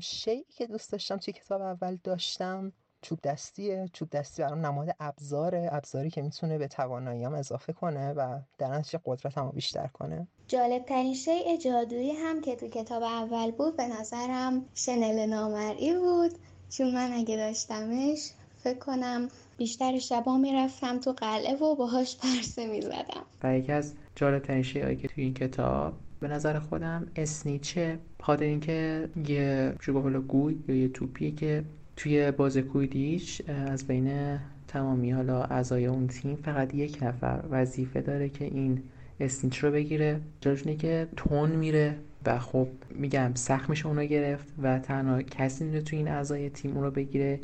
شیعی که دوست داشتم توی کتاب اول داشتم چوب دستیه. چوب دستی برام نماد ابزاره. ابزاری که می‌تونه به تواناییام اضافه کنه و در نتیجه قدرتم رو بیشتر کنه. جالب ترین شیء جادویی هم که تو کتاب اول بود به نظرم شنل نامرئی بود. چون من اگه داشتمش فکر کنم بیشتر شبا می‌رفتم تو قلعه و باهاش پرسه می‌زدم. و یکی از جالبترین چیزهایی که توی این کتاب به نظر خودم اسنیچه بخاطر اینکه یه چوب گوی یا یه توپیه که توی باز کویدیچ از بین تمامی حالا اعضای اون تیم فقط یک نفر وظیفه داره که این اسنیچ رو بگیره. جالبش اینه که تون میره و خب میگم سخت میشه اونو گرفت و تنها کسی میره توی این اعضای تیم اون رو بگیره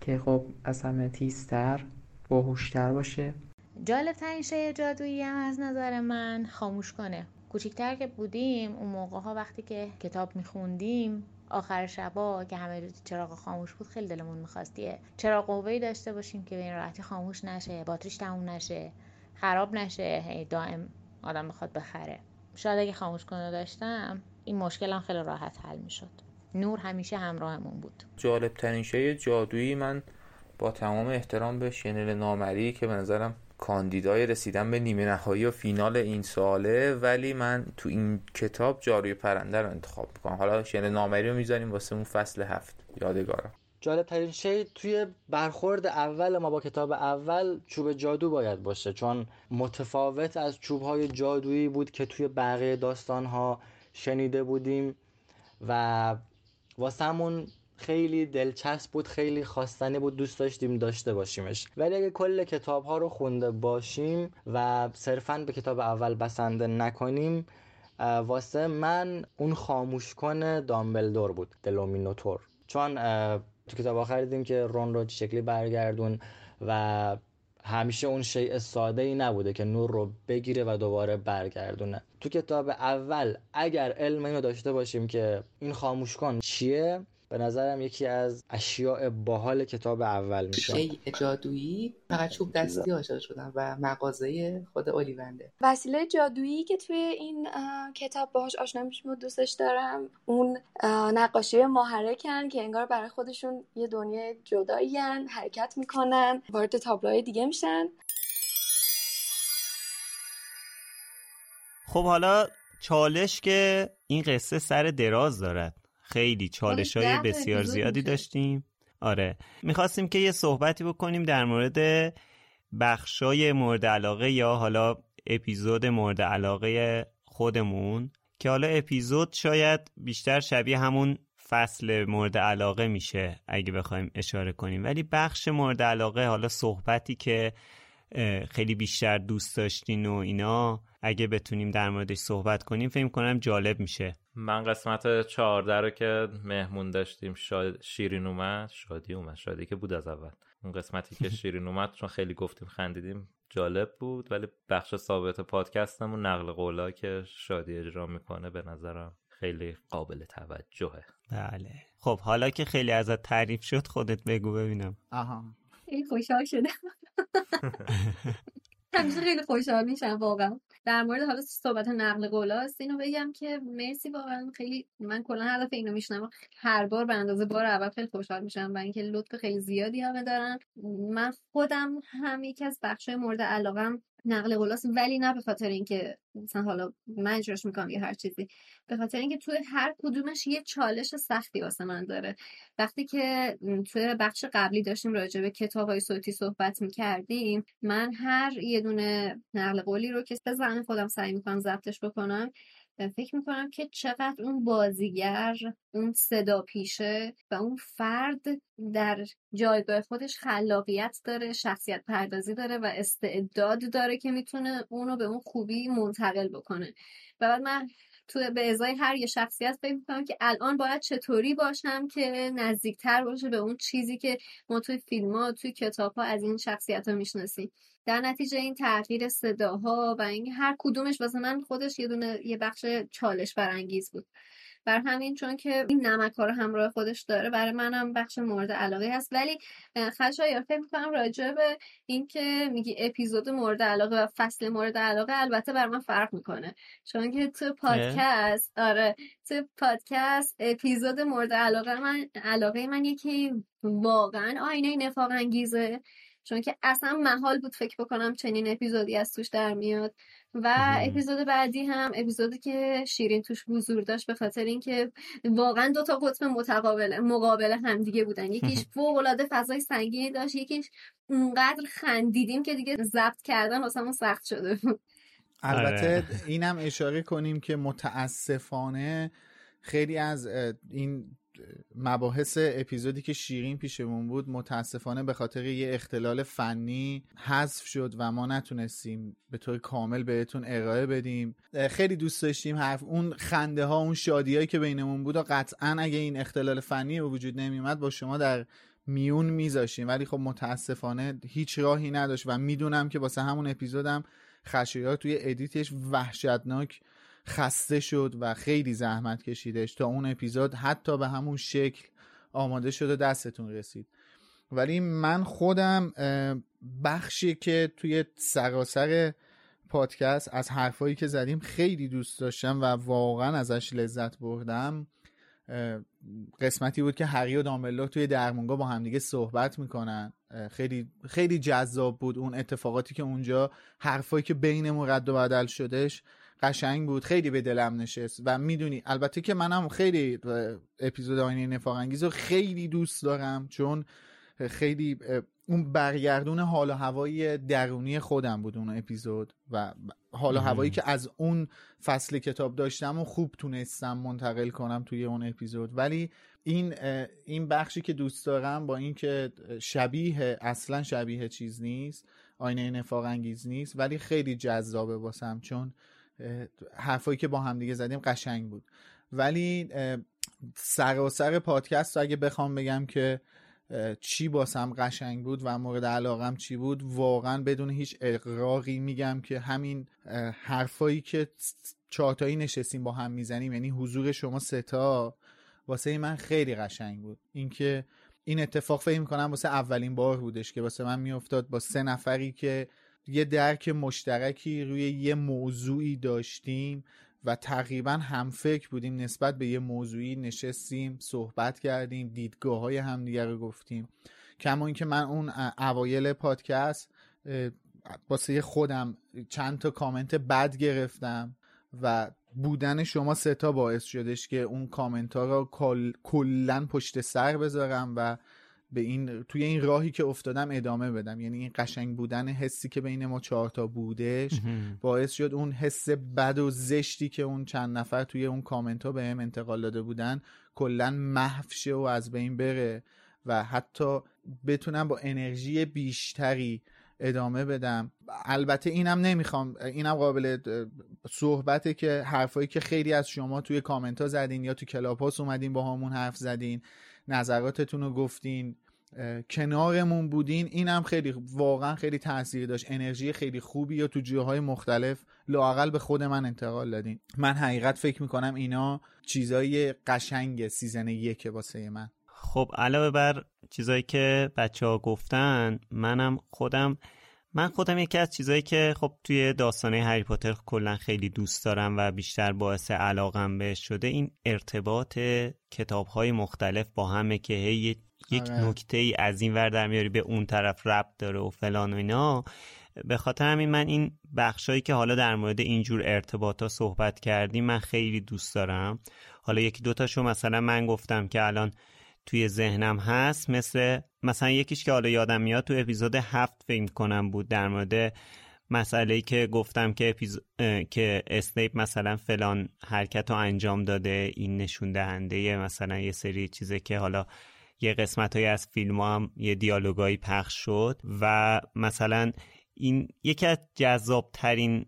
که خب از همه تیزتر باهوشتر باشه. جالب ترین شی جادویی هم از نظر من خاموش کنه. کوچیکتر که بودیم اون موقع ها وقتی که کتاب میخوندیم آخر شبا که همه چراغ خاموش بود خیلی دلمون می‌خواست یه چراغ قوه‌ای داشته باشیم که به این راحتی خاموش نشه باتریش تموم نشه خراب نشه هی دائم آدم بخواد بخره. شاید اگه خاموش کنه داشتم این مشکلم خیلی راحت حل می‌شد. نور همیشه همراهمون بود. جالب ترین جادویی من با تمام احترام به شنل نامری که به نظرم کاندیدای رسیدن به نیمه نهایی و فینال این ساله ولی من تو این کتاب جاروی پرنده رو انتخاب می‌کنم. حالا شنل نامری رو می‌ذاریم واسه اون فصل هفت. یادگارم. جالب ترین شی توی برخورد اول ما با کتاب اول چوب جادو باید باشه چون متفاوت از چوب های جادویی بود که توی بقیه داستان ها شنیده بودیم و واسمون خیلی دلچسب بود خیلی خواستنی بود دوست داشتیم داشته باشیمش. ولی اگه کل کتاب ها رو خونده باشیم و صرفا به کتاب اول بسنده نکنیم واسه من اون خاموش کن دامبلدور بود دلومینوتور چون تو کتاب آخر دیدیم که رون رو شکلی برگردون و همیشه اون شیء ساده ای نبوده که نور رو بگیره و دوباره برگردونه. تو کتاب اول اگر علم اینو داشته باشیم که این خاموش کن چیه به نظرم یکی از اشیاء باحال کتاب اول میشه. شیء جادویی فقط چوب دستی آشنا شدم و مغازه خود اولیونده. وسیله جادویی که توی این کتاب باهاش آشنا میشم و دوستش دارم اون نقاشی محرکن که انگار برای خودشون یه دنیا جدایی حرکت می‌کنن وارد تابلوهای دیگه میشن. خب حالا چالش که این قصه سر دراز دارد. خیلی چالش های بسیار زیادی داشتیم. آره. می‌خواستیم که یه صحبتی بکنیم در مورد بخشای مورد علاقه یا حالا اپیزود مورد علاقه خودمون که حالا اپیزود شاید بیشتر شبیه همون فصل مورد علاقه میشه اگه بخوایم اشاره کنیم. ولی بخش مورد علاقه حالا صحبتی که خیلی بیشتر دوست داشتین و اینا اگه بتونیم در موردش صحبت کنیم فکر کنم جالب میشه. من قسمت چهارده رو که مهمون داشتیم شیرین اومد. شادی اومد. شادی که بود از اول. اون قسمتی که [LAUGHS] شیرین اومد چون خیلی گفتیم خندیدیم جالب بود. ولی بخش ثابت پادکستمون نقل قولا که شادی اجرا می‌کنه به نظرم خیلی قابل توجهه. بله. خب حالا که خیلی ازت تعریف شد خودت بگو ببینم. آها. خیلی خوشحال شده [LAUGHS] همیشه خیلی خوشحال میشم واقعا. در مورد حالا صحبت نقل قولاست اینو بگم که مرسی واقعا خیلی من کلا هر دفعه اینو میشنم هر بار به اندازه بار اول خیلی خوشحال میشم و اینکه لطف خیلی زیادی همه دارن. من خودم هم یکی از بخشای مورد علاقم نقل قولاست ولی نه به خاطر اینکه مثلا حالا من اجراش می‌کنم یا هر چیزی به خاطر اینکه توی هر کدومش یه چالش سختی واسه من داره. وقتی که توی بخش قبلی داشتیم راجع به کتاب های صوتی صحبت می‌کردیم من هر یه دونه نقل قولی رو که به خودم سعی می‌کنم ضبطش بکنم فکر می‌کنم که چقدر اون بازیگر اون صدا پیشه و اون فرد در جایگاه خودش خلاقیت داره شخصیت پردازی داره و استعداد داره که می‌تونه اونو به اون خوبی منتقل بکنه. و بعد من تو به ازای هر یه شخصیت فکر می‌کنم که الان باید چطوری باشم که نزدیکتر باشه به اون چیزی که ما توی فیلم ها توی کتاب ها از این شخصیت ها می‌شناسیم. در نتیجه این تغییر صداها و این هر کدومش واسه من خودش یه دونه یه بخش چالش برانگیز بود. بر همین چون که این نمک ها رو همراه خودش داره برای منم بخش مورد علاقه هست. ولی خشایا فکر می‌کنم راجع به اینکه میگی اپیزود مورد علاقه و فصل مورد علاقه البته بر من فرق می‌کنه. چون که تو پادکست آره تو پادکست اپیزود مورد علاقه من علاقه من یکی واقعا آینه نفاق انگیزه. چون که اصلا محال بود فکر بکنم چنین اپیزودی از توش در میاد. و اپیزود بعدی هم اپیزودی که شیرین توش حضور داشت به خاطر اینکه واقعا دو تا قطب متقابل مقابل همدیگه بودن. یکیش فوق العاده فضای سنگینی داشت یکیش اونقدر خندیدیم که دیگه ضبط کردن واسمون سخت شده بود. البته آره. اینم اشاره کنیم که متاسفانه خیلی از این مباحث اپیزودی که شیرین پیشمون بود متاسفانه به خاطر یه اختلال فنی حذف شد و ما نتونستیم به طور کامل بهتون ارائه بدیم. خیلی دوست داشتیم حرف اون خنده ها اون شادیایی که بینمون بود و قطعا اگه این اختلال فنی به وجود نمیومد با شما در میون میذاشیم ولی خب متاسفانه هیچ راهی نداشت و می‌دونم که واسه همون اپیزودم خشایار توی ادیتش وحشتناک خسته شد و خیلی زحمت کشیدش تا اون اپیزود حتی به همون شکل آماده شد و دستتون رسید. ولی من خودم بخشی که توی سراسر پادکست از حرفایی که زدیم خیلی دوست داشتم و واقعا ازش لذت بردم قسمتی بود که هری و دامبلدور توی درمونگا با همدیگه صحبت می‌کنن. خیلی خیلی جذاب بود اون اتفاقاتی که اونجا حرفایی که بینمون رد و بدل شدش قشنگ بود خیلی به دلم نشست و می‌دونی البته که منم خیلی اپیزود آینه نفاق انگیز رو خیلی دوست دارم چون خیلی اون برگردون حال و هوایی درونی خودم بود اون اپیزود و حال و هوایی که از اون فصل کتاب داشتم و خوب تونستم منتقل کنم توی اون اپیزود. ولی این این بخشی که دوست دارم با اینکه شبیه اصلا شبیه چیز نیست آینه نفاق انگیز نیست ولی خیلی جذابه واسم چون حرفایی که با هم دیگه زدیم قشنگ بود. ولی سراسر پادکست اگه بخوام بگم که چی باسم قشنگ بود و مورد علاقم چی بود واقعا بدون هیچ اقراقی میگم که همین حرفایی که چهارتایی نشستیم با هم می‌زنیم یعنی حضور شما ستا واسه من خیلی قشنگ بود. اینکه این اتفاق فکر می‌کنم واسه اولین بار بودش که واسه من میافتاد با سه نفری که یه درک مشترکی روی یه موضوعی داشتیم و تقریبا هم فکر بودیم نسبت به یه موضوعی نشستیم صحبت کردیم دیدگاه های همدیگه رو گفتیم. کما اینکه من اون اوایل پادکست واسه خودم چند تا کامنت بد گرفتم و بودن شما ستا باعث شدش که اون کامنت ها رو کلا پشت سر بذارم و به این توی این راهی که افتادم ادامه بدم. یعنی این قشنگ بودن حسی که بین ما چهار تا بودش باعث شد اون حس بد و زشتی که اون چند نفر توی اون کامنت ها به هم انتقال داده بودن کلا محو شه و از بین بره و حتی بتونم با انرژی بیشتری ادامه بدم. البته اینم نمی‌خوام اینم قابل صحبته که حرفایی که خیلی از شما توی کامنت ها زدین یا تو کلاپاس اومدین با همون حرف زدین. نظراتتون رو گفتین کنارمون بودین اینم خیلی واقعا خیلی تاثیر داشت. انرژی خیلی خوبی یا تو جاهای مختلف لاقل به خود من انتقال دادین. من حقیقت فکر می‌کنم اینا چیزای قشنگ سیزن یک واسه من. خب علاوه بر چیزایی که بچه ها گفتن منم خودم من خودم یکی از چیزایی که خب توی داستانه هری پاتر کلا خیلی دوست دارم و بیشتر باعث علاقم بهش شده این ارتباط کتاب های مختلف با همه که هی یک آره. نکته ای از این ور در میاری به اون طرف ربط داره و فلان و اینا به خاطر همین من این بخشایی که حالا در مورد اینجور ارتباط ها صحبت کردیم من خیلی دوست دارم حالا یکی دوتاشو مثلا من گفتم که الان توی ذهنم هست مثل مثلا یکیش که حالا یادم میاد تو اپیزود هفت فکر کنم بود در مورد مسئله که گفتم که اپیز... که اسنیپ مثلا فلان حرکت رو انجام داده این نشون دهنده مثلا یه سری چیزه که حالا یه قسمت های از فیلم هم یه دیالوگایی پخش شد و مثلا این یکی از جذاب ترین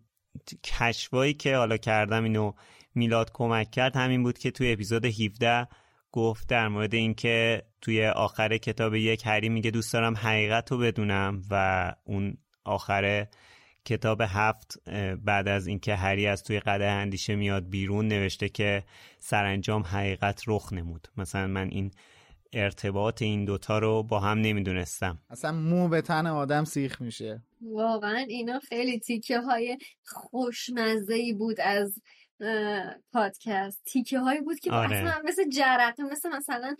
کشفایی که حالا کردم اینو میلاد کمک کرد همین بود که توی اپیزود 17 گفت در مورد اینکه توی آخر کتاب یک هری میگه دوست دارم حقیقت رو بدونم و اون آخر کتاب هفت بعد از اینکه هری از توی قده اندیشه میاد بیرون نوشته که سرانجام حقیقت رخ نمود. مثلا من این ارتباط این دوتا رو با هم نمی‌دونستم. اصلا مو به تن آدم سیخ میشه. واقعا اینا خیلی تیکه های خوشمزه ای بود از پادکست تیکه هایی بود که آره. اصلا مثل جرقه مثل مثلا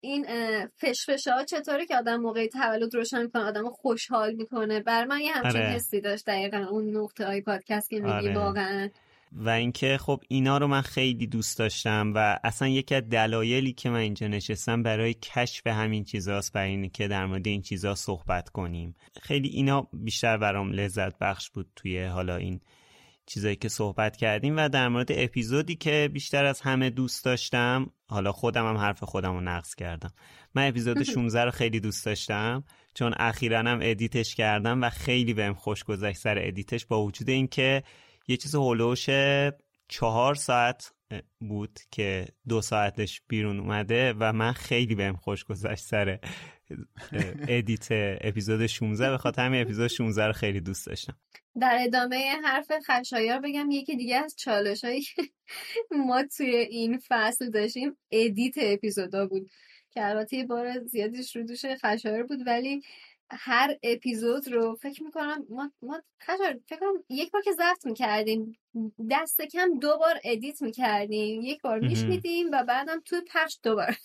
این فشفشه ها چطوره که آدم موقعی تولد روشن می‌کنه آدم خوشحال می‌کنه بر من یه همچین آره. حسی داشت دقیقا اون نقطه های پادکست که میگی آره. واقعا و اینکه خب اینا رو من خیلی دوست داشتم و اصلا یکی از دلایلی که من اینجا نشستم برای کشف همین چیزاست برای اینه که در مورد این چیزا صحبت کنیم خیلی اینا بیشتر برام لذت بخش بود توی حالا این چیزایی که صحبت کردیم و در مورد اپیزودی که بیشتر از همه دوست داشتم حالا خودم هم حرف خودم رو نقض کردم. من اپیزود 16 رو خیلی دوست داشتم چون اخیرا هم edit ش کردم و خیلی بهم خوش گذشت سر edit ش با وجود اینکه یه چیز حول و حوش چهار ساعت بود که دو ساعتش بیرون اومده و من خیلی بهم خوش گذشت سر edit اپیزود 16 به خاطر همین اپیزود 16 رو خیلی دوست داشتم. در ادامه حرف خشایار بگم یکی دیگه از چالش هایی که ما توی این فصل داشتیم edit اپیزودا بود که البته یه بار زیادیش رو دوش خشایار بود ولی هر اپیزود رو فکر می‌کنم ما, ما فکر کنم یک بار که ضبط می‌کردیم دست کم دو بار edit می‌کردیم یک بار میشنیدیم و بعدم توی پخش دوبار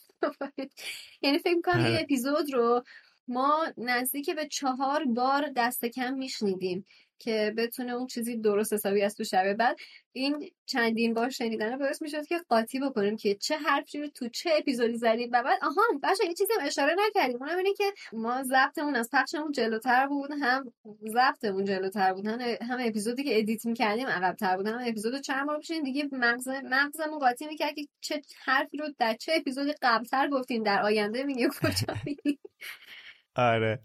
یعنی فکر می‌کنم یه اپیزود رو ما نزدیک به چهار بار دست کم میشنیدیم. که بتونه اون چیزی درست حسابی از تو شبه. بعد این چندین بار شنیدن باعث می‌شد که قاطی بکنیم که چه حرفی رو تو چه اپیزودی زدیم. و بعد آها باشه یه چیزی هم اشاره نکردیم. اونم اینه که ما ضبطمون از پخشمون جلوتر بود هم ضبطمون جلوتر بود. هم, هم اپیزودی که ادیت می‌کردیم عقبتر بود. هم اپیزود چند بار بشین دیگه مغز مغزمون قاطی می‌کرد که چه حرفی رو در چه اپیزودی قبلتر گفتیم. در آینده میگه کجا [LAUGHS] آره.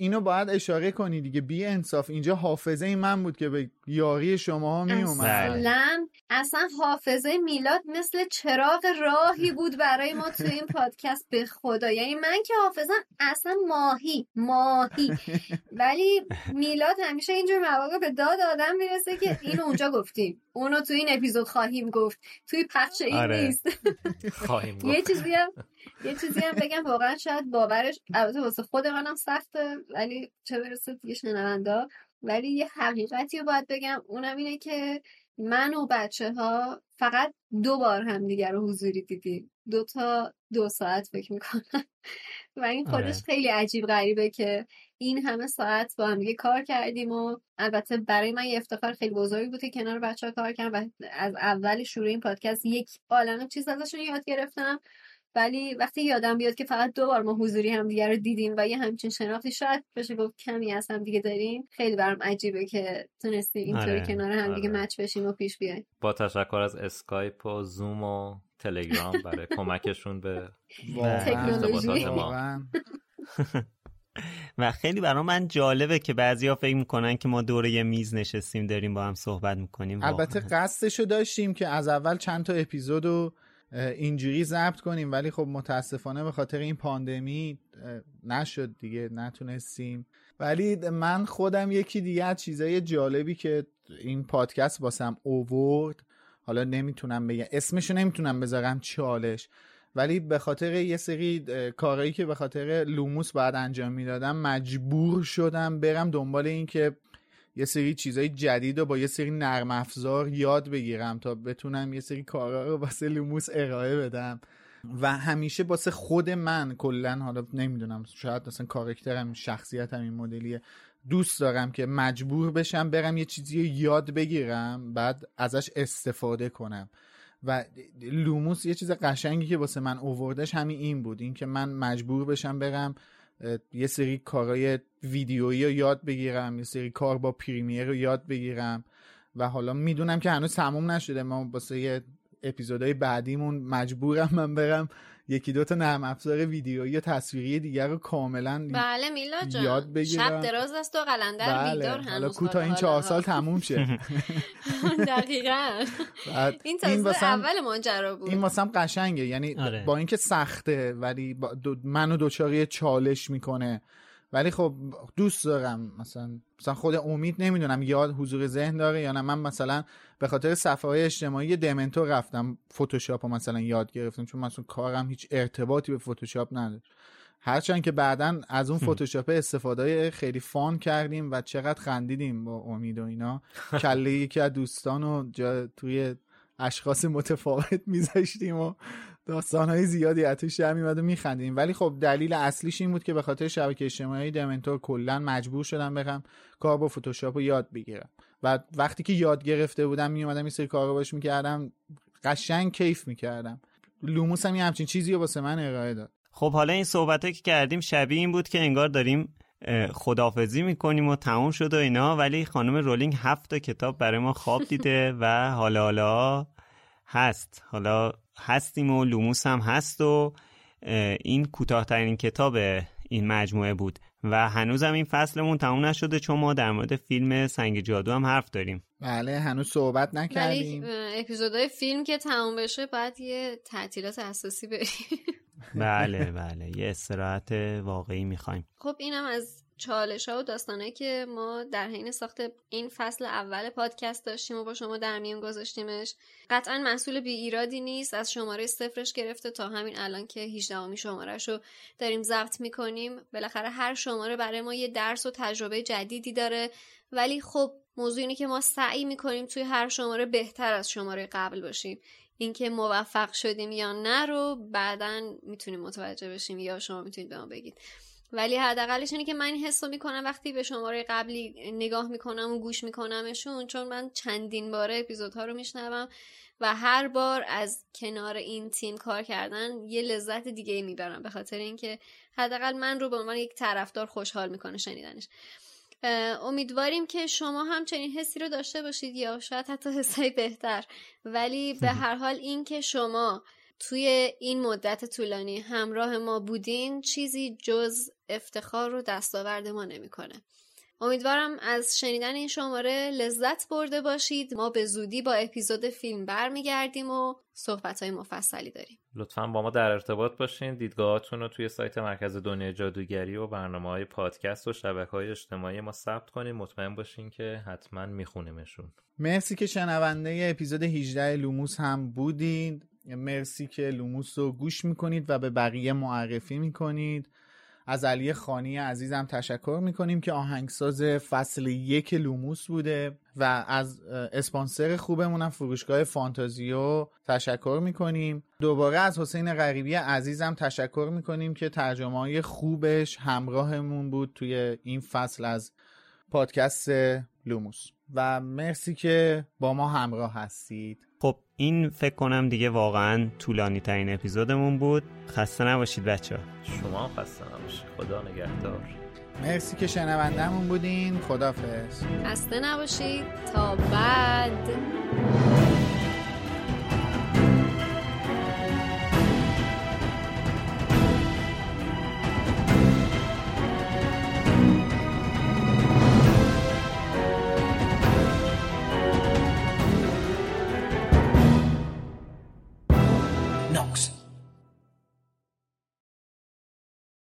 اینو باید اشاره کنی دیگه. بی انصاف اینجا حافظه ای من بود که به یاری شما ها می اومد اصلا اصلا حافظه میلاد مثل چراغ راهی [LAUGHS] بود برای ما تو این پادکست به خدا. یعنی من که حافظم اصلا ماهی ماهی. ولی میلاد همیشه اینجور مواقع به داد آدم می‌رسه که اینو اونجا گفتیم. اونو تو این اپیزود خواهیم گفت. توی پخش این آره. نیست خواهیم یه گفت. چیزی هم یه چیزی هم بگم واقعا شاید باورش البته واسه خود منم سخته ولی چه برسه دیگه شنوندا. ولی یه حقیقتی رو باید بگم اونم اینه که من و بچه ها فقط دو بار هم دیگر رو حضوری دیدیم. دو تا دو ساعت فکر می‌کنم. و این خودش آره. خیلی عجیب غریبه که این همه ساعت با هم دیگه کار کردیم و البته برای من یه افتخار خیلی بزرگی بود که کنار بچه ها کار کردم و از اول شروع این پادکست یک عالمه چیز ازشون یاد گرفتم. ولی وقتی یادم بیاد که فقط دو بار ما حضوری هم دیگه رو دیدیم و یه همچین شناختی شاید بشه گفت کمی از هم دیگه داریم. خیلی برام عجیبه که تونستیم اینطوری آره، کنار هم دیگه آره. مچ بشیم و پیش بیایم. با تشکر از اسکایپ و زوم و تلگرام برای [LAUGHS] کمکشون به تکنولوژی. ما. [LAUGHS] و خیلی برای من جالبه که بعضیا فکر می‌کنن که ما دور یه میز نشستیم داریم با هم صحبت می‌کنیم. البته قصدشو داشتیم که از اول چند تا اپیزود رو اه، اینجوری ضبط کنیم ولی خب متاسفانه به خاطر این پاندمی نشد دیگه نتونستیم. ولی من خودم یکی دیگه از چیزای جالبی که این پادکست واسم اوورد حالا نمی‌تونم بگم اسمشو نمی‌تونم بذارم چالش ولی به خاطر یه سری کارهایی که به خاطر لوموس بعد انجام می‌دادم مجبور شدم برم دنبال این که یه سری چیزای جدید رو با یه سری نرم افزار یاد بگیرم تا بتونم یه سری کارا رو واسه لوموس ارائه بدم. و همیشه واسه خود من کلا حالا نمی‌دونم شاید اصلا character م شخصیتم این مدلیه دوست دارم که مجبور بشم برم یه چیزی رو یاد بگیرم بعد ازش استفاده کنم. و لوموس یه چیز قشنگی که واسه من اووردش همین این بود این که من مجبور بشم برم یه سری کارهای ویدیویی رو یاد بگیرم یه سری کار با پریمیر رو یاد بگیرم و حالا می‌دونم که هنوز تموم نشده. ما واسه اپیزودهای بعدیمون مجبورم من برم یکی دو تا نرم افزار ویدیویی و تصویری دیگر رو کاملا بله میلا جان یاد بگیرم. شب دراز است و قلندر بیدار بله هنوز حالا کوتاه این چهار. سال تموم شه [LAUGHS] دقیقا بعد این تازه واسم- اول ماجرا بود این واسم قشنگه یعنی آره. با اینکه سخته ولی با دو منو دوچاری چالش می‌کنه ولی خب دوست دارم. مثلا مثلا خود امید نمی‌دونم یاد حضور ذهن داره یا نه. من مثلا به خاطر صفحه های اجتماعی دمنتور رفتم. فتوشاپ رو مثلا یاد گرفتم. چون مثلا کارم هیچ ارتباطی به فتوشاپ نداره هرچند که بعدا از اون فتوشاپ استفاده خیلی فان کردیم و چقدر خندیدیم با امید و اینا. کله یکی از دوستان رو جا توی اشخاص متفاوت میذاشتیم و داستانهای زیادی از توش در میومد و میخندیم. ولی خب دلیل اصلیش این بود که به خاطر شبکه اجتماعی دمنتور کلا مجبور شدم برم کار با فتوشاپ رو یاد بگیرم. و وقتی که یاد گرفته بودم میومدم این سری کار رو باش می‌کردم قشنگ کیف می‌کردم. لوموس هم یه همچین چیزی رو واسه من ارائه داد. خب حالا این صحبت که کردیم شبیه این بود که انگار داریم اه، خداحافظی می‌کنیم و تموم شد و اینا. ولی خانم رولینگ هفت تا کتاب برای ما خواب دیده و حالا حالا هست. حالا هستیم و لوموس هم هست و این کوتاهترین کتاب این مجموعه بود و هنوزم این فصلمون تموم نشده چون ما در مورد فیلم سنگ جادو هم حرف داریم. بله هنوز صحبت ولی نکردیم. اپیزودهای فیلم که تموم بشه بعد یه تعطیلات اساسی بریم. بله بله یه استراحت واقعی می‌خوایم. خب اینم از چالش ها و داستانه که ما در حین ساخت این فصل اول پادکست داشتیم و با شما در میون گذاشتیمش قطعا محصول بی ایرادی نیست از شماره صفرش گرفته تا همین الان که 18 می شمارش رو داریم ضبط می‌کنیم. بالاخره هر شماره برای ما یه درس و تجربه جدیدی داره ولی خب موضوع اینه که ما سعی می‌کنیم توی هر شماره بهتر از شماره قبل باشیم. اینکه موفق شدیم یا نه رو بعدا می‌تونیم متوجه بشیم یا شما می‌تونید به ما بگید. ولی حداقلش اینه که من این حس رو می‌کنم وقتی به شماره قبلی نگاه می‌کنم و گوش میکنمشون چون من چندین باره اپیزودها رو میشنوم و هر بار از کنار این تیم کار کردن یه لذت دیگه می‌برم به خاطر اینکه حداقل من رو به عنوان یک طرفدار خوشحال می‌کنه شنیدنش. امیدواریم که شما هم چنین حسی رو داشته باشید یا شاید حتی حسای بهتر. ولی به [LAUGHS] هر حال این که شما توی این مدت طولانی همراه ما بودین چیزی جز افتخار رو دستاورد ما نمی‌کنه. امیدوارم از شنیدن این شماره لذت برده باشید. ما به زودی با اپیزود فیلم برمیگردیم و صحبت های مفصلی داریم. لطفا با ما در ارتباط باشین. دیدگاهاتون رو توی سایت مرکز دنیای جادوگری و برنامه های پادکست و شبکه های اجتماعی ما ثبت کنین. مطمئن باشین که حتما میخونیمشون. مرسی که شنونده اپیزود 18 لوموس هم بودید مرسی که لوموس رو گوش می‌کنید و به بقیه معرفی می‌کنید. از علی خانی عزیزم تشکر می‌کنیم که آهنگساز فصل یک لوموس بوده و از اسپانسر خوبمونم فروشگاه فانتازیو تشکر می‌کنیم. دوباره از حسین غریبی عزیزم تشکر می‌کنیم که ترجمه های خوبش همراهمون بود توی این فصل از پادکست لوموس. و مرسی که با ما همراه هستید. این فکر کنم دیگه واقعا طولانی ترین اپیزودمون بود. خسته نباشید بچه ها شما خسته نباشید. خدا نگهدار. مرسی که شنوندهمون بودین. خدافز خسته نباشید. تا بعد.